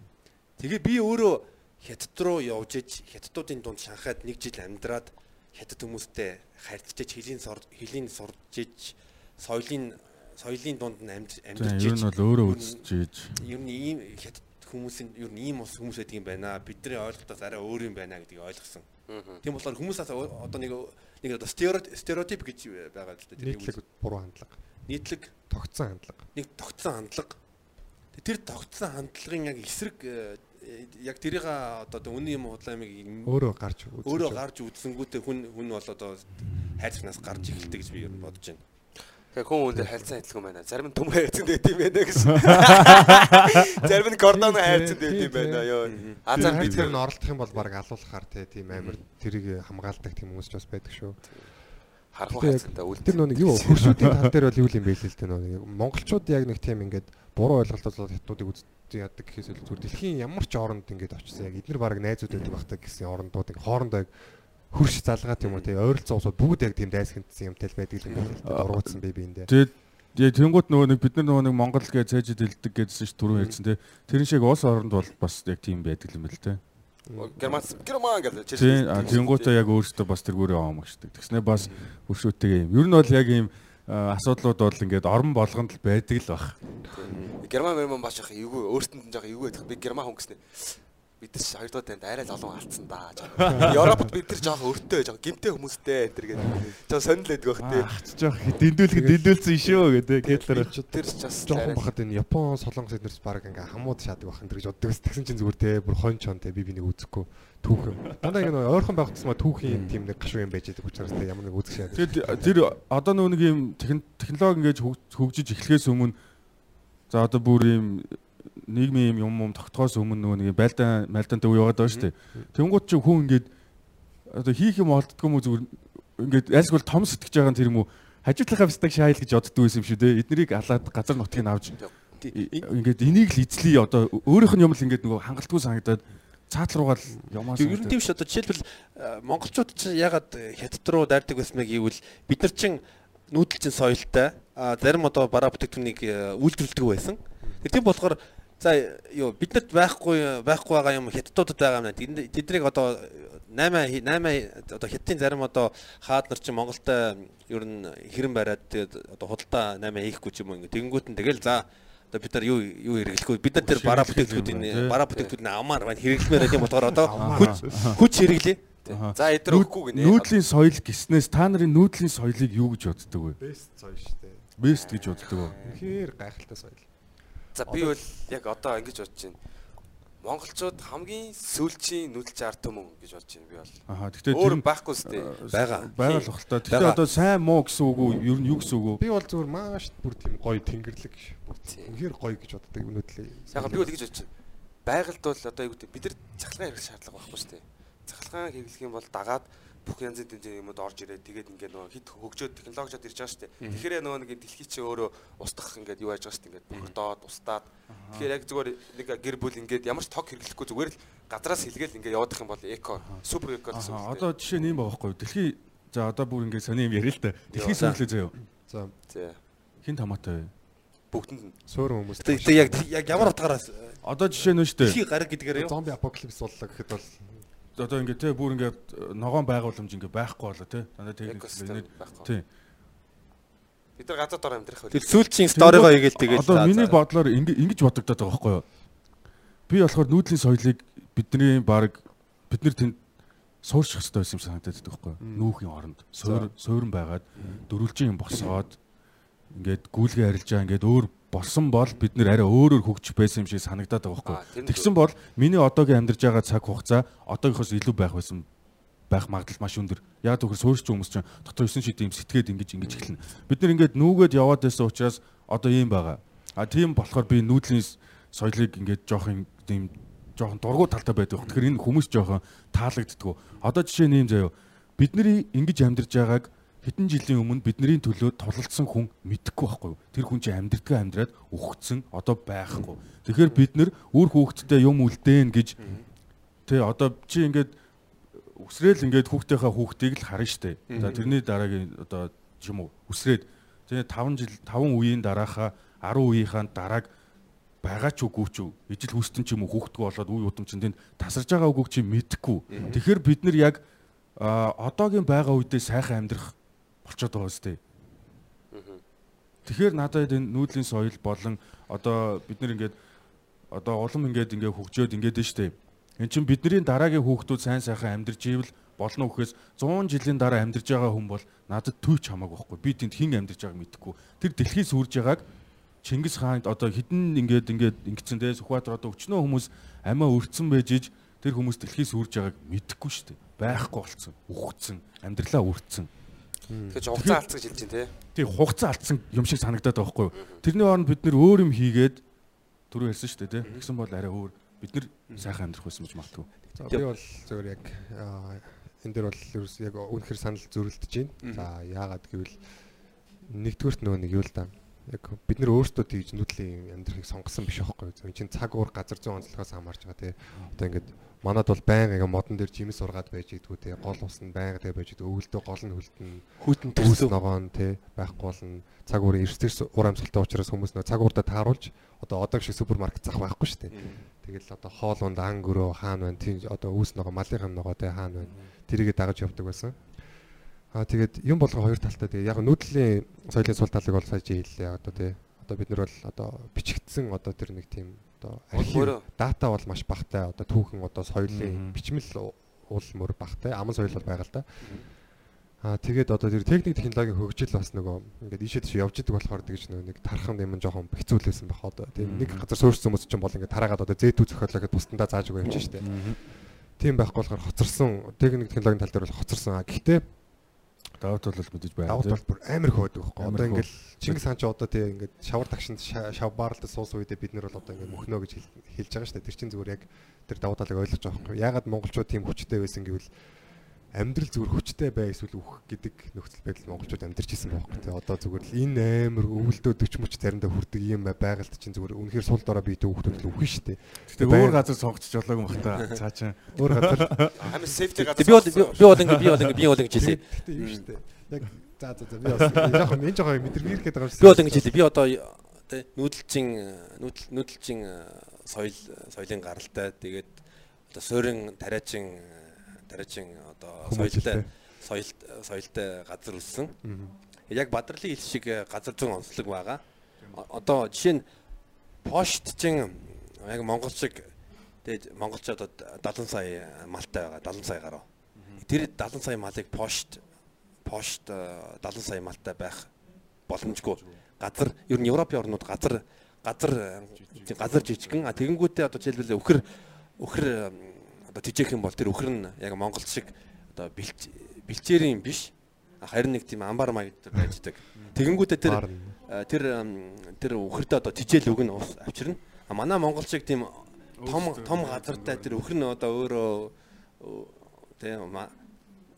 Тэгээ би өөрөө хятад руу явж иж хятадуудын дунд шанхаад нэг жил амьдраад хятад хүмүүстэй харьцаж хэлийн хэлийн сурж иж соёлын соёлын дунд нь амьдарч
ер нь бол өөрөө үзэж ийж.
ер нь ийм хятад хүмүүсийн ер нь ийм ус хүмүүс байдаг юм байна. Бидний ойлголтоос арай өөр юм байна гэдгийг ойлгосон. Тийм болохоор хүмүүсээс одоо нэг нэг одоо стереотип стереотип гэж байгаа л да. Тэр
нийтлэг буруу хандлага.
нийтлэг
Тогтсон хандлага.
нэг тогтсон хандлага. Тэ- Тэр тогтсон хандлагын яг эсрэг э, яг тэрийг одоо үнэн юм худлаа юм
Өөрөө гарч үзэж
өөрөө гарч үзсэнгүүтээ хүн хүн бол одоо хайрцагнаас гарч эхэлдэг гэж би ер нь бодож байна.
Тэгэхээр хүн хүн дээр хайрцан адилхан байна. Зарим нь том хайрцан дэт юм байна гэсэн. Зарим нь кордон хайрцан дэт юм байна ёо. Азар
би
бид
тэр нь оролдох юм бол баг алуулахаар тий тийм амар тэрийг хамгаалдаг тийм хүмүүс ч бас байдаг шүү.
харах
Гэтэ яг
хайрцантай үл.
Тэр нэг юу хөршүүдийн тал дээр бол юу юм бэ л дээ нөө нэг монголчууд яг нэг тийм ингээд буруу ойлголтоос бол хятадуудыг үздэг яадаг гэхээс илүү зүгээр дэлхийн ямар ч оронд ингээд очсон яг эдгээр баг найзууд байдаг багтаа гэсэн орондууд ингээд хоорондоо яг хөрш залгаад юм уу тий ойролцоо усууд бүгд яг тийм дайсгэнтсэн юмтай л байдаг юм байна ургуудсан би биэндээ
Тэгээд яг тэнгуут нөгөө нэг бид нар нөгөө нэг Монгол гэж цайжид хэлдэг гэдсэн ш түрүү ярьсан те. Тэрэн шиг улс оронд бол бас яг тийм байдаг юм л те.
Герман герман гэж
Тийм а тэнгуутаа яг өөрсдөө бас тэргүүрээ аамагчдаг. Тэгснээ бас хөршөөтэйг юм. Ер нь бол яг ийм асуудлууд бол ингээд орон болгонд л байдаг л баг.
Герман герман бааш яхаа эвгүй өөртөнд нь жоо эвгүй байдаг. Би герман хүн гэснээр бид нар ч хоёрдоо танд арай л олон алдсан да. Европод бид нар жоохон өртөө жоохон гимтэй хүмүүстэй энэ төр гэдэг. Жоо байдаг бах тий.
Жоох дэндүүлэх дэндүүлсэн шүү гэдэг Гитлер.
Тэр ч бас
жоохон бахад энэ Япон солонгос эднэрс баг ингээ хамууд шаадаг бахан тэр гэж боддог. Тэгсэн чинь зүгээр те бүр хон чон те би би нэг үзэхгүй түүх юм. Дандаа ингээ нөө ойрхон байх тусмаа түүхийн тийм нэг гашуу юм байж байгаа учраас те ямар нэг үзэх шаад.
Тэгээд тэр одоо нөгөө нэг юм техн- технологи ингэж хөг- хөгжиж эхлэхээс өмнө за одоо бүр ийм нийгмийн юм юм тогтохоос өмнө нөгөө нэг байлдаан майлдаантай үе яваад байгаа шүү дээ. Тэнгууд чи хүн ингээд одоо хийх юм олддгүй юм уу зүгээр ингээд айлсгүй том сэтгэж байгаа тэр юм уу хажуудлахаа бистаг шайл гэж боддгоо байсан юм шүү дээ. Эднэрийг алаад газар нутгийг авч ингээд энийг л эзлэе одоо өөрийнх нь юм л ингээд нөгөө хангалтгүй санагдаад цаат руугаа л ямаа
Ер нь тийм ш одоо жишээлбэл монголчууд чинь ягаад хятад руу дайрдаг байсан бэ гэвэл бид нар чинь нүүдэлчин соёлтой а зарим одоо бараа бүтээгдэхүүнийг үйлдвэрлэдэг байсан. Тэр тийм болохоор за юу биднэрт байхгүй байхгүй байгаа юм хятадуудад байгаа юм нэ. Тэднийг одоо 8 8 одоо хятадын зарим одоо хаад нар чинь Монголтой ер нь хэрэн бариад тэгээд одоо худалдаа 8 хийхгүй ч юм уу ингэ. Тэгэнгүүт нь тэгэл за одоо бид нар юу юу хэрэглэхгүй бид нар тэр бараа бүтээгдэхүүдийн бараа бүтээгдэхүүдийн амаар байна хэрэглэмээр байгаа юм болохоор одоо хүч хүч хэрэглэе.
За эдгээр өгөхгүй гинэ.
нүүдлийн соёл гиснээс та нарын нүүдлийн соёлыг юу гэж боддог вэ?
Бест соёл шүү дээ.
Бест гэж боддог?
Үнэхээр гайхалтай соёл.
За би бол яг одоо ингэж бодож байна. Монголчууд хамгийн сүүлчийн нүүдэлч ард түмэн гэж бодож байна би бол.
Аха тэгтээ
Өөр
тэр
байхгүй сте.
байгаа.
байгаа л бах та. Тэгтээ одоо сайн муу гэсэн үг үү? Ер нь юу гэсэн үг үү?
Би бол зүгээр маш бүр тийм гоё тэнгэрлэг бүр үнэхээр гоё гэж боддог өнөөдлээ.
Яг би бол ингэж бодож байна. Байгальд бол одоо юу гэдэг бид нар цахилгаан хэрэглэх шаардлага байхгүй сте. Цахилгаан хэрэглэх юм бол дагаад бүх янзын тэмцээн юмуд орж ирээд тэгээд ингээд нөгөө хит хөгжөөд технологиод ирж байгаа шүү дээ. Тэгэхээр нөгөө нэг дэлхий чи өөрөө устгах ингээд юу яаж байгаа шүү дээ. Ингээд богдоод устдаад. Тэгэхээр яг зүгээр нэг гэр бүл ингээд ямар ч тог хэрэглэхгүй зүгээр л газраас хилгээл ингээд явах юм бол эко супер эко гэсэн үг.
одоо жишээ нь юм байгаа байхгүй юу? Дэлхий за одоо бүр ингээд сони юм ярил л да. Дэлхий соёлоо заяа.
За.
Хин тамаатай вэ?
Бүгдэнд нь
суурин хүмүүс.
Тэгээд яг яг ямар утгаараас
Одоо жишээ нь шүү дээ.
дэлхий гараг гэдгээр юу?
зомби апокалипс боллоо гэхэд бол
Одоо ингээд те бүр ингээд э, ногоон байгууламж ингээд байхгүй болоо те. Дандаа техник
экосистем
нэг
байхгүй.
тий.
Бид нар газар дор амьдрах
Тэр
байл.
сүүлчийн сторигоо хийгээл тэгээд
Одоо миний бодлоор ингэ ингэж бодогдоод байгаа байхгүй юу? Би болохоор нүүдлийн соёлыг бидний баг бид нар тэнд суурших хэрэгтэй байсан юм санагдаад байдаг байхгүй юу? Нүүхийн оронд суур суурин байгаад дөрүлжин юм босгоод ингээд гүйлгээ арилж байгаа ингээд өөр болсон бол бид нэр арай өөрөөр хөгжих байсан юм шиг санагдаад байгаа байхгүй Тэгсэн бол миний одоогийн амьдарч байгаа цаг хугацаа одоогийнхоос илүү байх байсан байх магадлал маш өндөр. Яг төхөр суурьч хүмүүс чинь дотор 9 шид юм сэтгээд ингэж ингэж эхэлнэ. Бид нар ингээд нүүгээд яваад байсан учраас одоо ийм байгаа. А тийм болохоор би нүүдлийн соёлыг ингээд жоох юм жоохон дургу талтай байдаг. Тэгэхээр энэ хүмүүс жоохон таалагддгүү. Одоо жишээ нь юм заяо. Бидний ингэж амьдарч байгааг хэдэн жилийн өмнө бидний төлөө тулалдсан хүн мэдэхгүй байхгүй юу? Тэр хүн чинь амьдрдгаа амьдраад үхсэн одоо байхгүй. Тэгэхээр бид нар үр хүүхдтэй юм үлдээн гэж Тэ одоо чи ингээд үсрээл ингээд хүүхдийнхаа хүүхдийг л харна штэ. За тэрний дараагийн одоо юм уу үсрээд тэгээ 5 жил 5 үеийн дараахаа 10 үеийнхаа дарааг байгаа ч үгүй ч. Ижил хүстэн ч юм уу хүүхдгүй болоод үе удам чинь тэнд тасарж байгаа үгүйг чи мэдхгүй. Тэгэхээр бид нар яг одоогийн байгаа үедээ сайхан амьдрах болчиход байгаа үстэй. Тэгэхээр надад энэ нүүдлийн соёл болон одоо бид нар ингээд одоо улам ингээд ингээд хөгжөөд ингээд нь штэ. Эн чинь бидний дараагийн хүүхдүүд сайн сайхан амьдарч ивэл болно гэхээс 100 жилийн дараа амьдарч байгаа хүн бол надад төвч хамаагүй байхгүй. Би тэнд хэн амьдарч байгааг мэдэхгүй. Тэр дэлхий сүрж байгааг Чингис хаан одоо хідэн ингээд ингээд ингэсэн дээ Сүхбаатар одоо өчнөө хүмүүс амиа өрцөн байж иж тэр хүмүүс дэлхий сүрж байгааг мэдэхгүй шүү дээ. Байхгүй болцсон, үхсэн, амьдралаа үрдсэн.
Тэгэхээр хугацаа алдсан гэж хэлж байна те.
Тий хугацаа алдсан юм шиг санагдаад байгаа байхгүй юу? Тэрний оронд бид нэр өөр юм хийгээд түрүү ярьсан шүү дээ тий. Тэгсэн бол арай өөр бид нэр сайхан амьдрах байсан гэж магадгүй.
За би бол зөвөр яг энэ дээр бол ерөөс яг үнэхэр санал зөрөлдөж байна. За яагаад гэвэл нэгдүгürt нөгөө нэг юу л да. Яг бид нэр өөрсдөө тэгж нүдлийн амьдрахыг сонгосон биш аахгүй юу? Энэ чинь цаг уур газар зүйн онцлогоос хамаарч байгаа тий. Одоо ингээд манад бол байнга ингээ модон дээр жимс ургаад байж идэггүй тий. Гол ус нь байнга тий байж идэггүй. Өвөлдөө гол нь хөлтөн
хүүтэн төсөв
ногоон тий байхгүй болно. Цаг уурын эрсдэл ур амьсгалтай учраас хүмүүс нөө цаг уурдаа тааруулж одоо одоо шиг супермаркет зах байхгүй шүү дээ. Тэгэл одоо хоол унд ан гөрөө хаана байна тийм одоо үүс ногоо малынхан ногоо тий хаана байна. Тэрийгэ дагаж явдаг байсан. Аа тэгээд юм болгоо хоёр талтай тэгээ яг нүүдлийн соёлын сул талыг бол сая чи хэллээ одоо тий. Одоо бид нар бол одоо бичигдсэн одоо тэр нэг тийм одоо архив дата бол маш багтай. Одоо түүхэн одоо соёлын бичмэл уул мөр багтай. Аман соёл бол байгаа л да. Аа тэгээд одоо тэр техник технологийн хөгжил бас нөгөө ингээд ийшээ тийш явж идэг болохоор тэгж нөгөө нэг тархан юм жоохон хэцүүлсэн байх одоо. Тийм нэг газар суурьсан хүмүүс чинь бол ингээд тараагаад одоо Z2 зохиолоо гэд бусдандаа зааж өгөө явчих штеп. Тийм байхгүй болохоор хоцорсон. Техник технологийн тал дээр бол хоцорсон. Гэхдээ
Давт бол мэдээж байна.
давт бол бүр амар хөөдөг байхгүй. Одоо
хөө.
ингээд Чингис хаан ч одоо тийм ингээд шавар тагшинд ша- шав баарлал суус үедээ бид нар бол одоо ингээд мөхнөө гэж хэл- хэлж байгаа штеп. Тэр чинь зүгээр яг тэр давуу талыг ойлгож байгаа байхгүй. Ягаад монголчууд тийм хүчтэй байсан гэвэл амьдрал зүгээр хүчтэй бай эсвэл үхэх гэдэг нөхцөл байдал монголчууд амьдарч ирсэн байхгүй тий. Одоо зүгээр л энэ амар өвөлдөө 40 мөч заримдаа хүрдэг юм байгальд чинь зүгээр үнэхээр сул дорой бийтэй хүүхдүүд л үхэн штэ.
Гэтэ өөр газар сонгочих жолоогүй юм бах та. Цаачаа.
Өөр газар
Амар сейфти газар.
Би бол би бол ингэ би бол ингэ би бол ингэ хэлээ.
Гэтэ юм штэ. Яг за за за би бас яг энэ жоохон мэдрэг гээд байгаа юм
Би бол ингэ хэлээ. Би одоо тэ нүүдэлчин нүүдэл нүүдэлчин соёл соёлын гаралтай тэгээд одоо суурин тариачин тариачин одоо соёлтой соёл соёлтой газар өссөн. Яг Бадралын хил шиг газар зүүн онцлог байгаа. Одоо жишээ нь Поштчин яг Монгол шиг тэгээд монголч одоо 70 сая малтай байгаа 70 сая гаруй. Тэр 70 сая малыг пошт пошт э, 70 сая малтай байх боломжгүй. Газар ер нь Европын орнууд газар газар э, газар жижигэн а тэгэнгүүтээ одоо жишээлбэл өхөр өхөр э, одоо тижээх юм бол тэр өхөр нь яг Монгол шиг одоо бэлч бэлчээрийн биш харин нэг тийм амбар маяг дээр байждаг. Тэгэнгүүтээ тэр э, тэр тэр өхөртөө одоо тижээл үг нь ус авчирна. А манай Монгол шиг тийм том том газартай тэр өхөр нь одоо өөрөө тийм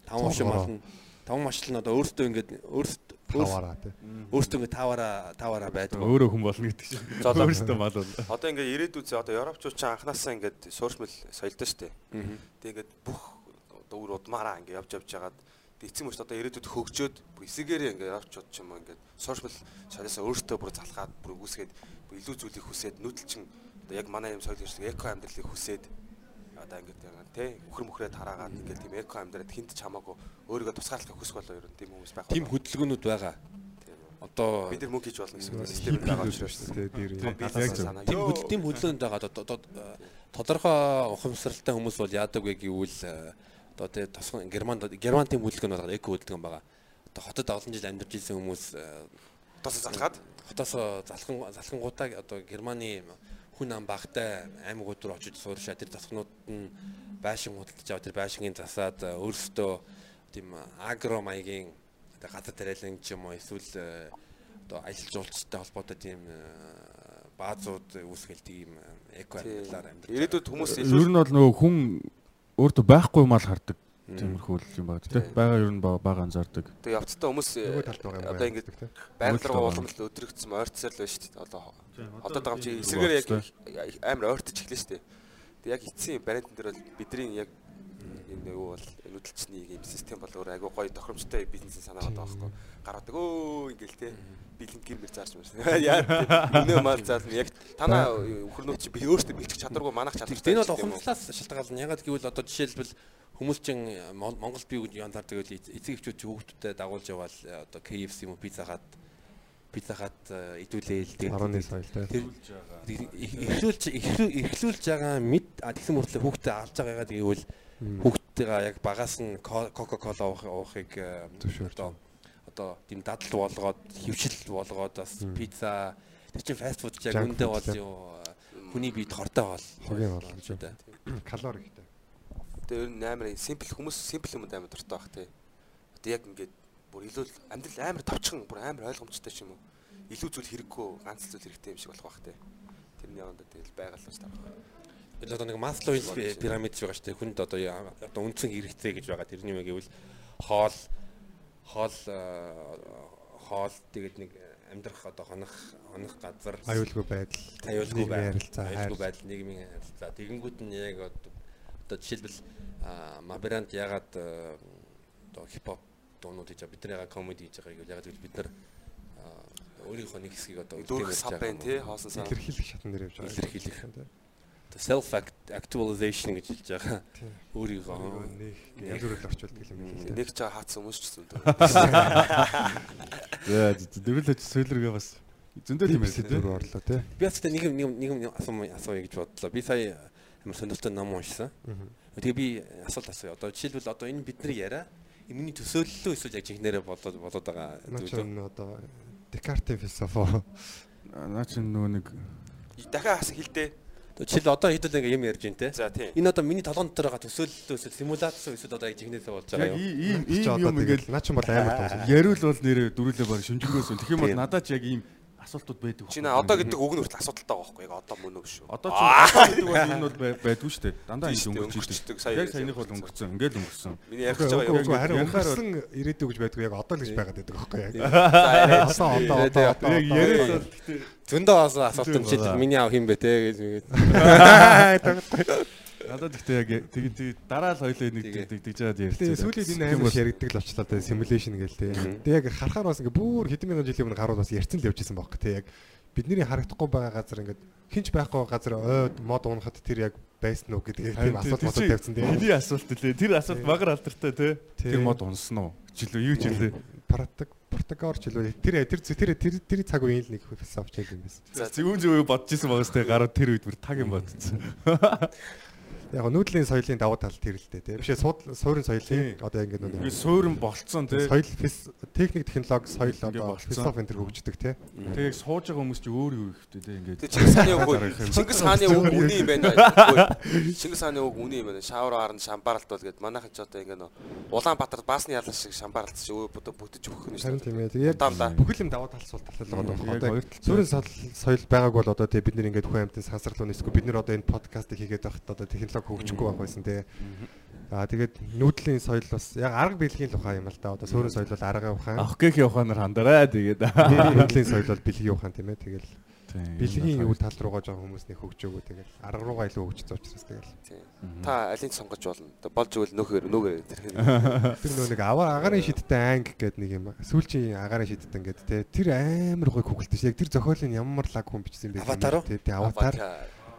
таван машин мална. Таван машин нь одоо өөртөө ингээд өөртөө
таваараа тий.
өөртөө ингээд таваараа таваараа байдаг.
Өөрөө хүн болно гэдэг чинь. Өөрөөсөө мал бол.
Одоо ингээ ирээдүйцээ одоо Европчууд ч анханасаа ингээд суурьшмал соёлтой штэ. Тэг ингээд бүх одоо үр удмаараа ингээ явж явж хагаад эцэг мөч одоо ирээдүйд хөгжөөд эсэгээрээ ингээ Европчууд ч юм уу ингээд суурьшмал соёлоосоо өөртөө бүр залхаад бүр үүсгээд илүү зүйлийг хүсээд нүүдэлчин одоо яг манай юм соёл гэж эко амьдралыг хүсээд одоо ингээд тий өхөр мөхрөөд хараагаад ингээд тийм эко амьдраад хинт ч хамаагүй өөрийгөө тусгаарлахыг хүсэх болоо ер нь тийм хүмүүс байх.
Тим хөдөлгөөнүүд байгаа. Одоо
бид нар мөнгө хийж болно гэсэн систем байгаа учраас
тий дэр.
яг зөв.
тим хөдөл тим хөдөлгөөнд байгаа одоо тодорхой ухамсаралтай хүмүүс бол яадаг вэ гэвэл э, одоо тий тосгон Германд Герман тим хөдөлгөөн байгаа эко хөдөлгөөн байгаа. Одоо хотод олон жил амьдарч ирсэн хүмүүс э,
тос залхаад
хотоос залхан залхангуудаа одоо Германы хүн ам багтай аймагуд руу очиж сууршаа тэр засгнууд нь байшин худалдаж аваад тэр байшингийн засаад э, өөрсдөө тийм агро маягийн одоо газар тариалан ч юм уу эсвэл э, одоо аялал жуулчтай холбоотой тийм э, баазууд үүсгэлдэг юм э, эко амьдралаар байгаа.
ирээдүйд хүмүүс
Ер
илүү
нь бол нөгөө хүн өөртөө байхгүй мал хардаг. Тиймэрхүү юм байна тий. Бага ер нь ба- бага анзаардаг.
тэг явцдаа хүмүүс
юм
одоо
тий.
байгаль руу
Нөгөө
улам л өдрөгдсөн ойрцсаар л байна шүү дээ. Одоо байгаа юм чи эсрэгээр яг амар ойртож эхлэв шүү дээ. Тэг яг эцсийн бариантан дээр бол бидний яг энэ нөгөө бол нүүдэлчний юм систем бол өөр айгу гоё тохиромжтой бизнесийн санаа байгаа байхгүй. Гараадаг өө ингээл те бэлэнг гэр мэр заарч мэрсэн. Яа өнөө мал заал яг танаа өхөрнүүд чи би өөртөө бэлтгэх чадваргүй манах чадвартай.
Энэ бол ухамсарлаас шалтгаална. Ягаад гэвэл одоо жишээлбэл хүмүүс чин Мон- Монгол бие гэж янзаар тэгэл эцэг эхчүүд чи хүүхдүүдэд дагуулж яваал э, одоо KFC юм уу пицца хат пицца хат идүүлээл
Барууны соёл тий.
тэр эхлүүлж эхлүү- эхлүүлж байгаа мэд тэгсэн мөртлөө хүүхдээ алж байгаагаа гэвэл хүүхдтэйгээ яг багаас нь уух уухыг э, одоо одоо тийм дадал болгоод хөвшил болгоод бас пицца тэр чин фаст фуд яг үндэ бол юу хүний биед хортой бол
Хогийн бол
шүү дээ.
Калори ихтэй.
Тэгээ ер нь амар симпл хүмүүс симпл юмд амар дуртай байх тий. Одоо яг ингээд бүр илүү амьдрал амар товчхон бүр амар ойлгомжтой ч юм уу. Илүү зүйл хэрэггүй ганц зүйл хэрэгтэй юм шиг болох байх тий. Тэрний яванда тэгэл байгаль бас тарах.
Тэр одоо нэг Маслоуийн пи- пирамид байгаа шүү дээ. Хүнд одоо одоо үндсэн хэрэгтэй гэж байгаа. Тэрний юм гэвэл хоол хоол хоол тэгээд нэг амьдрах одоо хонох хонох газар
Аюулгүй байдал.
аюулгүй байдал аюулгүй
хайр.
байдал нийгмийн харилцаа тэгэнгүүт нь яг одоо одоо жишээлбэл а, мабрант ягаад одоо хипхоп дуунууд хийж байгаа бид нар ягаад комеди хийж байгаа гэвэл ягаад гэвэл бид нар өөрийнхөө нэг хэсгийг одоо
Дүүрэх сав байна тий хоосон сав.
Илэрхийлэх шатн дээр явж байгаа.
Илэрхийлэх.
тий.
self actualization гэж хэлж байгаа өөрийгөө
Нэг бүрээр орчуулдаг юм байна. тий.
Нэг ч хаацсан хүмүүс ч зөндөө.
За дөрүлж сөйлөргөө бас зөндөө
Тийм
тийм
эсэд
ээ.
дөрөв орлоо тий.
би бас нэг нэг нэг асуу асууя гэж бодлоо би сая амар сонирхолтой ном уншсан тэгээ би асуулт асууя одоо жишээлбэл одоо энэ бидний яриа эмний төсөөллөө эсвэл яг жинхнэрээ болоод болоод байгаа
Наач
зүйл
нь одоо Декартийн философо
Наа чи нөгөө нэг
Дахиад хас хилдэ.
Одоо жишээл одоо хэдүүл ингээ юм ярьж байна те
За тий.
энэ одоо миний толгойн дотор байгаа төсөөллөө эсвэл симуляци эсвэл одоо яг жинхнээсээ болж байгаа
яг
юм
ийм ийм ийм юм ингээл
наач бол амар тоосон.
Яриул бол нэрээ дөрүлээ баг шүнжрөөс. Тэгэх юм бол
Тийм.
надад ч яг ийм асуултууд байдаг.
Чи нэ одоо гэдэг үг нь хүртэл асуудалтай байгаа байхгүй яг одоо мөн үү шүү.
Одоо ч гэдэг бол энэ бол бай- байдгүй шүү дээ. Дандаа ингэ
шүү дээ,
өнгөрч
өнгөрчдөг,
Яг саяных бол
өнгөрсөн.
өнгөрсөн. Ингээл өнгөрсөн.
Миний ярих гэж байгаа юм.
харин өнгөрсөн ирээдүй гэж байдгүй яг одоо л гэж байгаад байдаг байхгүй яг.
За
Одоо одоо одоо
Яг яриад бол
Зөндөө асуулт юм чи миний аав хин бэ те гэж.
надад ихтэй яг тэгээ тэгээ дараа л хоёлоо нэг
Тэгээ.
тэгж жаад ярьж.
Тэгээ сүүлийн энэ амар яригдаг л очлоо тэ симуляшн гээл тэ. Тэгээ яг харахаар бас ингээ бүр хэдэн мянган жилийн өмнө гарууд бас ярьсан л явж исэн байхгүй тэ яг бидний харагдахгүй байгаа газар ингээд хинч байхгүй газар ойд мод унахад тэр яг байсан уу гэдэг тийм асуулт бодод тавьсан тэ.
Хэний асуулт лээ. Тэр асуулт багар алдартай те. Тэр мод унсан уу? Жилөө юу ч хэлээ.
Проток протокоор ч илүү тэр тэр тэр тэр тэр цаг үеийн л нэг философч яг юм байсан.
За зүүн зүүн бодож исэн байгаас те гарууд тэр үед бүр таг юм бодсон.
Яг нүүдлийн соёлын давуу тал тэр л дээ тэ. Бишээ суурин соёлын одоо ингээд
Ингээ
нэг
суурин болцсон те.
соёл техник технологи соёл одоо философи энэ төр хөгждөг тэ.
Тэгээ яг сууж байгаа хүмүүс чи өөр юу ихтэй те ингээд.
Чингис хааны үг
юм.
Чингис хааны үг үний юм байна. Чингис хааны үг үний юм байна. Шавар аран шамбаралт бол гээд манайхан ч одоо ингээ нөө Улаанбаатар баасны ялан шиг шамбаралт шиг өө бүтэж өгөх нь шүү.
тийм ээ. Тэгээ
Удаалаа.
яг бүхэл юм даваа тал сул тал байгаа
Яг
одоо
хоёр тал.
суурин соёл- соёл байгааг бол одоо тэгээ бид нэр ингээд хүн амьтан сансарлуу нэсгүй бид нэр одоо энэ подкастыг хийгээд байхад одоо технологи хөгжихгүй байх байсан тэгээ. Аа тэгээд нүүдлийн соёл бас яг арга бэлгийн ухаан юм л да. Одоо суурин соёл бол аргын ухаан.
Гэх яваханаар хандараа тэгээд.
Нүүдлийн соёл бол бэлгийн ухаан тийм ээ. Тэгэл бэлгийн юу тал руугаа жоохон хүмүүс нэг хөгжөөгөө тэгэл арга руугаа илүү хөгжсөн учраас тэгэл.
Та алийг сонгож болно. Болж игэл нөхөр нүгээр тэрх.
Тэр нөө нэг аваа агарын шидтэй анги гэдэг нэг юм. Сүүлчийн агарын шидтэй ингээд те тэр амар гой хөглөлтөж яг тэр зохиолын ямар лаг хүн бичсэн бэ?
Аватар уу?
Тэ тэ аватар.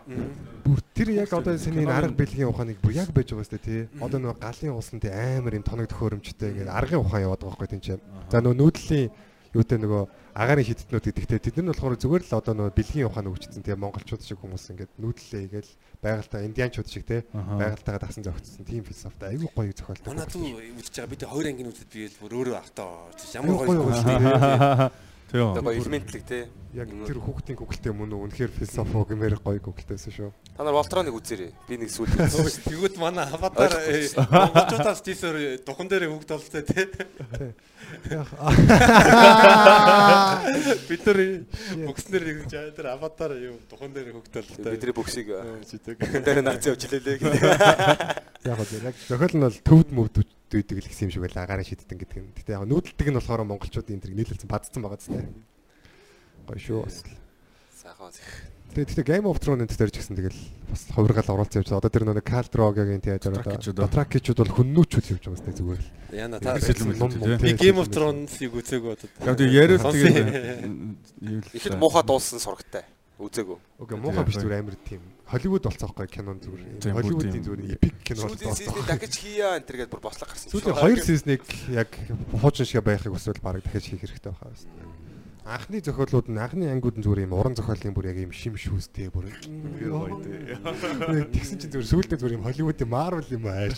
Бүр тэр яг одоо синий арга бэлгийн ухааныг бүр яг байж байгаа сте тий. Одоо нөгөө галын усан тий амар юм тоног төхөөрөмжтэй ингээд аргын ухаан яваад байгаа байхгүй тийм ч. За нөгөө нүүдлийн юутай нөгөө агарын шидтнүүд гэдэгтэй тэд нар болохоор зүгээр л одоо нөгөө бэлгийн ухаан өгчсөн тий монголчууд шиг хүмүүс ингээд нүүдлээ гээл байгальтаа индианчууд шиг тий байгальтаагаа дасан зөгцсөн тийм философитой айгүй гоё зохиолтой.
Манай дүү үзэж байгаа бид хоёр ангийн үзэд би л бүр өөрөө автаа ямар гоё
гоё
гүйцэтгэв.
Тийм.
Тэгээ элементлэг те.
Яг тэр хүүхдийн гуглтэй мөн үү үнэхээр философо гэмээр гоё гуглтэйсэн шүү.
Та нар Волтроныг үзээрэй. Би нэг үзсэн.
Тэгвэл манай аватар э, монголчуудаас тийсэр духан дээр хөвгд болтой те. Бид нар бүгснэр нэгж аа тэр аватар юу духан дээр хөвгд болтой.
Бидний бөксийг
чидэг.
дээр наац гэх.
Яг гоо яг зохиол нь бол төвд мөвд дүйдэг л гэсэн юм шиг байл агарын шидтэн гэдэг нь. Гэтэ яг нүүдэлдэг нь болохоор монголчуудын энэ нийлэлцэн бадцсан байгаа зү. Гоё шүү бас.
Сайхан.
Тэгээ тэгтээ Game of Thrones дээр ч гэсэн тэгэл бас хувиргаал оруулсан явж байгаа. Одоо тэр нэг Caldrogoгийн тэгээ
Dothraki-чуд
одоо Dothraki-чуд бол хүннүүчүүд явж байгаа сте зүгээр л.
Яна та би. Game of Thrones-ийг үзээгүй одоо.
Яг тийм яриад тэгээд
Ихэд муухай дуулсан сурагтай. Үзээгүй.
Окей, муухай биш зүгээр амар тийм. Холливуд болцсон байхгүй кинон
Тийм,
зүгээр. Холливуудын зүгээр эпик кино
Сүүлийн
болцсон.
сизний дахиж хийя энэ төр гэдээ бүр бослог гарсан.
Сүүлийн хоёр сизнийг яг хуучин шиг байхыг хүсвэл бараг дахиж хийх хэрэгтэй байхаа байна. Анхны зохиолууд нь анхны ангиуд нь зүгээр юм уран зохиолын бүр яг юм шим шүүстэй бүр. Тэгсэн чинь зүгээр сүүлдээ зүгээр юм Холливуудын Marvel юм ааш.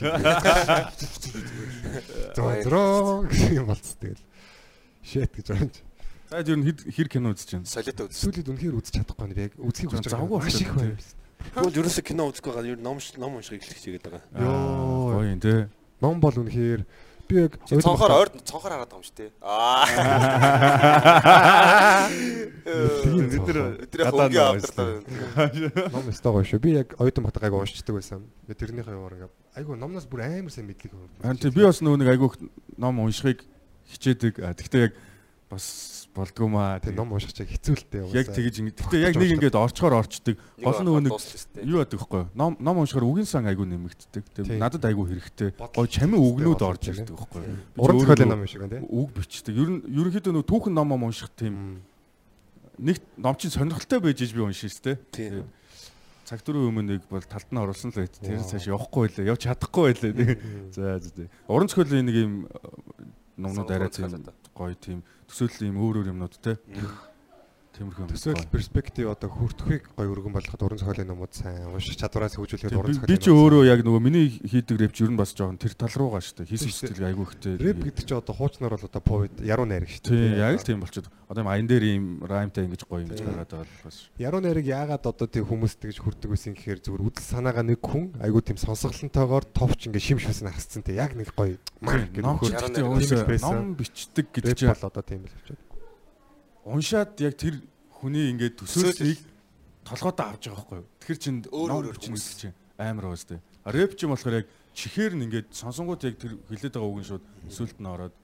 Зодроо юм болц тэгэл. Shit гэж байна.
За ер нь хэр кино үзэж байна?
солиотой үзсэн.
Сүүлд үнэхээр үзэж чадахгүй нэр яг үзхийг хүсэж
завгүй
маш их
болчихсон,
байна.
Тэгвэл ерөөсө кино үзэхгүй байгаа ер нь ном ном уншихыг эхлэх чигээд байгаа.
Йоо.
Гоё юм те.
Ном бол үнэхээр би яг
Цонхоор ойр цонхоор хараад байгаа юм шүү дээ. Аа. Бид
Гадаа
хөнгөө
нөө
авдарлаа.
ном өстой гоё шүү. Би яг оюутан багтаа айгу уншчихдаг байсан. Би тэрнийхээ яваар ингээ айгу номноос бүр амар сайн мэдлэг өгсөн.
Харин тийм би бас нөгөө нэг айгүйх ном уншихыг хичээдэг. Гэхдээ яг бас болдгоо маа.
тэр ном унших чиг хэцүү л дээ.
Яг тэгэж ингэ. Гэхдээ яг нэг ингээд орчхоор орчдөг. Гол нь нөгөө нэг юу яадаг вэ? Ном ном уншихаар үгийн сан айгүй нэмэгддэг. Тэгээ надад айгүй хэрэгтэй. Гой чамин үгнүүд орж ирдэг. Би
Уран зохиолын ном юм шиг байна тий.
Үг бичдэг. Ер нь ерөнхийдөө нөгөө түүхэн ном ном унших тийм нэг ном чинь сонирхолтой байж иж би уншиж штэ.
Тийм.
Цаг дөрөв өмнө нэг бол талд нь оруулсан л байт. Тэр цааш явахгүй байлаа. Явж чадахгүй байлаа. За за за. Уран зохиолын нэг юм номнууд арай тийм гоё тийм төсөөлөл юм өөр өөр юмнууд те. Тиймэрхүү юм.
Төсөөл перспектив одоо хүртэхийг гоё өргөн болгоход уран зохиолын номууд сайн унших чадвараас хөгжүүлэхэд уран зохиолын
би ч өөрөө яг нөгөө миний хийдэг рэп ч ер нь бас жоохон тэр тал руугаа шүү дээ. Хийсэн
Тийм,
сэтгэл айгүй ихтэй.
рэп гэдэг чинь одоо хуучнаар бол одоо повид яруу найраг шүү
Тийм яг л тийм болчиход. Одоо юм аян дээр юм раймтай ингэж гоё ингэж гараад байгаа л бас.
Яруу найраг яагаад одоо тийм хүмүүст тэгж хүрдэг байсан гэхээр зүгээр үдэл санаагаа нэг хүн айгу тийм сонсголонтойгоор товч ингээ шим швэс нахацсан те яг нэг гоё
Тийм, Ном гэдэг
байсан.
ном бичдэг гэж
рэп
чинь
бол одоо тийм л болчиход.
Уншаад яг тэр хүний ингээд төсөөллийг толгойдоо авч байгаа байхгүй юу. Тэгэхээр чинь
Өөр
чинь
хүмүүс.
чинь амар байгаа сте. Рэп ч юм болохоор яг чихээр нь ингээд сонсонгууд яг тэр хилээд байгаа үг нь шууд сүлд нь ороод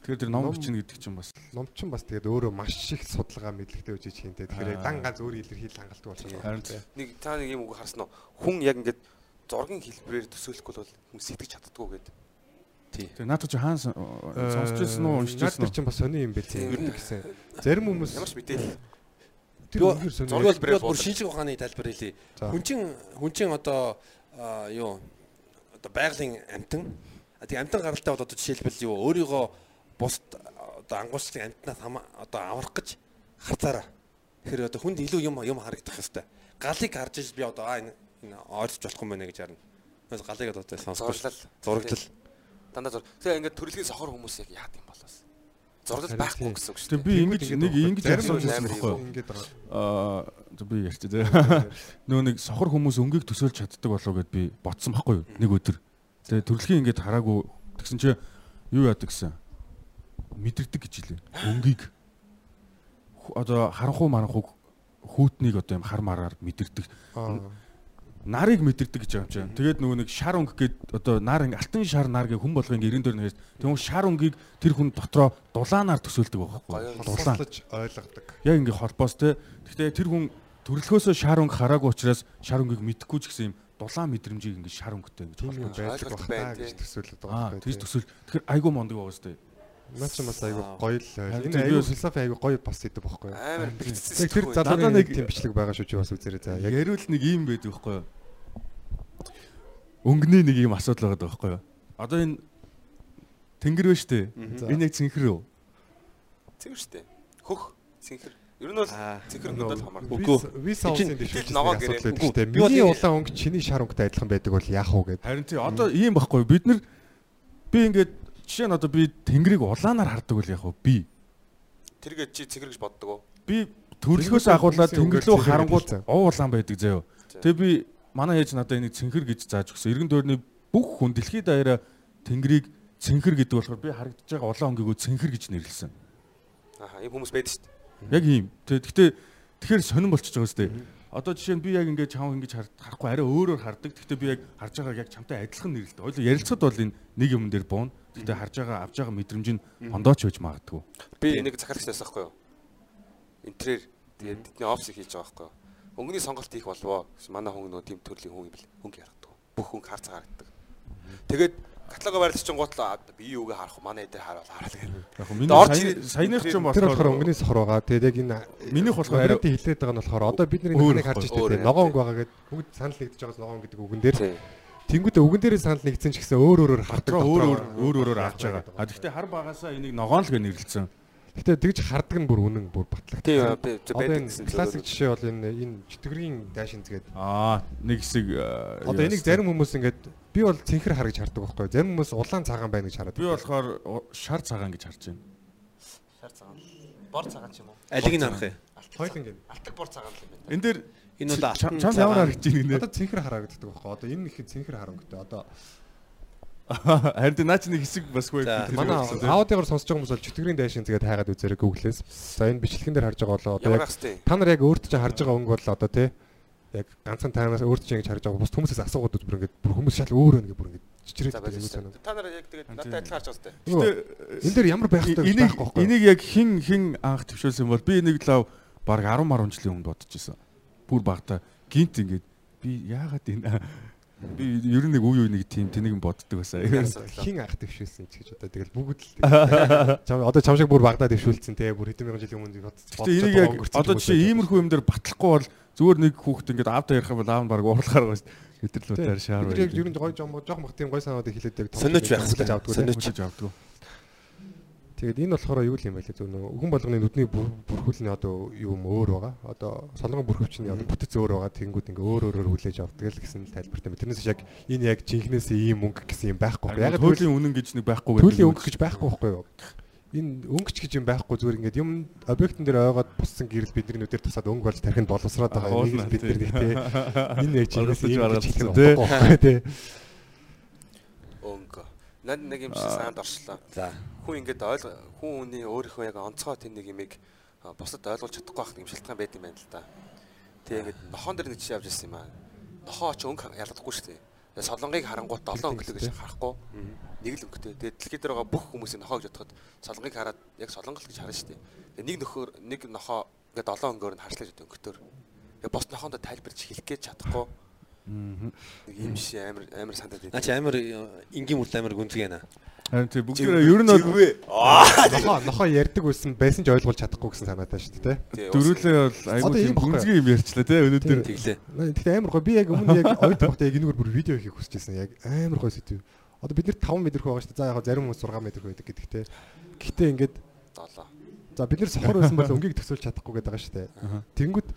Тэгэхээр тэр ном бичнэ гэдэг чинь бас
Ном ч бас тэгээд өөрөө маш их судалгаа мэдлэгтэй үжиж хинтэй. Тэгэхээр дан ганц өөр илэрхийл хангалттай болчихно.
харин
Нэг та нэг юм үг харсан уу? Хүн яг ингээд зургийн хэлбэрээр төсөөлөхгүй бол хүмүүс сэтгэж чаддгүй гэдэг.
Тэр наадах чи хаан сон- сонсч ирсэн уу уншиж ирсэн үү?
чинь бас сони юм байл тийм. Гэсэн. Зарим хүмүүс
Ямар ч мэдээлэл.
тэр
би бол бүр шинжлэх ухааны тайлбар хэлье.
За.
Хүнчин хүнчин одоо аа, юу одоо байгалийн амтан тийм амтан гаралтай бол одоо жишээлбэл юу өөрийгөө бусд одоо ангуурчлын амтнаас одоо аврах гэж харцаараа. Тэгэхээр одоо хүнд илүү юм юм харагдах хэвээр. Галыг харж иж би одоо аа энэ ойлгож болохгүй юм байна гэж харна. Тэгээс галыг одоо сонсгож
Зураглал. Дандаа зур. Тэгээ ингээд төрөлхийн сохор хүмүүс яг яад юм болоос.
Харин
байхгүй гэсэн үг шүү дээ.
би ингэж нэг ингэж асууж байсан байхгүй?
Ингээд.
Аа би ярьчих зэ. Нөө нэг сохор хүмүүс өнгийг төсөөлж чаддаг болов гэд би ботсон байхгүй юу? Нэг өдөр. Тэгээ төрөлхийн ингээд хараагүй тэгсэн чи юу яадаг гэсэн. Мэдэрдэг гэж хэлээ. Өнгийг одоо харанхуу маранхуу хүүтнийг одоо юм хар мараар мэдэрдэг. Нарыг мэдэрдэг гэж байгаа юм чинь. Тэгээд нөгөө нэг шар өнгө гээд одоо нар ингээ алтан шар нар гэ хүн болгоны эргэн дээр нэрс. Тэгвэл шар өнгийг тэр хүн дотроо дулаанаар төсөөлдөг байхгүй.
Гоё.
Дулаан.
Хослож ойлгодог.
Яг ингээ холбоос те. Гэхдээ тэр хүн төрөлхөөсөө шар өнгө хараагүй учраас шар өнгийг мэдэхгүй ч гэсэн юм дулаан мэдрэмжийг ингээ шар өнгөтэй
юм
холбож.
байдаг
байна,
гэж төсөөлөд
Аа
байгаа
тэгж төсөөл. Тэгэхээр айгүй мондөг байгаа сте.
Наа чи бас айгу
Аа.
гоё л Энэ
би
айгу
бас-
философи айгу гоё бас идэв байхгүй юу?
Амар бэлтгэсэн.
Яг тэр залууны
нэг-
тийм бичлэг байгаа шүү чи бас үзээрэй за. Яг
Ярил нэг юм байдаг байхгүй юу? Өнгөний нэг юм асуудал байгаа байхгүй юу? Одоо энэ тэнгэр ба штэ. Энэ яг цэнхэр үү?
Цэвэр штэ. Хөх цэнхэр. Ер нь бол цэнхэр надад хамаардаг.
Үгүй.
виса улсын
Тэгэл
дэвшүүлсэн
ногоо
асуудал байдаг.
Би бол
Миний улаан өнгө чиний шар өнгөтэй адилхан байдаг бол яах вэ гэдэг.
Харин тий одоо ийм байхгүй юу? бид нар би ингээд жишээ нь одоо би тэнгэрийг улаанаар хардаг бол яг уу би
Тэргээ чи цэнхэр гэж боддог уу?
би төрөлхөөс агуулаад тэнгэр рүү харангуул ов улаан байдаг заяо. Тэгээ би манай ээж надад энийг цэнхэр гэж зааж өгсөн. Иргэн дөрний бүх хүн дэлхийд даяараа тэнгэрийг цэнхэр гэдэг болохоор би харагдаж байгаа улаан өнгөөгөө цэнхэр гэж нэрлсэн.
Аа, ийм хүмүүс байдаг штэ.
Яг ийм. Тэгээ гэхдээ тэгэхээр сонирн болчихж байгаа сте. Одоо жишээ нь би яг ингээд чам ингэж хар- харахгүй арай өөрөөр хардаг. Гэхдээ би яг харж байгааг яг чамтай адилхан нэрлэлтэй. Ойлоо ярилцахад бол энэ нэг юм дээр буун. Гэхдээ харж байгаа авж байгаа мэдрэмж нь хондооч байж магадгүй.
Би нэг захиалагчнаас байхгүй юу? Интерьер тэгээд тэдний офсыг хийж байгаа байхгүй юу? Өнгөний сонголт хийх болвоо. Манай хүн нөө тийм төрлийн хүн юм бэл. Хөнгө ярахдаг. Бүх хүн хар цаг харагддаг. Тэгээд каталогоо байрлаж чинь гутлаа би юуг харах? Манай
хөө миний
Орж
сая-
ир-
саяных ч юм
Тэр болохоор өнгөний сохор байгаа. Тэгээд яг энэ
Минийх болохоор арай
хэлээд байгаа нь болохоор одоо бид энэ харж
Өөр
тийм ногоон өнгө байгаа гэдэг бүгд санал нэгдэж байгаас ногоон гэдэг үгэн дээр тэнгуүтэ үгэн дээрээ санал нэгдсэн ч гэсэн өөр өөрөөр хардаг.
өөр өөр өөрөөр авч байгаа. А тэгвэл хар багасаа энийг ногоон л гэж нэрлэлсэн.
Гэтэ тэгж хардаг нь бүр үнэн бүр батлаг.
Тийм байдаг гэсэн
классик жишээ бол энэ энэ чөтгөрийн дайшинз гэдэг.
Аа, нэг хэсэг э,
Одоо энийг зарим хүмүүс ингээд би бол цэнхэр хар гэж хардаг байхгүй. Зарим хүмүүс улаан цагаан байна гэж хараад.
би болохоор шар цагаан гэж харж байна.
шар цагаан. Бор цагаан ч юм уу?
Алиг нь харах юм.
хоёул ингээд.
Алтаг бор цагаан л юм байна.
Энэ дээр
Энэ бол
чам
алтан
чам
цагаан.
ямар харагдаж байна нэ?
Одоо цэнхэр харагддаг байхгүй. Одоо энэ их цэнхэр харангтай. Одоо
Харин наач нэг хэсэг бас хөө.
За,
манай аудиогоор сонсож байгаа хүмүүс бол чөтгөрийн дайшинз гэдэг хайгаад үзээрэй Google-ээс. За энэ бичлэгэн дээр харж байгаа болоо одоо яг та нар яг өөрт чинь харж байгаа өнгө бол одоо тий яг ганцхан танаас өөрт чинь ингэж харж байгаа бус хүмүүсээс асуугаад үзбэр ингээд бүр хүмүүс шал өөр өнгө бүр ингээд чичрээд
байж
юм санаа.
та нар яг тэгээд надад адилхан харж байгаа сте.
Нөгөө энэ дээр ямар байх вэ
энийг
байхгүй байхгүй.
энийг яг хин хин анх төвшүүлсэн бол би энийг лав баг 10 10 жилийн өмнө бодож исэн. Бүр багта гинт ингээд би яагаад энэ би ер нь нэг үе үе нэг тийм тэнийг боддог байсан.
хин ах төвшүүлсэн ч гэж одоо тэгэл бүгд л одоо чам шиг бүр багадаа төвшүүлсэн те бүр хэдэн мянган жилийн өмнө
Гэтэ энийг яг одоо жишээ иймэрхүү юм дээр батлахгүй бол зүгээр нэг хүүхэд ингээд аавда ярих юм бол аав нь баг уурлахаар байгаа шүү дээ. Хэдэрлүүдээр шаар
бид яг ер нь гоё жоо жоох мах тийм гоё санаадыг хэлээд яг
Сониуч байх
хүлээж те.
Сониуч.
авдаг.
Тэгээд энэ болохоор юу юм бэ лээ зөв нөө хүн болгоны нүдний бүр- бүрхүүлний одоо юм өөр байгаа. Одоо солонгон бүрхөвчний одоо бүтэц өөр байгаа. Тэнгүүд ингээ өөр өөрөөр хүлээж авдаг л гэсэн тайлбартай. Тэрнээс яг энэ яг жинхнээс ийм өнгө гэсэн юм байхгүй. Яг
төлөлийн үнэн гэж нэг байхгүй
Түүлийн өнгө гэж байхгүй байхгүй юу? Энэ өнгөч гэж юм байхгүй зүгээр ингээд юм объектын дээр ойгоод буссан гэрэл бидний нүдээр тасаад өнгө болж тархинд боловсроод байгаа. Энийг бид нар
тий.
тий. Энэ
тий.
юм байхгүй тий.
Өнгө. Над нэг юм шиг саанд оршлоо.
За.
Хүн ингээд ойл хүн хүний өөрийнхөө яг онцгой тэн нэг юмыг бусад ойлгуулж чадахгүй байх юм шалтгаан байд юм байна л да. Тэгээ ингээд нохоон дээр нэг чи явж ирсэн юм аа. Нохоо ч өнгө ялгахгүй шүү дээ. Солонгыг харангуут 7 өнгөлөг гэж харахгүй. Нэг л өнгөтэй. Тэгээ дэлхий дээр байгаа бүх хүмүүсийн нохоо гэж бодоход солонгыг хараад яг солонгол гэж харна шүү дээ. Тэгээ нэг нөхөр нэг нохоо ингээд 7 өнгөөр нь харшлаж өгдөг өнгөтөр. Тэгээ бос нохоонд тайлбарч хэлэх гэж чадахгүй. Нэг юм шиг амар амар сандаад
Наа чи амар энгийн мөрөл амар гүнзгий наа.
Харин тий бүгдээ ер нь бол
Нохоо нохоо ярьдаг байсан байсан ч ойлгуулж чадахгүй гэсэн санаатай шүү дээ.
тий.
дөрүлээ бол айгүй
баггүй.
гүнзгий юм ярьчлаа тий өнөөдөр.
Тэглээ.
Тэгтээ амар гоо би яг өмнө яг ойд багтаа яг энэгээр бүр видео хийх хүсэж байсан. Яг амар гоо сэдв. Одоо бид нэр 5 мэдэрх байгаа шүү дээ. За яг зарим хүмүүс 6 мэдэрх байдаг гэдэг те. Гэхдээ ингээд
7.
за бид нэр сохор байсан бол өнгийг төсөөлж чадахгүй гэдэг байгаа шүү дээ. Тэнгүүд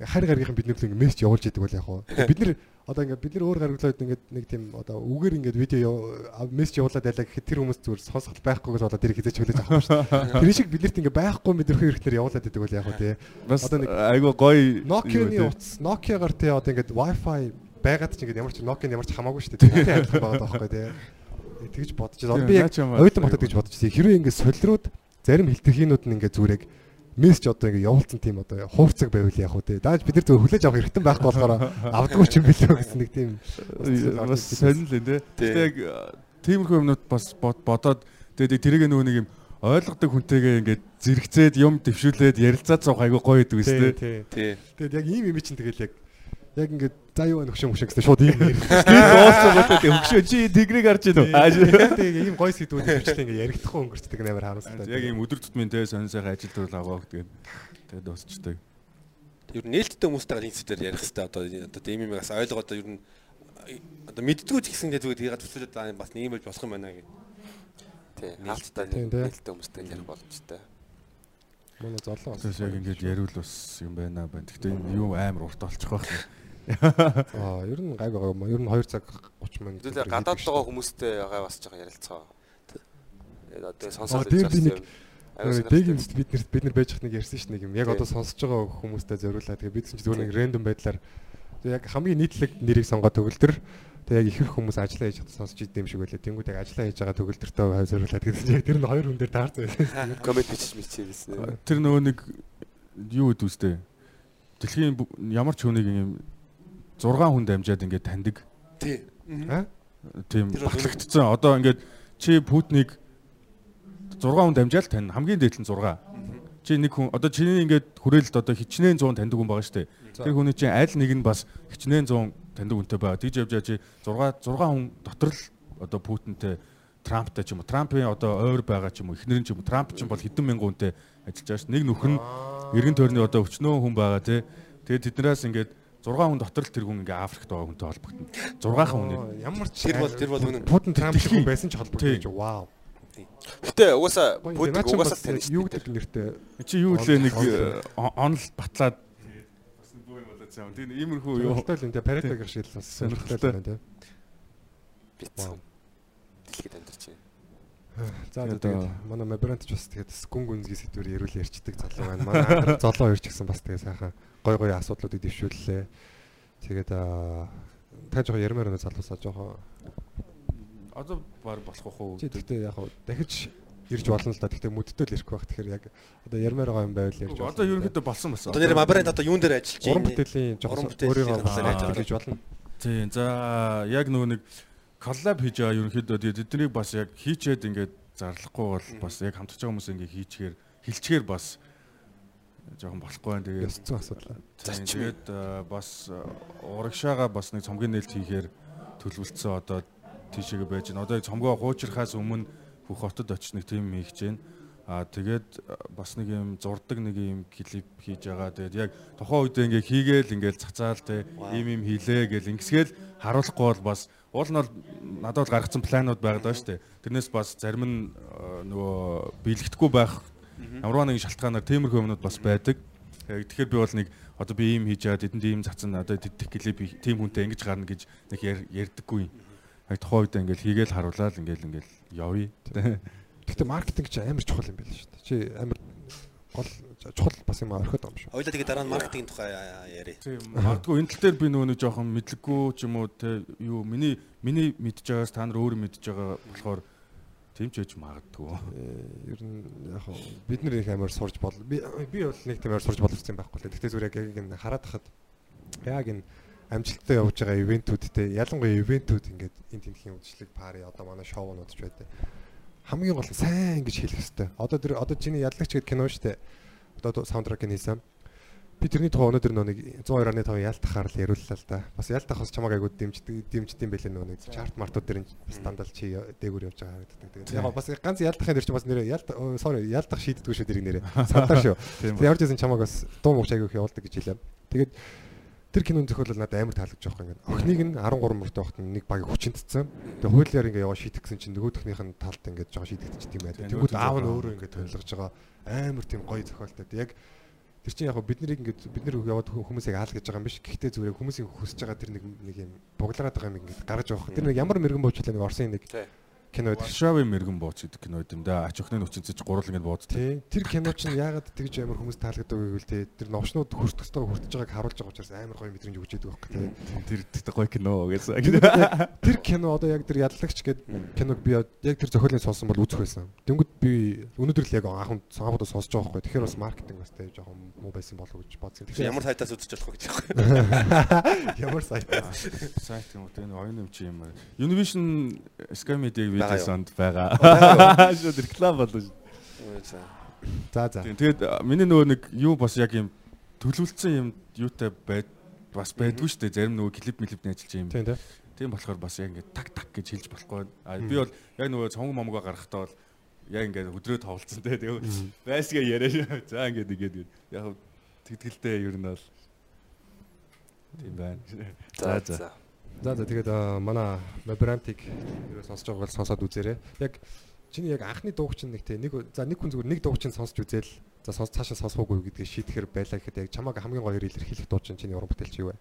харь гаргийнхан бид нэр л ингээд мессеж явуулж идэг бол яг хуу. Бид нэр одоо ингээд бид нэр өөр гаргалаад ингээд нэг тийм одоо үгээр ингээд видео мессеж явуулаад байлаа гэхэд тэр хүмүүс зүгээр сонсголт байхгүйгээс болоод тэр хизээч хүлээж авахгүй шүү дээ. Тэр шиг бид нарт ингээд байхгүй мэдэрх хэрэгтлэр явуулаад идэг бол яг те.
Бас
Одоо нэг
айгүй гоё
Nokia-ны утас Nokia-гаар тий одоо ингээд Wi-Fi байгаад ч ингээд ямар ч Nokia-н ямар ч хамаагүй шүү дээ. Тэгэх адилхан байгаа байхгүй тий. Э, Тэгж бодож байна. Би яг оюутан батад гэж бодож байна. Хэрвээ ингээд солирууд зарим хилтерхийнүүд нь ингээд зүрэг мессеж одоо ингээд явуулсан тийм одоо хувцаг байвал яг уу тий. Дааж бид нар зүгээр хүлээж авах хэрэгтэй байхгүй болохоор авдаггүй ч юм билүү гэсэн нэг тийм
бас сонирхол энэ тий. Гэхдээ яг э, тиймэрхүү юмнууд бас бод- бодоод тэгээд тэрийг нөгөө нэг юм ойлгодог хүнтэйгээ ингээд зэрэгцээд юм дэвшүүлээд ярилцаад суух айгүй гоё гэдэг үстэй.
Тэгээд яг ийм юм чинь тэгэл яг яг ингээд за юу нөхшөө мөхшөө гэсэн шууд ийм нэр.
Тийм дуусах болоод тийм хөгшөө чи дигрийг харж байна уу?
Аа тийм ийм гойс хэдүүд хөвчлээ ингээд яригдахгүй өнгөрчдөг амар харамсалтай.
Яг ийм өдөр тутмын тэ сонь сайхан ажил төрөл аваа гэдэг. Тэгээд дуусчдаг.
Ер нь нээлттэй хүмүүстэй инцидент ярих хэрэгтэй одоо одоо ийм юм бас ойлгоод одоо ер нь одоо мэддгүй ч гэсэн тэгээд тэгээд төсөөлөд байгаа бас ийм байж болох юм байна гэх.
Тийм хаалттай
нээлттэй хүмүүстэй ярих боломжтой.
Манай золоо.
Тэгэхээр яг ингэж яриул бас юм байна байна. Гэхдээ энэ юу амар урт олчих байх.
Аа, ер нь гайг байгаа юм. Ер нь 2 цаг 30 минут.
Хэдүүлээ гадаад байгаа хүмүүстэй байгаа бас жоохон ярилцгаа. Тэгээд одоо сонсоод
Аа, дээр би нэг
аюулгүй
Дэгийн бид нэрт бид нар байж хат нэг ярьсан ш нь юм. Яг одоо сонсож байгаа хүмүүстэй зориулаад тэгээ бид ч зүгээр нэг рэндом байдлаар яг хамгийн нийтлэг нэрийг сонгоод төгөлдөр тэгээ яг их их хүмүүс ажиллаа хийж хат сонсож идэм шиг байлаа. Тэнгүүд яг ажиллаа хийж байгаа төгөлдөртөө зориулаад гэсэн яг тэр нь хоёр хүн дээр таарсан байсан.
коммент бичиж мичээрсэн.
Тэр нөгөө нэг юу гэдэг үстэй. Дэлхийн ямар ч хүнийг юм 6 хүн дамжаад ингээд таньдаг.
Тий.
Аа?
Тийм батлагдсан. Одоо ингээд чи Путиныг 6 хүн дамжаал тань хамгийн дээд нь 6. Чи нэг хүн одоо чиний ингээд хүрээлэлд одоо хичнээн 100 таньдаг хүн байгаа шүү дээ. Тэр хүний чинь аль нэг нь бас хичнээн 100 таньдаг хүнтэй байгаа. Тэгж явж чи 6 6 хүн дотор л одоо Путинтэй Трамптай ч юм уу Трампын одоо ойр байгаа ч юм уу эхнэр нь ч юм уу Трамп ч юм бол хэдэн мянган хүнтэй ажиллаж байгаа шүү. Нэг нөхөр нь эргэн тойрны одоо өчнөө хүн байгаа тий. Тэгээд тэднээс ингээд 6 хүн дотор л тэр хүн ингээ Африкт байгаа хүнтэй холбогдно. 6 хүн үнэ.
Ямар ч
Тэр бол тэр бол үнэн.
Путин Трамп шиг
Дэлхий-
хүн байсан ч холбогдож вау.
Гэтэ угаасаа Путин угаасаа тань
юу гэдэг нэртэй
Чи юу лээ нэг э, он- онл батлаад бас нэг боо юм болоод цаам. Тийм иймэрхүү юу.
сонирхолтой л энэ тэ парето гэр шил бас сонирхолтой байна тий.
Бицсэн. Дэлхийд амьдарч байна.
За
Тэгээд,
манай Мабрант ч бас тэгээд гүн гүнзгий сэдвэр ярил ярьцдаг залуу байна. Манай золоо хоёр ч гэсэн бас тэгээд сайхан гой гой асуудлуудыг дэвшүүллээ. Тэгээд аа та жоохон ярмаар өнө залуусаа жоохон
Одоо баг болох уу?
тэгтээ яг хав дахиж ирж болно л да. Тэгтээ мүдтэй л ирэх байх. Тэгэхээр яг одоо ярмаар байгаа юм байвал ярьж болно.
Одоо ерөнхийдөө болсон бас.
Одоо нэр Мабрент одоо юун дээр ажиллаж
уран
байна?
бүтээлийн
Уран
жоохон
бүтээлийн
өөрийгөө яаж
яаж
хийж болно.
Тийм. За яг нөгөө нэг коллаб хийж байгаа ерөнхийдөө тэднийг бас яг хийчээд ингээд зарлахгүй бол бас яг хамтарч байгаа хүмүүс ингээд хийчихээр хилчгээр бас жоохон болохгүй байна. Тэгээд
Ёс зүйн асуудал.
Тийм, Тэгээд э, бас э, урагшаага бас нэг цомгийн нээлт хийхээр төлөвлөсөн одоо тийшээгээ байж байна. Одоо цомгоо хуучрахаас өмнө бүх хотод очиж нэг тим хийх гэж байна. Аа тэгээд э, бас нэг юм зурдаг нэг юм клип хийж байгаа. Тэгээд яг тухайн үед ингээ хийгээл ингээл цацаал те ийм ийм хийлээ гэл ингэсгээл харуулахгүй бол бас уул нь бол надад бол гаргацсан планууд байгаад байгаа шүү дээ. Тэрнээс бас зарим нь нөгөө биелэгдэхгүй байх ямар нэгэн шалтгаанаар тиймэрхүү юмнууд бас байдаг. Яг Тэгэхээр би бол нэг одоо би ийм хийж чаад эдэнд ийм цацсан одоо тэтгэх клип тийм хүнтэй ингэж гарна гэж нэг яр- ярьдаггүй. Яг тухайн үед ингээл хийгээл харуулаад ингээл ингээл явъя.
Гэхдээ маркетинг чи амар чухал юм байл шүү дээ. Чи амар гол чухал бас юм орхиод байгаа юм шүү.
Хоёлаа тэгээ дараа нь маркетинг тухай яриа.
Тийм магадгүй энэ тал дээр би нөгөө нэг жоохон мэдлэггүй ч юм уу те юу миний миний мэдж байгаас та нар өөр мэдж байгаа болохоор Тийм ч ээж магадгүй.
Э, Ер нь яг хаа бид нар их амар сурж бол би би бол нэг тийм амар сурж болгосон юм байхгүй л. Гэхдээ зүгээр яг энэ хараад хахад яг энэ амжилттай явж байгаа ивентүүдтэй ялангуяа ивентүүд ингээд энэ тентхийн үдшилэг пари одоо манай шоунууд ч байдаг. Хамгийн гол нь сайн ингэж хэлэх хэрэгтэй. Одоо тэр одоо чиний яллагч гэдэг кино штэ. Одоо саундтрак хийсэн. Би тэрний тухай өнөөдөр нөө нэг 102.5 ялтахаар л яриуллаа л да. Бас ялтах бас чамаг айгуу дэмждэг дэмждэм байлээ нөгөө нэг чарт мартууд дээр л чи дээгүүр явж байгаа гэдэг. Тэгээд яг бас ганц ялтахын дээр ч бас нэрээ ялт sorry ялтах шийддэггүй шүү тэрийг нэрээ. Сандаа шүү. Ч байсан чамаг бас дуу мууч айгуу их явуулдаг гэж хэлээ. Тэгээд тэр киноны зохиол надад амар таалагдж байгаа юм. Охиныг нь 13 мөртөө хахад нэг баг хүчинтцсэн. Тэгээ хуулиар ингээ яваа шийдэх гэсэн чинь нөгөөхнийх нь талд ингээ жоо шийдэгдчих юм байна. Тэгвэл аав нь өөрөө ингээ тонилгож байгаа амар тийм гоё зохиолтой. Яг Тэр чинь яг гоо бид нарыг ингээд бид нар яваад хүмүүсийг аал гэж байгаа юм биш. Гэхдээ зүгээр хүмүүсийн хүсэж байгаа тэр нэг нэг юм буглаад байгаа юм ингээд гаргаж авах. Тэр нэг ямар мэрэгэн буучлаа нэг Орсын нэг кино байдаг.
Варшавын мэрэгэн бууц гэдэг кино юм да. Ач охны нүцэнцэж гурал ингээд бууцдаг.
Тий. Тэр кино чинь яагаад тэгж амар хүмүүс таалагддаг вэ гэвэл тий тэр новшнууд хүртэхтэй хүртэж байгааг харуулж байгаа учраас амар гоё мэдрэмж өгч яадаг байхгүй тий.
Тэр тэр гоё кино гэсэн.
Тэр кино одоо яг тэр яллагч гэдэг киног би яг тэр зохиолыг сонсон бол үзэх байсан. Тэнгүүд би өнөөдөр л яг анхнд цаанхудаа сонсож байгаа байхгүй. Тэгэхээр бас маркетинг бас тий жоохон муу байсан болов уу гэж бодсон.
Тэгэхээр ямар сайтаас үзэж болох вэ гэж байгаа.
Ямар сайтаас.
Сайт юм уу энэ оюун юм чи юм. Univision Sky Media видеосонд байгаа. Шууд реклам болоо шүү.
За за.
Тэгээд миний нөгөө нэг юу бас яг юм төлөвлөсөн юм юутай байд бас байдгүй шүү дээ. Зарим нөгөө клип клипний ажиллаж юм.
Тийм тийм.
Тийм болохоор бас яг ингээд так так гэж хэлж болохгүй. А би бол яг нөгөө цонгон момгоо гаргахтаа бол яг ингээд өдрөө тоглолцсон те. Тэгээ байсгаа яриа. За ингээд игээд яг тэгтгэлтэй ер нь бол тийм байна. За за.
За за тэгээд манай Mabrantic ерөө сонсож байгааг бол сонсоод үзээрэй. Яг чиний яг анхны дууг чинь нэг те нэг за нэг хүн зүгээр нэг дууг чинь сонсч үзээл за сонс цаашаа сонсохгүй гэдгийг шийтгэхэр байлаа гэхэд яг чамааг хамгийн гоё илэрхийлэх дуу чинь чиний уран бүтээлч юу вэ?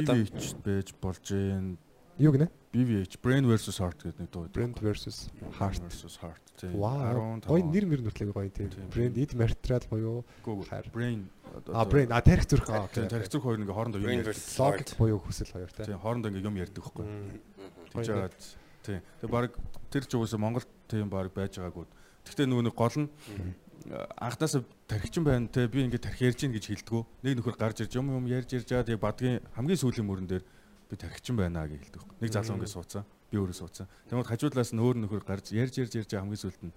BVH байж болж гэн
Юу гинэ?
BVH Brain versus Heart гэдэг нэг дуу.
Brand versus Heart
versus Heart. Тийм.
Гоё нэр мэр нүртлэг гоё тийм. Brand Id Material буюу.
Brain
А Brain а тарих зүрх аа.
Тийм тарих зүрх хоёр ингээ хоорондоо юм ярьдаг.
Log буюу хүсэл хоёр тийм.
Тийм хоорондоо ингээ юм ярьдаг байхгүй. Тэгж яагаад тийм. Тэгээ баг тэр ч угсаа Монголд тийм баг байж байгаагүй. Гэхдээ нөгөө нэг гол нь анхнаасаа тархичин байна те би ингээ тархи ярьж гин гэж хэлдэггүй. Нэг нөхөр гарч ирж юм юм ярьж ирж байгаа. Тэгээ бадгийн хамгийн сүүлийн мөрөн дээр би тархичин байна гэж хэлдэг. Нэг залуу ингээ суудсан. Би өөрөө суудсан. Тэгмээд хажуудлаас нь өөр нөхөр гарч ярьж ярьж ярьж хамгийн сүүлд нь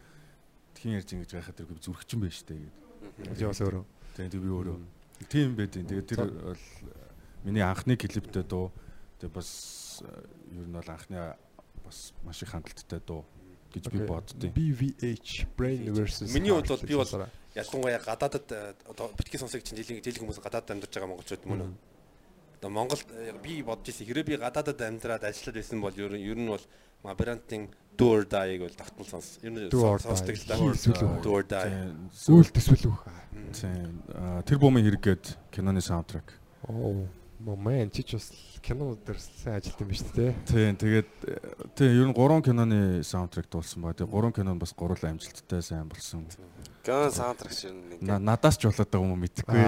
тхин ярьж ингэж байхад тэр би зүрхчин байна штэ гэдэг.
Бас өөрөө.
Тэгээд би өөрөө тийм байдیں۔ Тэгээд тэр бол э, миний анхны клиптэй дуу. Тэгээд бас э, ер нь бол анхны э, бас маш их хандлттай дуу гэж би боддیں۔
BVH Brain versus
Миний хувьд бол би бол ялангуяа гадаадад одоо битгий сонсогч жилийн жилийн хүмүүс гадаадд амьдарч байгаа монголчууд мөн үү? Одоо Монгол би бодож ирсэн хэрэв би гадаадад амьдраад ажиллаад байсан бол ер нь бол Мабрантын Do or Die-г бол тогтмол сонс. Ер нь сонсдог л да. Do or Die.
Төсвөл үү?
Тийм. Тэр бомын хэрэггээд киноны саундтрак.
Оо, момент чи ч бас кино дээр сайн ажилт юм ба шүү дээ.
Тийм. Тэгээд тийм ер нь 3 киноны саундтрак дуулсан ба. Тэгээд 3 кинон бас гурал амжилттай сайн болсон.
Кино саундтрак чинь нэг
надаас ч болоод байгаа юм мэдхгүй.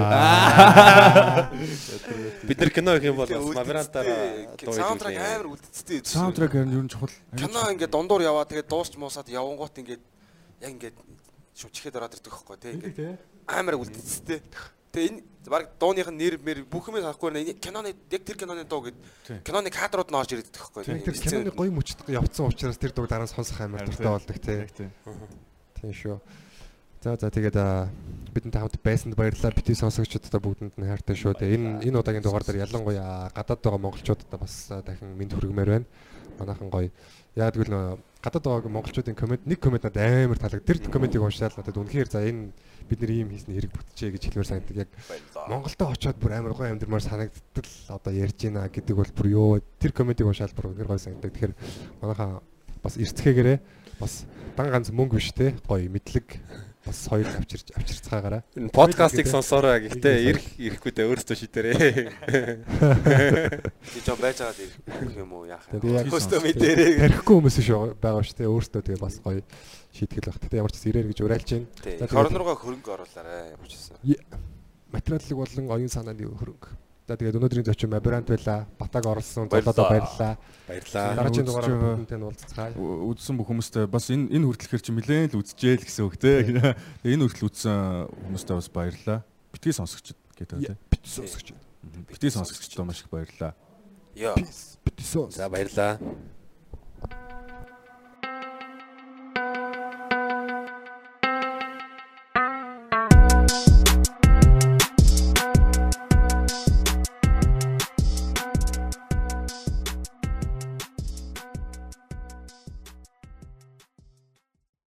Бид нар кино гэх юм бол дуу
саундтрак амар үлдцтэй.
Саундтрак ер нь чухал.
Кино ингээд дундуур яваа тэгээд дуусч муусаад явангуут ингээд яг ингээд шүчихэд ороод ирдэг байхгүй тий. Ингээд амар үлдцтэй. Тэгээ энэ баг дууных нь нэр мэр бүх юм санахгүй нэ. Киноны яг тэр киноны дуу гэд киноны кадрууд нь орж ирдэг байхгүй
тэр киноны гоё мөчд явцсан учраас тэр дууг дараа нь сонсох амар дуртай болдог тий. Тийм шүү. За за тэгээд бидэнд хамт байсанд баярлалаа. Бити сонсогчдод бүгдэнд нь хайртай шүү. Тэгээ энэ энэ удаагийн дугаар дээр ялангуяа гадаад байгаа монголчуудад бас дахин мэд хүргэмээр байна. Манайхан гоё. Яг тэгвэл гадаад байгаа монголчуудын комент нэг комент надад амар таалаг. Тэр комментиг уншаад надад үнэхээр за энэ бид нар ийм хийсний хэрэг бүтчихэ гэж хэлмээр санагддаг. Яг Монголдо очиод бүр амар гоё амьдрмаар санагдтал одоо ярьж байна гэдэг бол бүр ёо тэр комментиг уншаад бүр үнэхээр гоё санагддаг. Тэгэхээр манайхаа бас эрцгээгээрээ бас дан ганц мөнгө биш те гоё мэдлэг соёл авчирч авчирцгаагаараа.
Энэ подкастыг сонсоорой. Гэхдээ ирэх ирэхгүй дээ өөрөөсөө шийдээрэй.
Би жоо байж байгаад ирэх юм уу яах
вэ?
Костюм дээрээ.
Тарихгүй хүмүүс шүү байгаа шүү те өөрөөсөө тэгээ бас гоё шийтгэл баг. Тэгтээ ямар ч ирээр гэж уриалж байна.
Руугаа хөрөнгө оруулаарай ямар ч гэсэн.
Материалыг болон оюун санааны хөрөнгө. Баярлалаа. Тэгээд өнөөдрийн зочин Мабрант байла. Батаг оролцсон.
Баярлалаа.
Золоодоо баярлалаа.
Баярлалаа.
Дараагийн дугаараар бүгдэнтэй нь уулзцгаая.
үзсэн бүх хүмүүстээ бас энэ энэ хүртэлхэр чи нэлээд л үзчихээ л гэсэн үг те. Энэ хүртэл үзсэн хүмүүстээ бас баярлалаа. Битгий сонсогчд гэдэг те.
Бит сонсогч.
Битгий сонсогчдоо маш их баярлалаа.
Яа.
Бит сонс.
За баярлалаа.